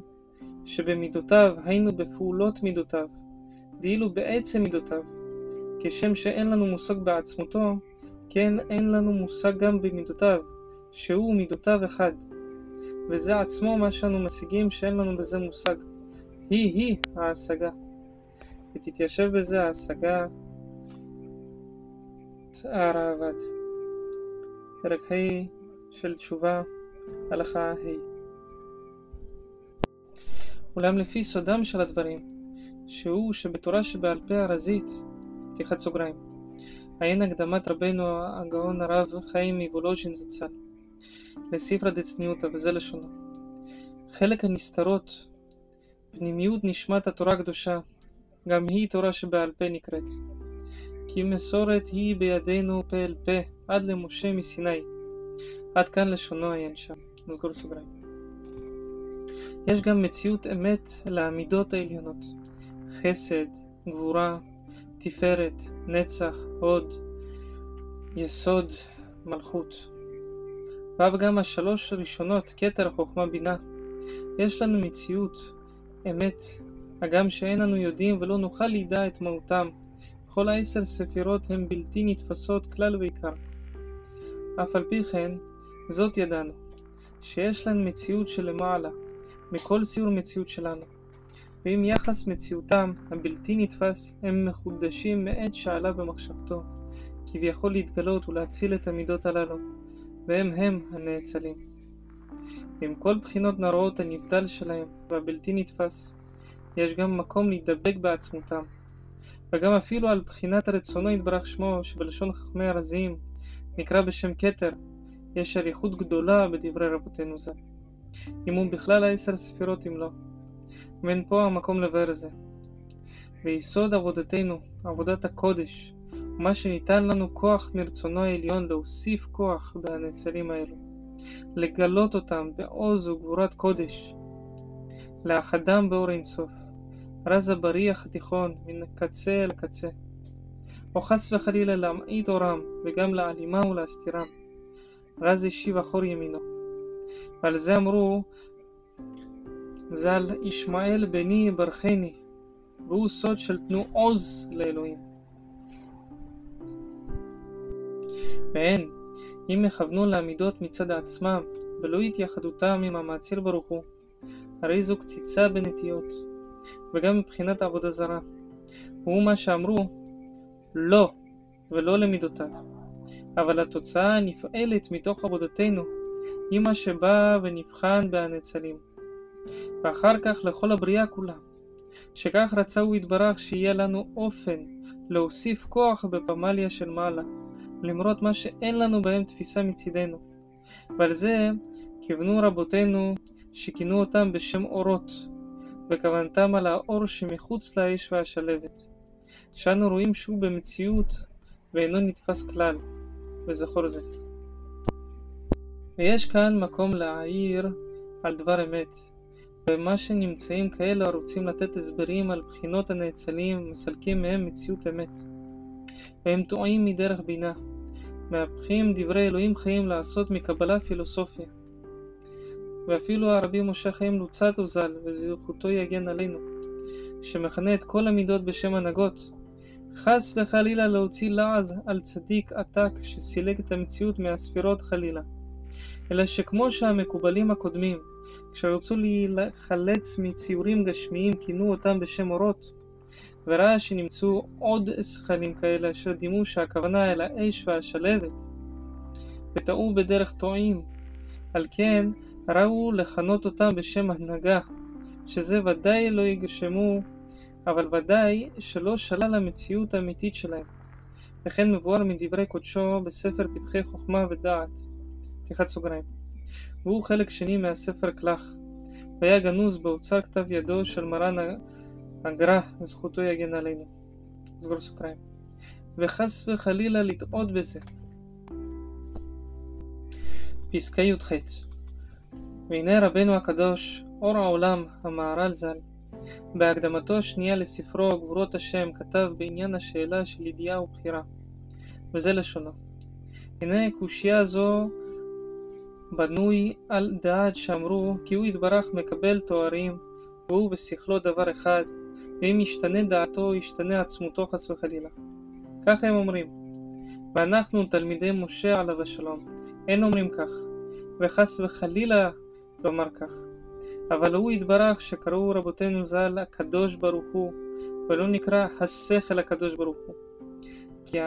שבמידותיו, היינו בפעולות מידותיו, דהילו בעצם מידותיו, כשם שאין לנו מושג בעצמותו, כן אין לנו מושג גם במידותיו, שהוא מידותיו אחד. וזה עצמו מה שאנו משיגים שאין לנו בזה מושג. היא-היא ההשגה. ותתיישב בזה ההשגה הרעב"ד. פרק ה' של תשובה, הלכה ה'. אולם לפי סודם של הדברים, שהוא שבתורה שבעל פה הרזית, פתיחת סוגריים, עיין הקדמת רבנו הגאון הרב חיים מוולוז'ין זצ"ל, לספרא דצניותא, וזה לשונו. חלק הנסתרות, פנימיות נשמת התורה הקדושה, גם היא תורה שבעל פה נקראת. כי מסורת היא בידינו פה אל פה, עד למשה מסיני. עד כאן לשונו עיין שם. נסגור סוגריים. יש גם מציאות אמת לעמידות העליונות. חסד, גבורה, תפארת, נצח, הוד, יסוד, מלכות. ואף גם השלוש הראשונות, כתר, חוכמה, בינה. יש לנו מציאות, אמת, הגם שאין אנו יודעים ולא נוכל לידע את מהותם. כל העשר ספירות הן בלתי נתפסות כלל ועיקר. אף על פי כן, זאת ידענו, שיש להן מציאות שלמעלה, מכל ציור מציאות שלנו. ועם יחס מציאותם הבלתי נתפס הם מחודשים מעת שעלה במחשבתו, כביכול להתגלות ולהציל את המידות הללו, והם הם הנאצלים. ועם כל בחינות נראות הנבדל שלהם והבלתי נתפס, יש גם מקום להידבק בעצמותם. וגם אפילו על בחינת רצונו יתברך שמו, שבלשון חכמי הרזים נקרא בשם כתר, יש אריכות גדולה בדברי רבותינו ז"ל. אם הוא בכלל העשר ספירות אם לא. ואין פה המקום לבאר זה. ויסוד עבודתנו, עבודת הקודש, ומה שניתן לנו כוח מרצונו העליון להוסיף כוח בנצלים האלו, לגלות אותם בעוז וגבורת קודש, לאחדם באור אינסוף, רז הבריח התיכון מן קצה אל קצה, או חס וחלילה להמעיט אורם, וגם להעלימם ולהסתירם, רז השיב אחור ימינו. ועל זה אמרו ז"ל ישמעאל בני ברכני, והוא סוד של תנו עוז לאלוהים. והן, אם יכוונו לעמידות מצד עצמם, ולא התייחדותם עם המעציר ברוך הוא, הרי זו קציצה בנטיות, וגם מבחינת עבודה זרה. והוא מה שאמרו, לא, ולא למידותיו. אבל התוצאה הנפעלת מתוך עבודתנו, היא מה שבא ונבחן בהנצלים. ואחר כך לכל הבריאה כולה. שכך רצה הוא יתברך שיהיה לנו אופן להוסיף כוח בפמליה של מעלה, למרות מה שאין לנו בהם תפיסה מצידנו. ועל זה כיוונו רבותינו שכינו אותם בשם אורות, וכוונתם על האור שמחוץ לאש והשלבת, שאנו רואים שהוא במציאות ואינו נתפס כלל, וזכור זה. ויש כאן מקום להעיר על דבר אמת, ומה שנמצאים כאלה הרוצים לתת הסברים על בחינות הנאצלים ומסלקים מהם מציאות אמת. והם טועים מדרך בינה, מהפכים דברי אלוהים חיים לעשות מקבלה פילוסופיה. ואפילו הרבי משה חיים לוצטו ז"ל, וזכותו יגן עלינו, שמכנה את כל המידות בשם הנהגות, חס וחלילה להוציא לעז על צדיק עתק שסילק את המציאות מהספירות חלילה. אלא שכמו שהמקובלים הקודמים, כשרצו להיחלץ מציורים גשמיים, כינו אותם בשם אורות, וראה שנמצאו עוד שכלים כאלה אשר דימו שהכוונה אל האש והשלבת, וטעו בדרך טועים. על כן, ראו לכנות אותם בשם הנהגה, שזה ודאי לא יגשמו, אבל ודאי שלא שלל המציאות האמיתית שלהם. וכן מבואר מדברי קודשו בספר פתחי חוכמה ודעת. פתיחת סוגריים. והוא חלק שני מהספר כלך, והיה גנוז באוצר כתב ידו של מרן הגר"א, זכותו יגן עלינו. סגור סוגריים. וחס וחלילה לטעות בזה. פסקה י"ח והנה רבנו הקדוש, אור העולם, המהר"ל ז"ל, בהקדמתו השנייה לספרו גבורות השם כתב בעניין השאלה של ידיעה ובחירה, וזה לשונו. הנה קושייה זו בנוי על דעת שאמרו כי הוא יתברך מקבל תוארים והוא בשכלו דבר אחד ואם ישתנה דעתו ישתנה עצמותו חס וחלילה. כך הם אומרים. ואנחנו תלמידי משה עליו השלום אין אומרים כך וחס וחלילה לומר כך. אבל הוא יתברך שקראו רבותינו ז"ל הקדוש ברוך הוא ולא נקרא השכל הקדוש ברוך הוא. כי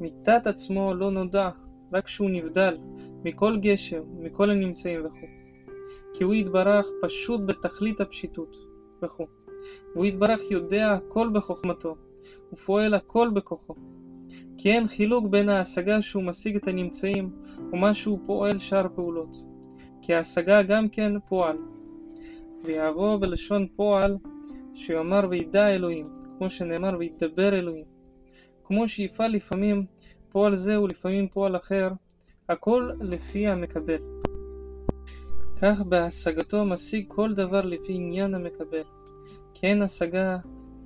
אמיתת עצמו לא נודע רק שהוא נבדל מכל גשם, מכל הנמצאים וכו'. כי הוא יתברך פשוט בתכלית הפשיטות וכו'. והוא יתברך יודע הכל בחוכמתו, ופועל הכל בכוחו. כי אין חילוק בין ההשגה שהוא משיג את הנמצאים, ומה שהוא פועל שאר פעולות. כי ההשגה גם כן פועל. ויעבור בלשון פועל, שיאמר וידע אלוהים, כמו שנאמר וידבר אלוהים. כמו שיפעל לפעמים פועל זה ולפעמים פועל אחר, הכל לפי המקבל. כך בהשגתו משיג כל דבר לפי עניין המקבל, כי אין השגה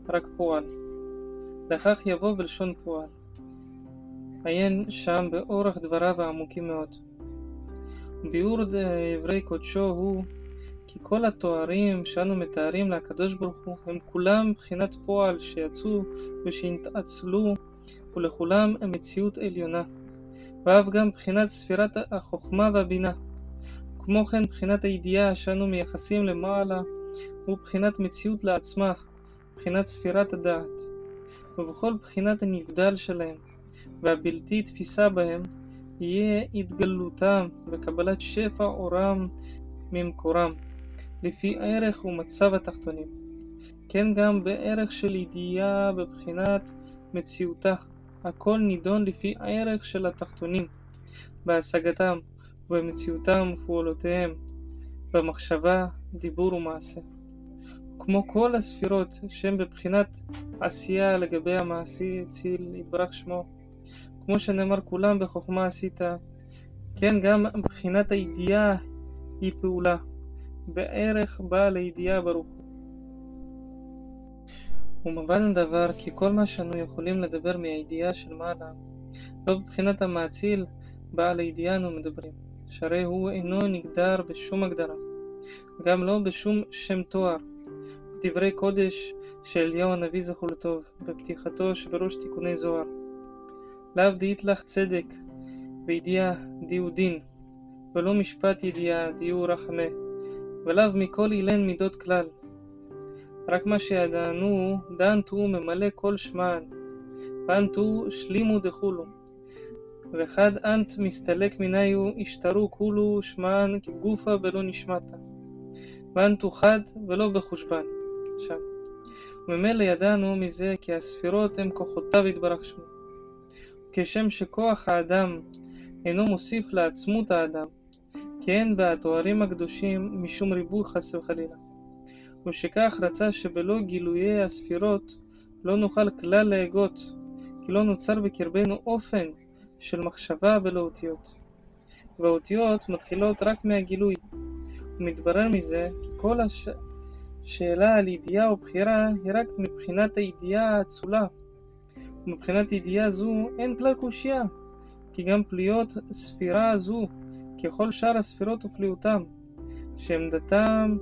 רק פועל. לכך יבוא בלשון פועל. עיין שם באורך דבריו העמוקים מאוד. ביאור דברי קודשו הוא כי כל התוארים שאנו מתארים לקדוש ברוך הוא הם כולם מבחינת פועל שיצאו ושהתעצלו ולכולם מציאות עליונה, ואף גם בחינת ספירת החוכמה והבינה. כמו כן בחינת הידיעה שאנו מייחסים למעלה הוא בחינת מציאות לעצמה, בחינת ספירת הדעת. ובכל בחינת הנבדל שלהם והבלתי תפיסה בהם יהיה התגלותם וקבלת שפע אורם ממקורם, לפי ערך ומצב התחתונים. כן גם בערך של ידיעה בבחינת מציאותה, הכל נידון לפי הערך של התחתונים, בהשגתם ובמציאותם ופעולותיהם, במחשבה, דיבור ומעשה. כמו כל הספירות שהן בבחינת עשייה לגבי המעשי הציל יתברך שמו, כמו שנאמר כולם בחוכמה עשית, כן גם בחינת הידיעה היא פעולה, בערך בעל הידיעה ברוך הוא. ומובן הדבר כי כל מה שאנו יכולים לדבר מהידיעה של מעלה, לא בבחינת המאציל בעל הידיעה אנו מדברים, שהרי הוא אינו נגדר בשום הגדרה, גם לא בשום שם תואר. דברי קודש של אליהו הנביא זכור לטוב, בפתיחתו שבראש תיקוני זוהר. לאו דאית לך צדק, וידיעה דיהו דין, ולא משפט ידיעה דיהו רחמה, ולאו מכל אילן מידות כלל, רק מה שידענו, דנתו ממלא כל שמן, ואנתו שלימו דכולו. וחד אנט מסתלק מניו השתרו כולו שמן כגופה בלא נשמטה. ואנתו חד ולא בחושבן. שם. וממילא ידענו מזה כי הספירות הם כוחותיו יתברך שמו. כשם שכוח האדם אינו מוסיף לעצמות האדם, כי אין בתוארים הקדושים משום ריבוי חס וחלילה. ושכך רצה שבלא גילויי הספירות לא נוכל כלל להגות, כי לא נוצר בקרבנו אופן של מחשבה בלא אותיות. והאותיות מתחילות רק מהגילוי, ומתברר מזה כי כל השאלה על ידיעה או בחירה היא רק מבחינת הידיעה האצולה. ומבחינת ידיעה זו אין כלל קושייה, כי גם פליות ספירה זו, ככל שאר הספירות ופליאותם, שעמדתם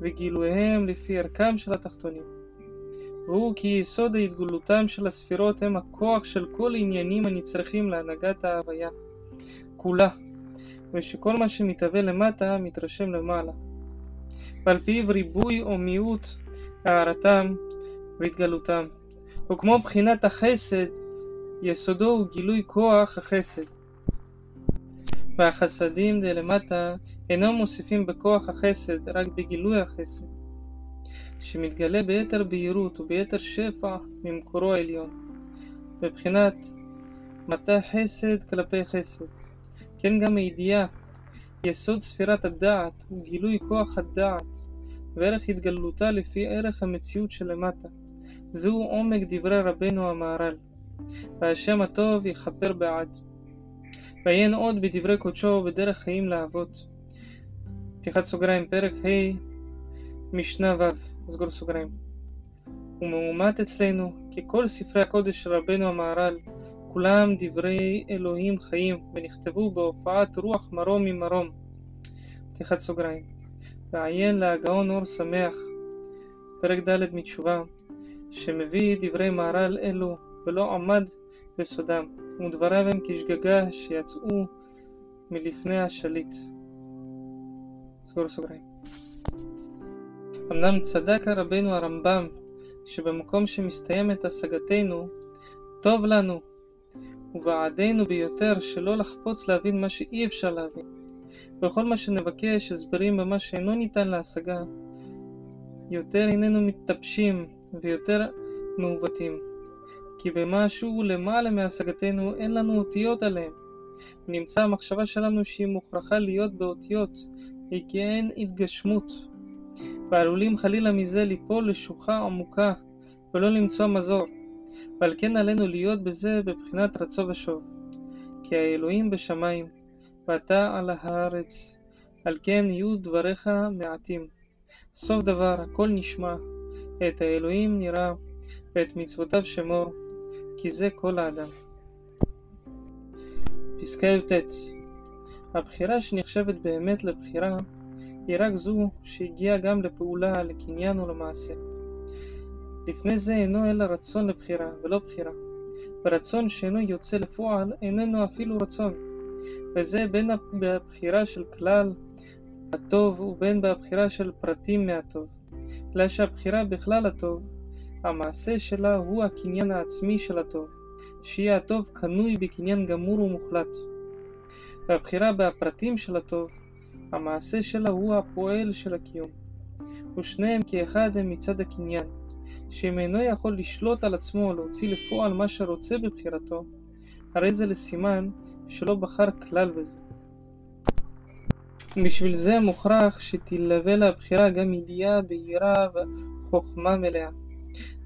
וגילויהם לפי ערכם של התחתונים. והוא כי יסוד ההתגלותם של הספירות הם הכוח של כל העניינים הנצרכים להנהגת ההוויה, כולה, ושכל מה שמתהווה למטה מתרשם למעלה. ועל פיו ריבוי או מיעוט הערתם והתגלותם. וכמו בחינת החסד, יסודו הוא גילוי כוח החסד. והחסדים דלמטה אינם מוסיפים בכוח החסד, רק בגילוי החסד, שמתגלה ביתר בהירות וביתר שפע ממקורו העליון, מבחינת מטה חסד כלפי חסד. כן גם הידיעה, יסוד ספירת הדעת הוא גילוי כוח הדעת, וערך התגלותה לפי ערך המציאות שלמטה. זהו עומק דברי רבנו המהר"ל, והשם הטוב יכפר בעד. ועיין עוד בדברי קודשו בדרך חיים לאבות. פתיחת סוגריים, פרק ה', משנה ו', סגור סוגריים. ומאומת אצלנו, כי כל ספרי הקודש של רבנו המהר"ל, כולם דברי אלוהים חיים, ונכתבו בהופעת רוח מרום ממרום. פתיחת סוגריים. ועיין להגאון אור שמח, פרק ד' מתשובה, שמביא דברי מהר"ל אלו, ולא עמד בסודם, ודבריו הם כשגגה שיצאו מלפני השליט. סגור סוגריים. אמנם צדק רבנו הרמב"ם שבמקום שמסתיימת השגתנו, טוב לנו ובעדנו ביותר שלא לחפוץ להבין מה שאי אפשר להבין. בכל מה שנבקש הסברים במה שאינו ניתן להשגה, יותר איננו מתטפשים ויותר מעוותים. כי במשהו למעלה מהשגתנו אין לנו אותיות עליהם. נמצא המחשבה שלנו שהיא מוכרחה להיות באותיות, היא כי אין התגשמות. ועלולים חלילה מזה ליפול לשוחה עמוקה ולא למצוא מזור. ועל כן עלינו להיות בזה בבחינת רצו ושוב. כי האלוהים בשמיים, ואתה על הארץ, על כן יהיו דבריך מעטים. סוף דבר הכל נשמע, את האלוהים נראה, ואת מצוותיו שמור, כי זה כל האדם. פסקה י"ט הבחירה שנחשבת באמת לבחירה היא רק זו שהגיעה גם לפעולה, לקניין ולמעשה. לפני זה אינו אלא רצון לבחירה, ולא בחירה. ורצון שאינו יוצא לפועל איננו אפילו רצון. וזה בין בבחירה של כלל הטוב ובין בבחירה של פרטים מהטוב. אלא שהבחירה בכלל הטוב, המעשה שלה הוא הקניין העצמי של הטוב, שיהיה הטוב קנוי בקניין גמור ומוחלט. והבחירה בפרטים של הטוב, המעשה שלה הוא הפועל של הקיום. ושניהם כאחד הם מצד הקניין, שאם אינו יכול לשלוט על עצמו או להוציא לפועל מה שרוצה בבחירתו, הרי זה לסימן שלא בחר כלל בזה. בשביל זה מוכרח שתלווה לבחירה גם ידיעה בהירה וחוכמה מלאה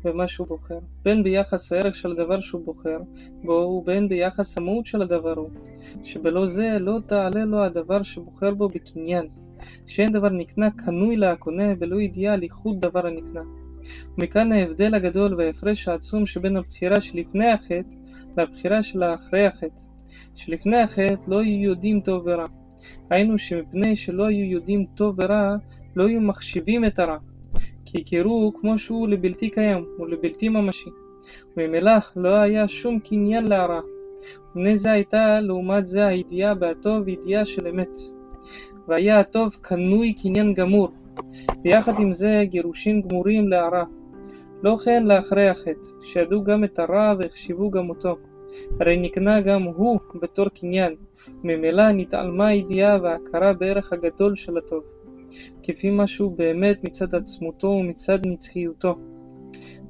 במה שהוא בוחר, בין ביחס הערך של הדבר שהוא בוחר בו ובין ביחס המהות של הדבר הוא, שבלא זה לא תעלה לו הדבר שבוחר בו בקניין, שאין דבר נקנה קנוי לקונה בלא ידיעה על איחוד דבר הנקנה. ומכאן ההבדל הגדול וההפרש העצום שבין הבחירה שלפני החטא לבחירה של אחרי החטא. שלפני החטא לא יודעים טוב ורע. היינו שמפני שלא היו יודעים טוב ורע, לא היו מחשיבים את הרע. כי הכירו כמו שהוא לבלתי קיים ולבלתי ממשי. וממילא לא היה שום קניין להרע. ובני זה הייתה לעומת זה הידיעה בהטוב ידיעה של אמת. והיה הטוב קנוי קניין גמור, ויחד עם זה גירושים גמורים להרע. לא כן לאחרי החטא, שידעו גם את הרע והחשיבו גם אותו. הרי נקנה גם הוא בתור קניין, ממילא נתעלמה הידיעה וההכרה בערך הגדול של הטוב, כפי משהו באמת מצד עצמותו ומצד נצחיותו.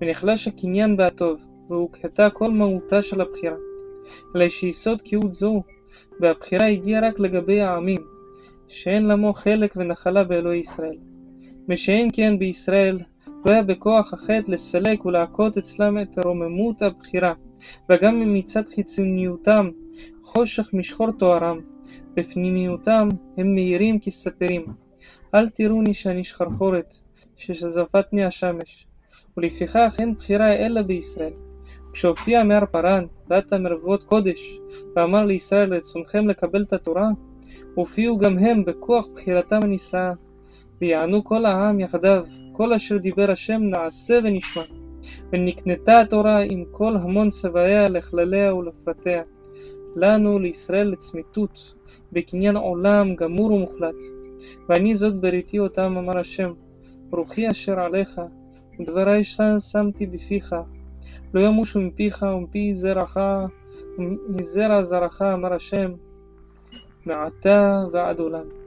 ונחלש הקניין בהטוב, והוקהתה כל מהותה של הבחירה. אלא שיסוד קהות זו, והבחירה הגיעה רק לגבי העמים, שאין למו חלק ונחלה באלוהי ישראל. ושאין כן בישראל, לא היה בכוח החטא לסלק ולהכות אצלם את רוממות הבחירה, וגם מצד חיצוניותם חושך משחור תוארם, בפנימיותם הם מאירים כספרים. אל תראוני שאני שחרחורת, ששזפתני השמש. ולפיכך אין בחירה אלא בישראל. כשהופיע מר פרן, ועתה מרבות קודש, ואמר לישראל רצונכם לקבל את התורה, הופיעו גם הם בכוח בחירתם הנישאה, ויענו כל העם יחדיו, כל אשר דיבר השם נעשה ונשמע. ונקנתה התורה עם כל המון צבאיה לכלליה ולפרטיה. לנו, לישראל, לצמיתות, בקניין עולם גמור ומוחלט. ואני זאת בריתי אותם, אמר השם, רוחי אשר עליך, ודברי שמתי בפיך. לא ימושו מפיך ומפי זרעך, ומזרע זרעך, אמר השם, מעתה ועד עולם.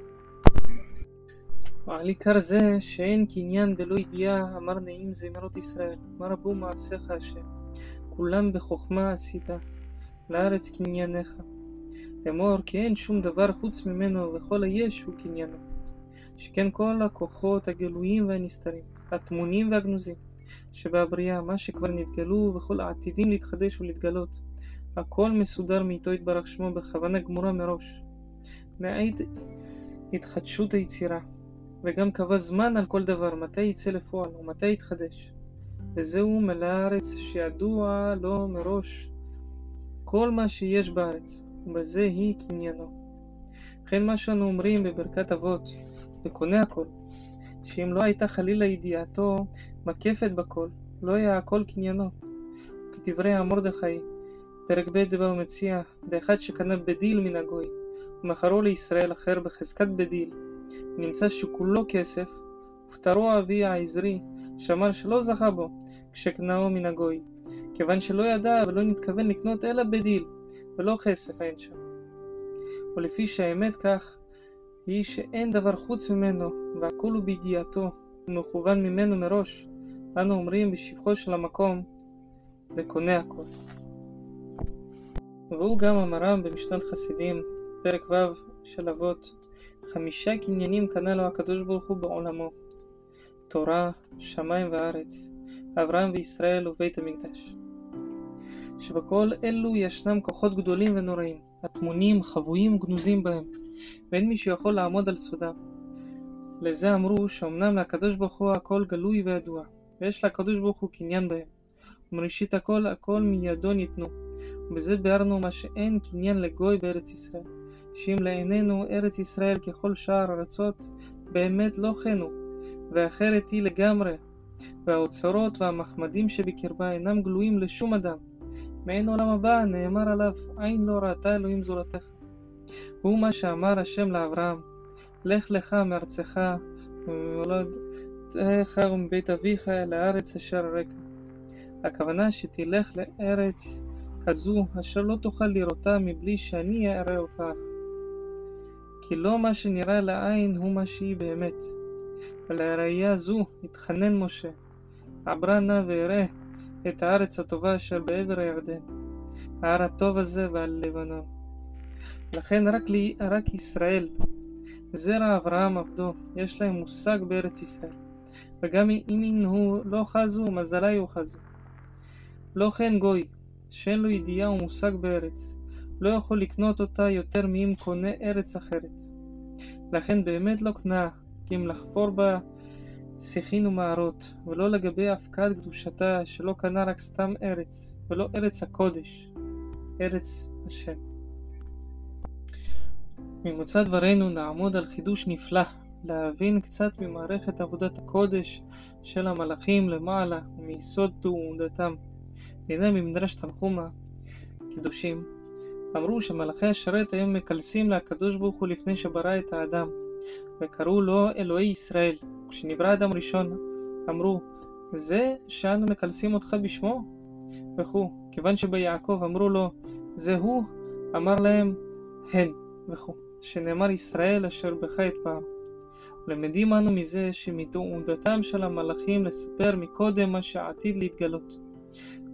ועל עיקר זה שאין קניין בלא ידיעה, אמר נעים זמרות ישראל, מה רבו מעשיך השם, כולם בחוכמה עשית, לארץ קניינך. לאמור כי אין שום דבר חוץ ממנו, וכל היש הוא קניינו. שכן כל הכוחות הגלויים והנסתרים, הטמונים והגנוזים, שבבריאה, מה שכבר נתגלו וכל העתידים להתחדש ולהתגלות, הכל מסודר מאיתו יתברך שמו בכוונה גמורה מראש. מעיד התחדשות היצירה, וגם קבע זמן על כל דבר, מתי יצא לפועל ומתי יתחדש. וזהו מלא הארץ שידוע לו מראש כל מה שיש בארץ, ובזה היא קניינו. וכן מה שאנו אומרים בברכת אבות, וקונה הכל, שאם לא הייתה חלילה ידיעתו מקפת בכל, לא היה הכל קניינו. כדברי המרדכי, פרק ב' דבר מציע, באחד שקנה בדיל מן הגוי, ומכרו לישראל אחר בחזקת בדיל, נמצא שכולו כסף, ופטרו אבי העזרי, שאמר שלא זכה בו, כשקנאו מן הגוי, כיוון שלא ידע ולא נתכוון לקנות אלא בדיל, ולא כסף אין שם. ולפי שהאמת כך, היא שאין דבר חוץ ממנו, והכל הוא בידיעתו, ומכוון ממנו מראש, אנו אומרים בשבחו של המקום, וקונה הכל. והוא גם אמרם במשנת חסידים, פרק ו' של אבות, חמישה קניינים קנה לו הקדוש ברוך הוא בעולמו, תורה, שמיים וארץ, אברהם וישראל ובית המקדש. שבכל אלו ישנם כוחות גדולים ונוראים, הטמונים, חבויים וגנוזים בהם, ואין מי שיכול לעמוד על סודם. לזה אמרו שאומנם לקדוש ברוך הוא הכל גלוי וידוע, ויש לקדוש ברוך הוא קניין בהם, ומראשית הכל הכל מידו ניתנו, ובזה ביארנו מה שאין קניין לגוי בארץ ישראל, שאם לעינינו ארץ ישראל ככל שאר ארצות, באמת לא כן הוא, ואחרת היא לגמרי, והאוצרות והמחמדים שבקרבה אינם גלויים לשום אדם. מעין עולם הבא נאמר עליו עין לא ראתה אלוהים זולתך. הוא מה שאמר השם לאברהם לך לך מארצך וממולדתך ומבית אביך אל הארץ אשר רקע. הכוונה שתלך לארץ כזו אשר לא תוכל לראותה מבלי שאני אראה אותך. כי לא מה שנראה לעין הוא מה שהיא באמת. ולראייה זו התחנן משה, עברה נא ואראה את הארץ הטובה אשר בעבר הירדן, ההר הטוב הזה ועל לבנון. לכן רק, לי, רק ישראל, זרע אברהם עבדו, יש להם מושג בארץ ישראל, וגם אם ינהו לא חזו, מזלה יאחזו. לא כן גוי, שאין לו ידיעה ומושג בארץ, לא יכול לקנות אותה יותר מאם קונה ארץ אחרת. לכן באמת לא קנה, כי אם לחפור בה שיחין ומערות, ולא לגבי הפקעת קדושתה, שלא קנה רק סתם ארץ, ולא ארץ הקודש, ארץ השם. ממוצא דברינו נעמוד על חידוש נפלא, להבין קצת ממערכת עבודת הקודש של המלאכים למעלה ומיסוד תעודתם. הנה ממדרש תנחומה, קדושים, אמרו שמלאכי השרת היו מקלסים לקדוש ברוך הוא לפני שברא את האדם, וקראו לו אלוהי ישראל. כשנברא אדם ראשון, אמרו, זה שאנו מקלסים אותך בשמו? וכו'. כיוון שביעקב אמרו לו, זה הוא, אמר להם, הן, וכו'. שנאמר ישראל אשר בך אתפאר. למדים אנו מזה שמתעודתם של המלאכים לספר מקודם מה שעתיד להתגלות.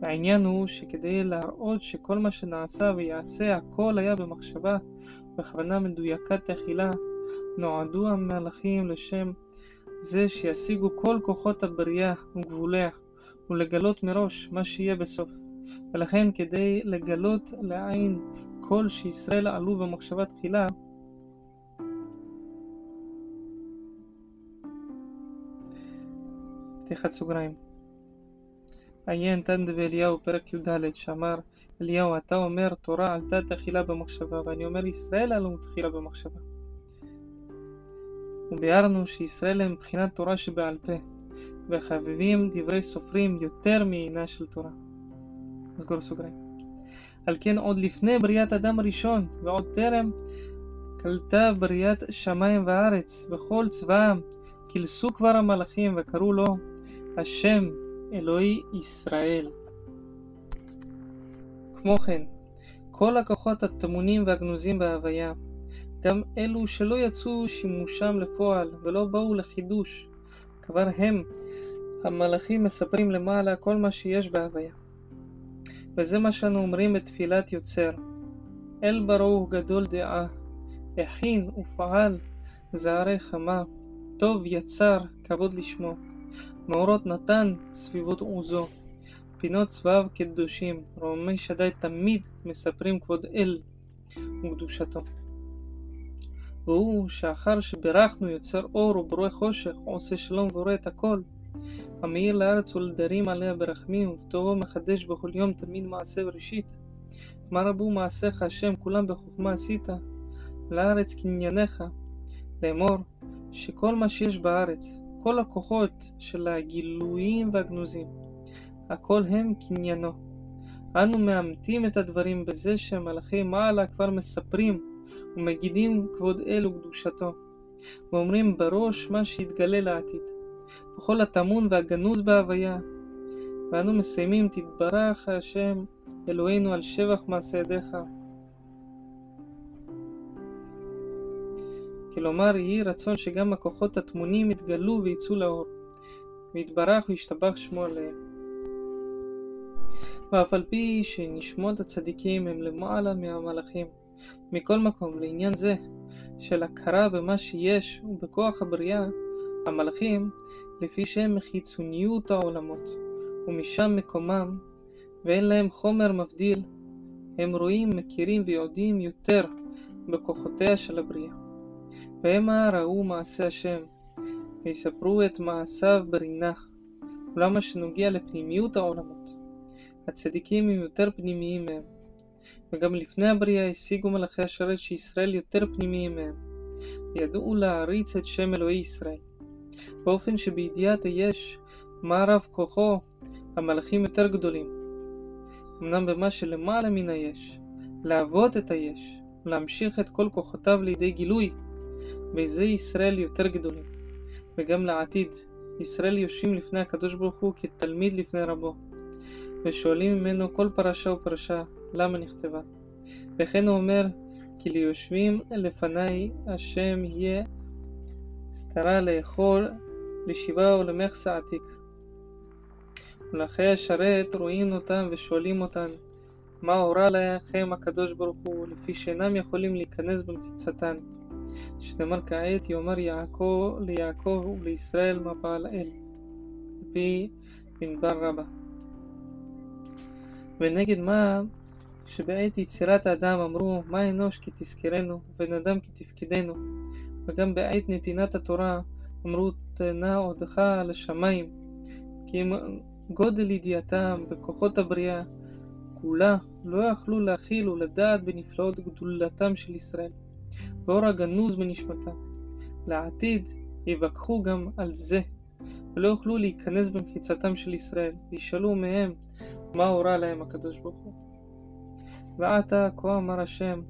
והעניין הוא שכדי להראות שכל מה שנעשה ויעשה הכל היה במחשבה, בכוונה מדויקת תחילה, נועדו המלאכים לשם זה שישיגו כל כוחות הבריאה וגבוליה, ולגלות מראש מה שיהיה בסוף. ולכן כדי לגלות לעין כל שישראל עלו במחשבה תחילה, פתיחת סוגריים. עיין תן ואליהו פרק י"ד שאמר אליהו אתה אומר תורה עלתה תחילה במחשבה ואני אומר ישראל עלו תחילה במחשבה וביארנו שישראל הם מבחינת תורה שבעל פה, וחביבים דברי סופרים יותר מעינה של תורה. סגור סוגריים. על כן עוד לפני בריאת אדם הראשון, ועוד טרם קלטה בריאת שמיים וארץ, וכל צבאם, כילסו כבר המלאכים וקראו לו השם אלוהי ישראל. כמו כן, כל הכוחות הטמונים והגנוזים בהוויה, גם אלו שלא יצאו שימושם לפועל ולא באו לחידוש, כבר הם, המלאכים מספרים למעלה כל מה שיש בהוויה. וזה מה שאנו אומרים בתפילת יוצר. אל ברוך גדול דעה, הכין ופעל, זערי חמה, טוב יצר, כבוד לשמו. מאורות נתן, סביבות עוזו. פינות צבב כקדושים, רוממי שדי תמיד מספרים כבוד אל וקדושתו. והוא שאחר שברכנו יוצר אור ובורא חושך, עושה שלום ובורא את הכל, המאיר לארץ ולדרים עליה ברחמים, ובטובו מחדש בכל יום תמיד מעשה בראשית. מה רבו מעשיך השם כולם בחוכמה עשית, לארץ קנייניך, לאמור שכל מה שיש בארץ, כל הכוחות של הגילויים והגנוזים, הכל הם קניינו. אנו מאמתים את הדברים בזה שמלאכי מעלה כבר מספרים ומגידים כבוד אל וקדושתו, ואומרים בראש מה שיתגלה לעתיד, וכל הטמון והגנוז בהוויה. ואנו מסיימים תתברך השם אלוהינו על שבח מעשה ידיך. כלומר, יהי רצון שגם הכוחות הטמונים יתגלו ויצאו לאור, ויתברך וישתבח שמו עליהם. ואף על פי שנשמות הצדיקים הם למעלה מהמלאכים, מכל מקום, לעניין זה של הכרה במה שיש ובכוח הבריאה, המלאכים, לפי שהם מחיצוניות העולמות, ומשם מקומם, ואין להם חומר מבדיל, הם רואים, מכירים ויודעים יותר בכוחותיה של הבריאה. והמה ראו מעשה השם, ויספרו את מעשיו ברינך, אולם שנוגע לפנימיות העולמות. הצדיקים הם יותר פנימיים מהם, וגם לפני הבריאה השיגו מלאכי השרת שישראל יותר פנימיים מהם, וידעו להעריץ את שם אלוהי ישראל, באופן שבידיעת היש, מה רב כוחו, המלאכים יותר גדולים. אמנם במה שלמעלה מן היש, להוות את היש, ולהמשיך את כל כוחותיו לידי גילוי, בזה ישראל יותר גדולים. וגם לעתיד, ישראל יושבים לפני הקדוש ברוך הוא כתלמיד לפני רבו, ושואלים ממנו כל פרשה ופרשה, למה נכתבה. וכן הוא אומר, כי ליושבים לפניי השם יהיה סתרה לאכול, לשבעה ולמחסה עתיק. ולאחרי השרת רואים אותם ושואלים אותם, מה הורה לכם הקדוש ברוך הוא, לפי שאינם יכולים להיכנס במחיצתן. שנאמר כעת יאמר יעקב ליעקב ולישראל מה פעל אל. על פי מדבר רבה. ונגד מה שבעת יצירת האדם אמרו מה אנוש כי תזכרנו ובן אדם כי תפקידנו וגם בעת נתינת התורה אמרו תנה עודך על השמיים כי אם גודל ידיעתם בכוחות הבריאה כולה לא יכלו להכיל ולדעת בנפלאות גדולתם של ישראל ואור הגנוז בנשמתם. לעתיד יווכחו גם על זה ולא יוכלו להיכנס במחיצתם של ישראל וישאלו מהם מה הורה להם הקדוש ברוך הוא. ועתה כה אמר השם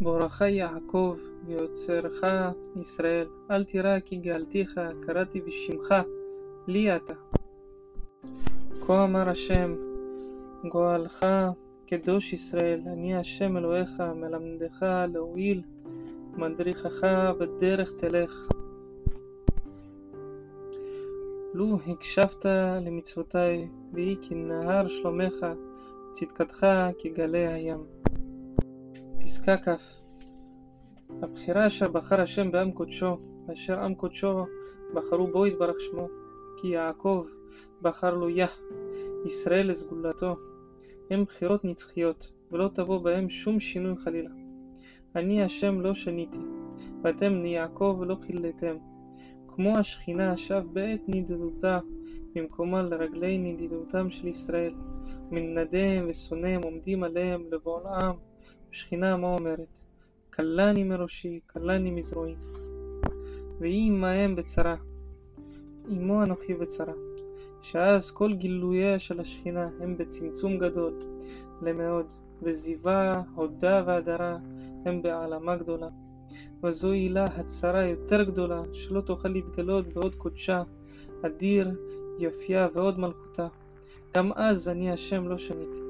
בורך יעקב ויוצרך ישראל אל תירא כי גאלתיך קראתי בשמך לי אתה. כה אמר השם גואלך קדוש ישראל אני השם אלוהיך מלמדך להועיל מדריכך בדרך תלך לו הקשבת למצוותי ויהי כנהר שלומך צדקתך כגלי הים. פסקה כ. הבחירה אשר בחר השם בעם קודשו, אשר עם קודשו בחרו בו יתברך שמו, כי יעקב בחר לו יה, ישראל לסגולתו, הם בחירות נצחיות, ולא תבוא בהם שום שינוי חלילה. אני השם לא שניתי, ואתם בני יעקב לא חיללתם. כמו השכינה שב בעת נדידותה במקומה לרגלי נדידותם של ישראל, מנדיהם ושונאיהם עומדים עליהם לבעולם, ושכינה מה אומרת? כלני מראשי, כלני מזרועי. ויהי עמהם בצרה, עמו אנוכי בצרה. שאז כל גילוייה של השכינה הם בצמצום גדול למאוד, וזיווה, הודה והדרה הם בהעלמה גדולה. וזו עילה הצרה יותר גדולה, שלא תוכל להתגלות בעוד קודשה, אדיר, יפייה ועוד מלכותה. גם אז אני השם לא שניתי.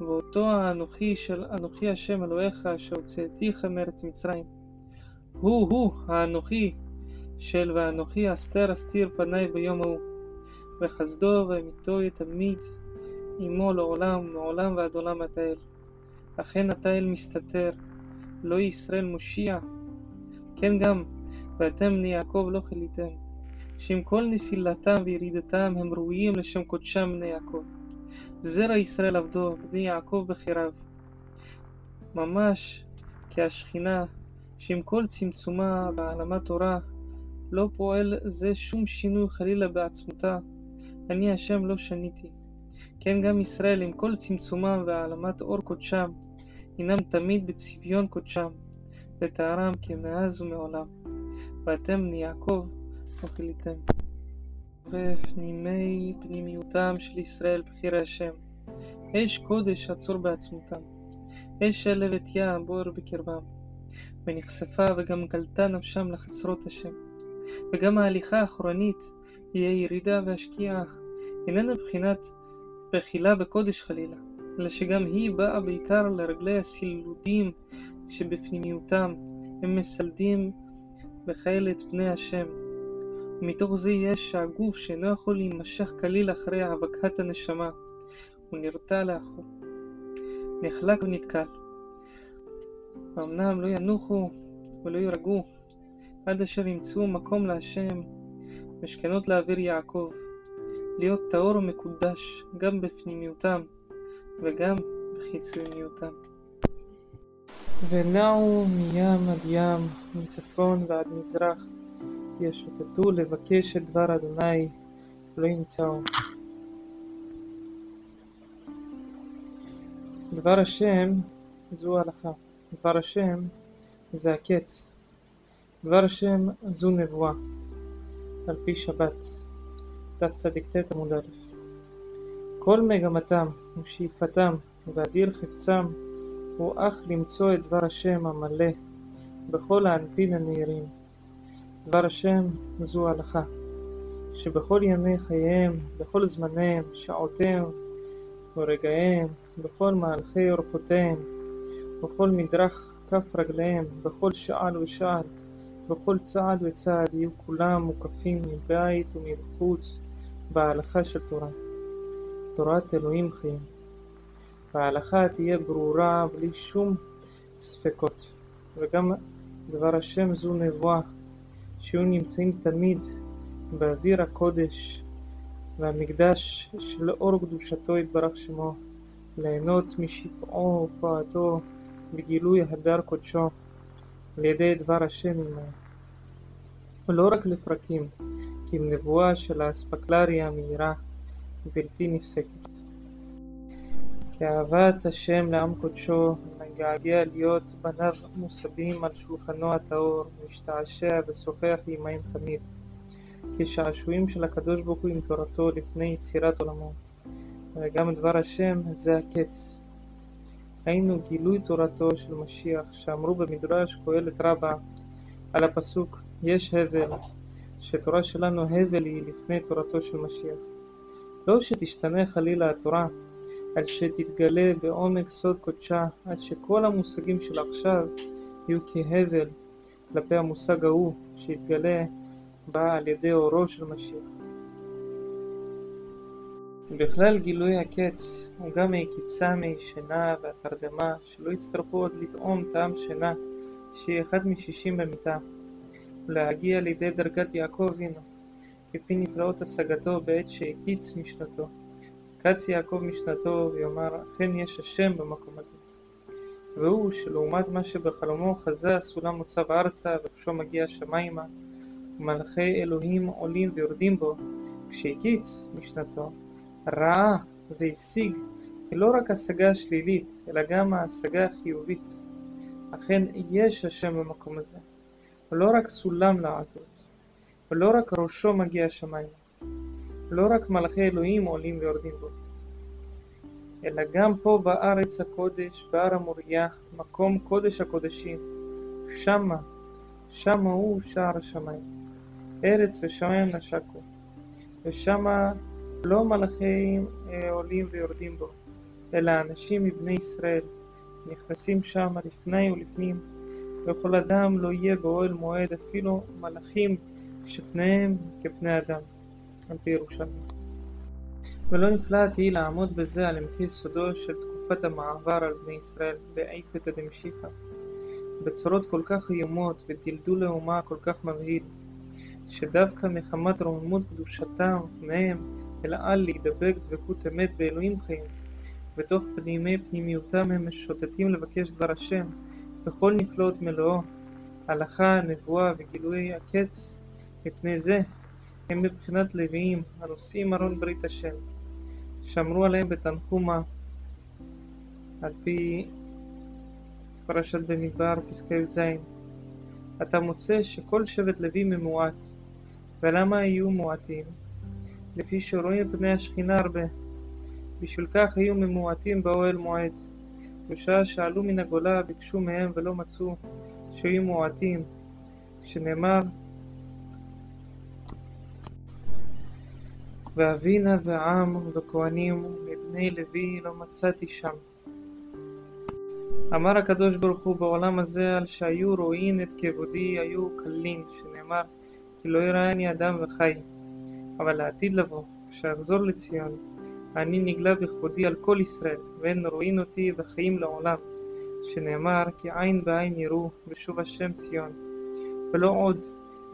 ואותו האנוכי של אנוכי השם אלוהיך אשר הוצאתיך מארץ מצרים. הוא הוא האנוכי של ואנוכי אסתר אסתיר פניי ביום ההוא. וחסדו ואמיתו יתמיד עמו לעולם מעולם ועד עולם אתה אל. אכן אתה אל מסתתר, לא ישראל מושיע. כן גם, ואתם בני יעקב לא חיליתם. שעם כל נפילתם וירידתם הם ראויים לשם קודשם בני יעקב. זרע ישראל עבדו, בני יעקב בחיריו. ממש כי השכינה, שעם כל צמצומה והעלמת תורה, לא פועל זה שום שינוי חלילה בעצמותה, אני השם לא שניתי. כן גם ישראל עם כל צמצומם והעלמת אור קודשם, הנם תמיד בצביון קודשם, וטהרם כמאז ומעולם. ואתם בני יעקב כיליתם. ופנימי פנימיותם של ישראל בחירי השם. אש קודש עצור בעצמותם. אש הלב יה בוער בקרבם. ונחשפה וגם גלתה נפשם לחצרות השם. וגם ההליכה האחורנית היא הירידה והשקיעה איננה בחינת בחילה בקודש חלילה, אלא שגם היא באה בעיקר לרגלי הסילודים שבפנימיותם, הם מסלדים בכאלה את פני השם. ומתוך זה יש שהגוף שאינו יכול להימשך כליל אחרי האבקת הנשמה, הוא נרתע לאחור, נחלק ונתקל. אמנם לא ינוחו ולא יירגעו, עד אשר ימצאו מקום להשם, משכנות לאוויר יעקב, להיות טהור ומקודש גם בפנימיותם וגם בחיצוניותם. ונעו מים עד ים, מצפון ועד מזרח, ישוטטו לבקש את דבר אדוני, לא ימצאו. דבר השם זו הלכה, דבר השם זה הקץ, דבר השם זו נבואה, על פי שבת, תצ"ט עמוד א'. כל מגמתם ושאיפתם ואדיר חפצם הוא אך למצוא את דבר השם המלא בכל האנפין הנהירים. דבר השם זו הלכה, שבכל ימי חייהם, בכל זמניהם, שעותיהם ורגעיהם, בכל מהלכי אורחותיהם, בכל מדרך כף רגליהם, בכל שעל ושעל, בכל צעד וצעד יהיו כולם מוקפים מבית ומבחוץ בהלכה של תורה. תורת אלוהים חיים. וההלכה תהיה ברורה בלי שום ספקות. וגם דבר השם זו נבואה, שיהיו נמצאים תמיד באוויר הקודש והמקדש שלאור קדושתו יתברך שמו, ליהנות משפעו והופעתו בגילוי הדר קודשו על ידי דבר השם עמו. ולא רק לפרקים, כי אם נבואה של האספקלריה המהירה בלתי נפסקת. כאהבת השם לעם קודשו, מגעגע להיות בניו מוסבים על שולחנו הטהור, משתעשע ושוחח עמהם תמיד, כשעשועים של הקדוש ברוך הוא עם תורתו לפני יצירת עולמו. וגם דבר השם זה הקץ. היינו גילוי תורתו של משיח, שאמרו במדרש קהלת רבה על הפסוק יש הבל, שתורה שלנו הבל היא לפני תורתו של משיח. לא שתשתנה חלילה התורה, על שתתגלה בעומק סוד קודשה, עד שכל המושגים של עכשיו יהיו כהבל כלפי המושג ההוא שיתגלה בה על ידי אורו של משיח. בכלל גילוי הקץ הוא גם מהקיצה שינה והתרדמה, שלא יצטרכו עוד לטעום טעם שינה, שהיא אחד משישים במיטה, ולהגיע לידי דרגת יעקב אבינו, כפי נפלאות השגתו בעת שהקיץ משנתו. קץ יעקב משנתו ויאמר אכן יש השם במקום הזה. והוא שלעומת מה שבחלומו חזה הסולם מוצב ארצה וראשו מגיע שמיימה ומלאכי אלוהים עולים ויורדים בו כשהקיץ משנתו ראה והשיג לא רק השגה שלילית אלא גם ההשגה החיובית אכן יש השם במקום הזה ולא רק סולם לעדות ולא רק ראשו מגיע שמיימה לא רק מלאכי אלוהים עולים ויורדים בו, אלא גם פה בארץ הקודש, בהר המוריה, מקום קודש הקודשים, שמה, שמה הוא שער השמיים. ארץ ושמיים נשקו, ושמה לא מלאכים אה, עולים ויורדים בו, אלא אנשים מבני ישראל, נכנסים שמה לפני ולפנים, וכל אדם לא יהיה באוהל מועד, אפילו מלאכים שפניהם כפני אדם. על פי ירושלמי. ולא נפלט היא לעמוד בזה על עמקי סודו של תקופת המעבר על בני ישראל בעקבתא דמשיחא, בצורות כל כך איומות ודלדול האומה כל כך מבהיל, שדווקא מחמת רוממות קדושתם ופניהם אל על להידבק דבקות אמת באלוהים חיים, ותוך פנימי פנימיותם הם משוטטים לבקש דבר השם, בכל נפלאות מלואו, הלכה, נבואה וגילוי הקץ, מפני זה הם מבחינת לוויים הנושאים ארון ברית השם, שמרו עליהם בתנחומה, על פי פרשת במדבר, פסקה י"ז. אתה מוצא שכל שבט לוי ממועט, ולמה יהיו מועטים? לפי שרואים פני השכינה הרבה. בשביל כך היו ממועטים באוהל מועד. בשעה שעלו מן הגולה ביקשו מהם ולא מצאו שהיו מועטים, שנאמר ואבינה ועם וכהנים מבני לוי לא מצאתי שם. אמר הקדוש ברוך הוא בעולם הזה על שהיו רואים את כבודי היו קלין, שנאמר כי לא יראני אדם וחי. אבל לעתיד לבוא, כשאחזור לציון, אני נגלה בכבודי על כל ישראל, ואין רואים אותי וחיים לעולם, שנאמר כי עין בעין יראו בשוב השם ציון. ולא עוד,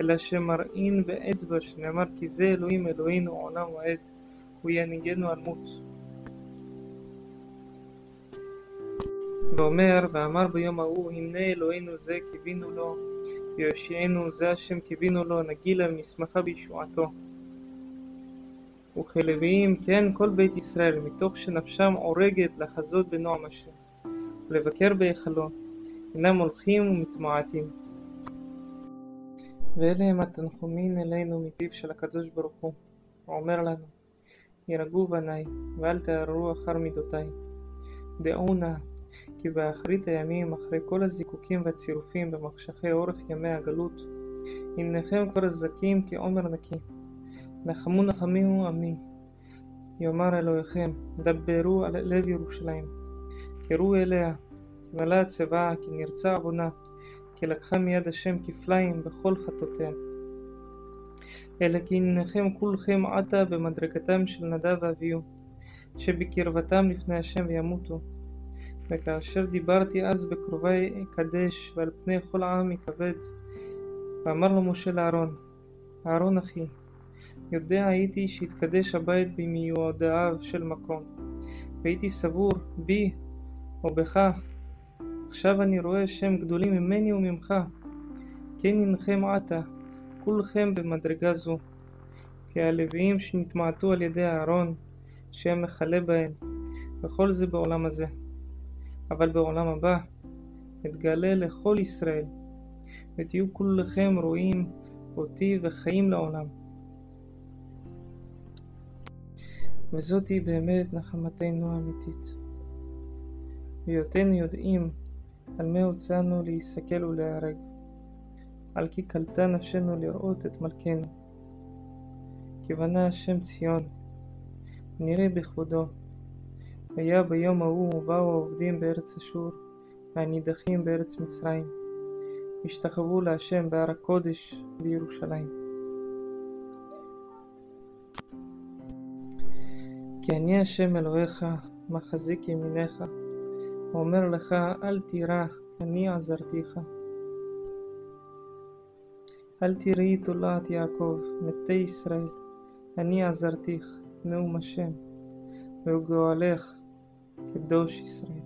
אלא שמראין באצבע, שנאמר כי זה אלוהים אלוהינו עולם ועד, הוא ינהיגנו על מות. ואומר, ואמר ביום ההוא, הנה אלוהינו זה קיווינו לו, ויושיענו זה השם קיווינו לו, נגילה ונשמחה בישועתו. וכלוויים כן כל בית ישראל, מתוך שנפשם עורגת לחזות בנועם השם, ולבקר בהיכלו, אינם הולכים ומתמעטים. ואלה הם התנחומים אלינו מפיו של הקדוש ברוך הוא, האומר לנו, ירגעו בניי, ואל תערערו אחר מידותיי. דעו נא, כי באחרית הימים, אחרי כל הזיקוקים והצירופים במחשכי אורך ימי הגלות, הנכם כבר זכים כעומר נקי. נחמו נחמימו עמי, יאמר אלוהיכם, דברו על לב ירושלים. קראו אליה, כי מלאה צבאה, כי נרצה עוונה, כי לקחה מיד השם כפליים בכל חטאותיה. אלא כי הנכם כולכם עתה במדרגתם של נדב ואביהו, שבקרבתם לפני השם וימותו. וכאשר דיברתי אז בקרובי אקדש ועל פני כל העם יכבד, ואמר לו משה לאהרון, אהרון אחי, יודע הייתי שהתקדש הבית במיועדיו של מקום, והייתי סבור בי או בך, עכשיו אני רואה שם גדולים ממני וממך, כן הנכם עתה, כולכם במדרגה זו, כי הלוויים שנתמעטו על ידי אהרון, שהם מכלה בהם, וכל זה בעולם הזה. אבל בעולם הבא אתגלה לכל ישראל, ותהיו כולכם רואים אותי וחיים לעולם. וזאתי באמת נחמתנו האמיתית. בהיותנו יודעים על מה הוצאנו להיסכל ולהיהרג, על כי קלטה נפשנו לראות את מלכנו. כי בנה השם ציון, נראה בכבודו. והיה ביום ההוא ובאו העובדים בארץ אשור, והנידחים בארץ מצרים, והשתחוו להשם בהר הקודש בירושלים. כי אני השם אלוהיך, מחזיק ימיניך, ואומר לך אל תירא, אני עזרתיך. אל תראי תולעת יעקב, מתי ישראל, אני עזרתיך, נאום השם, וגואלך קדוש ישראל.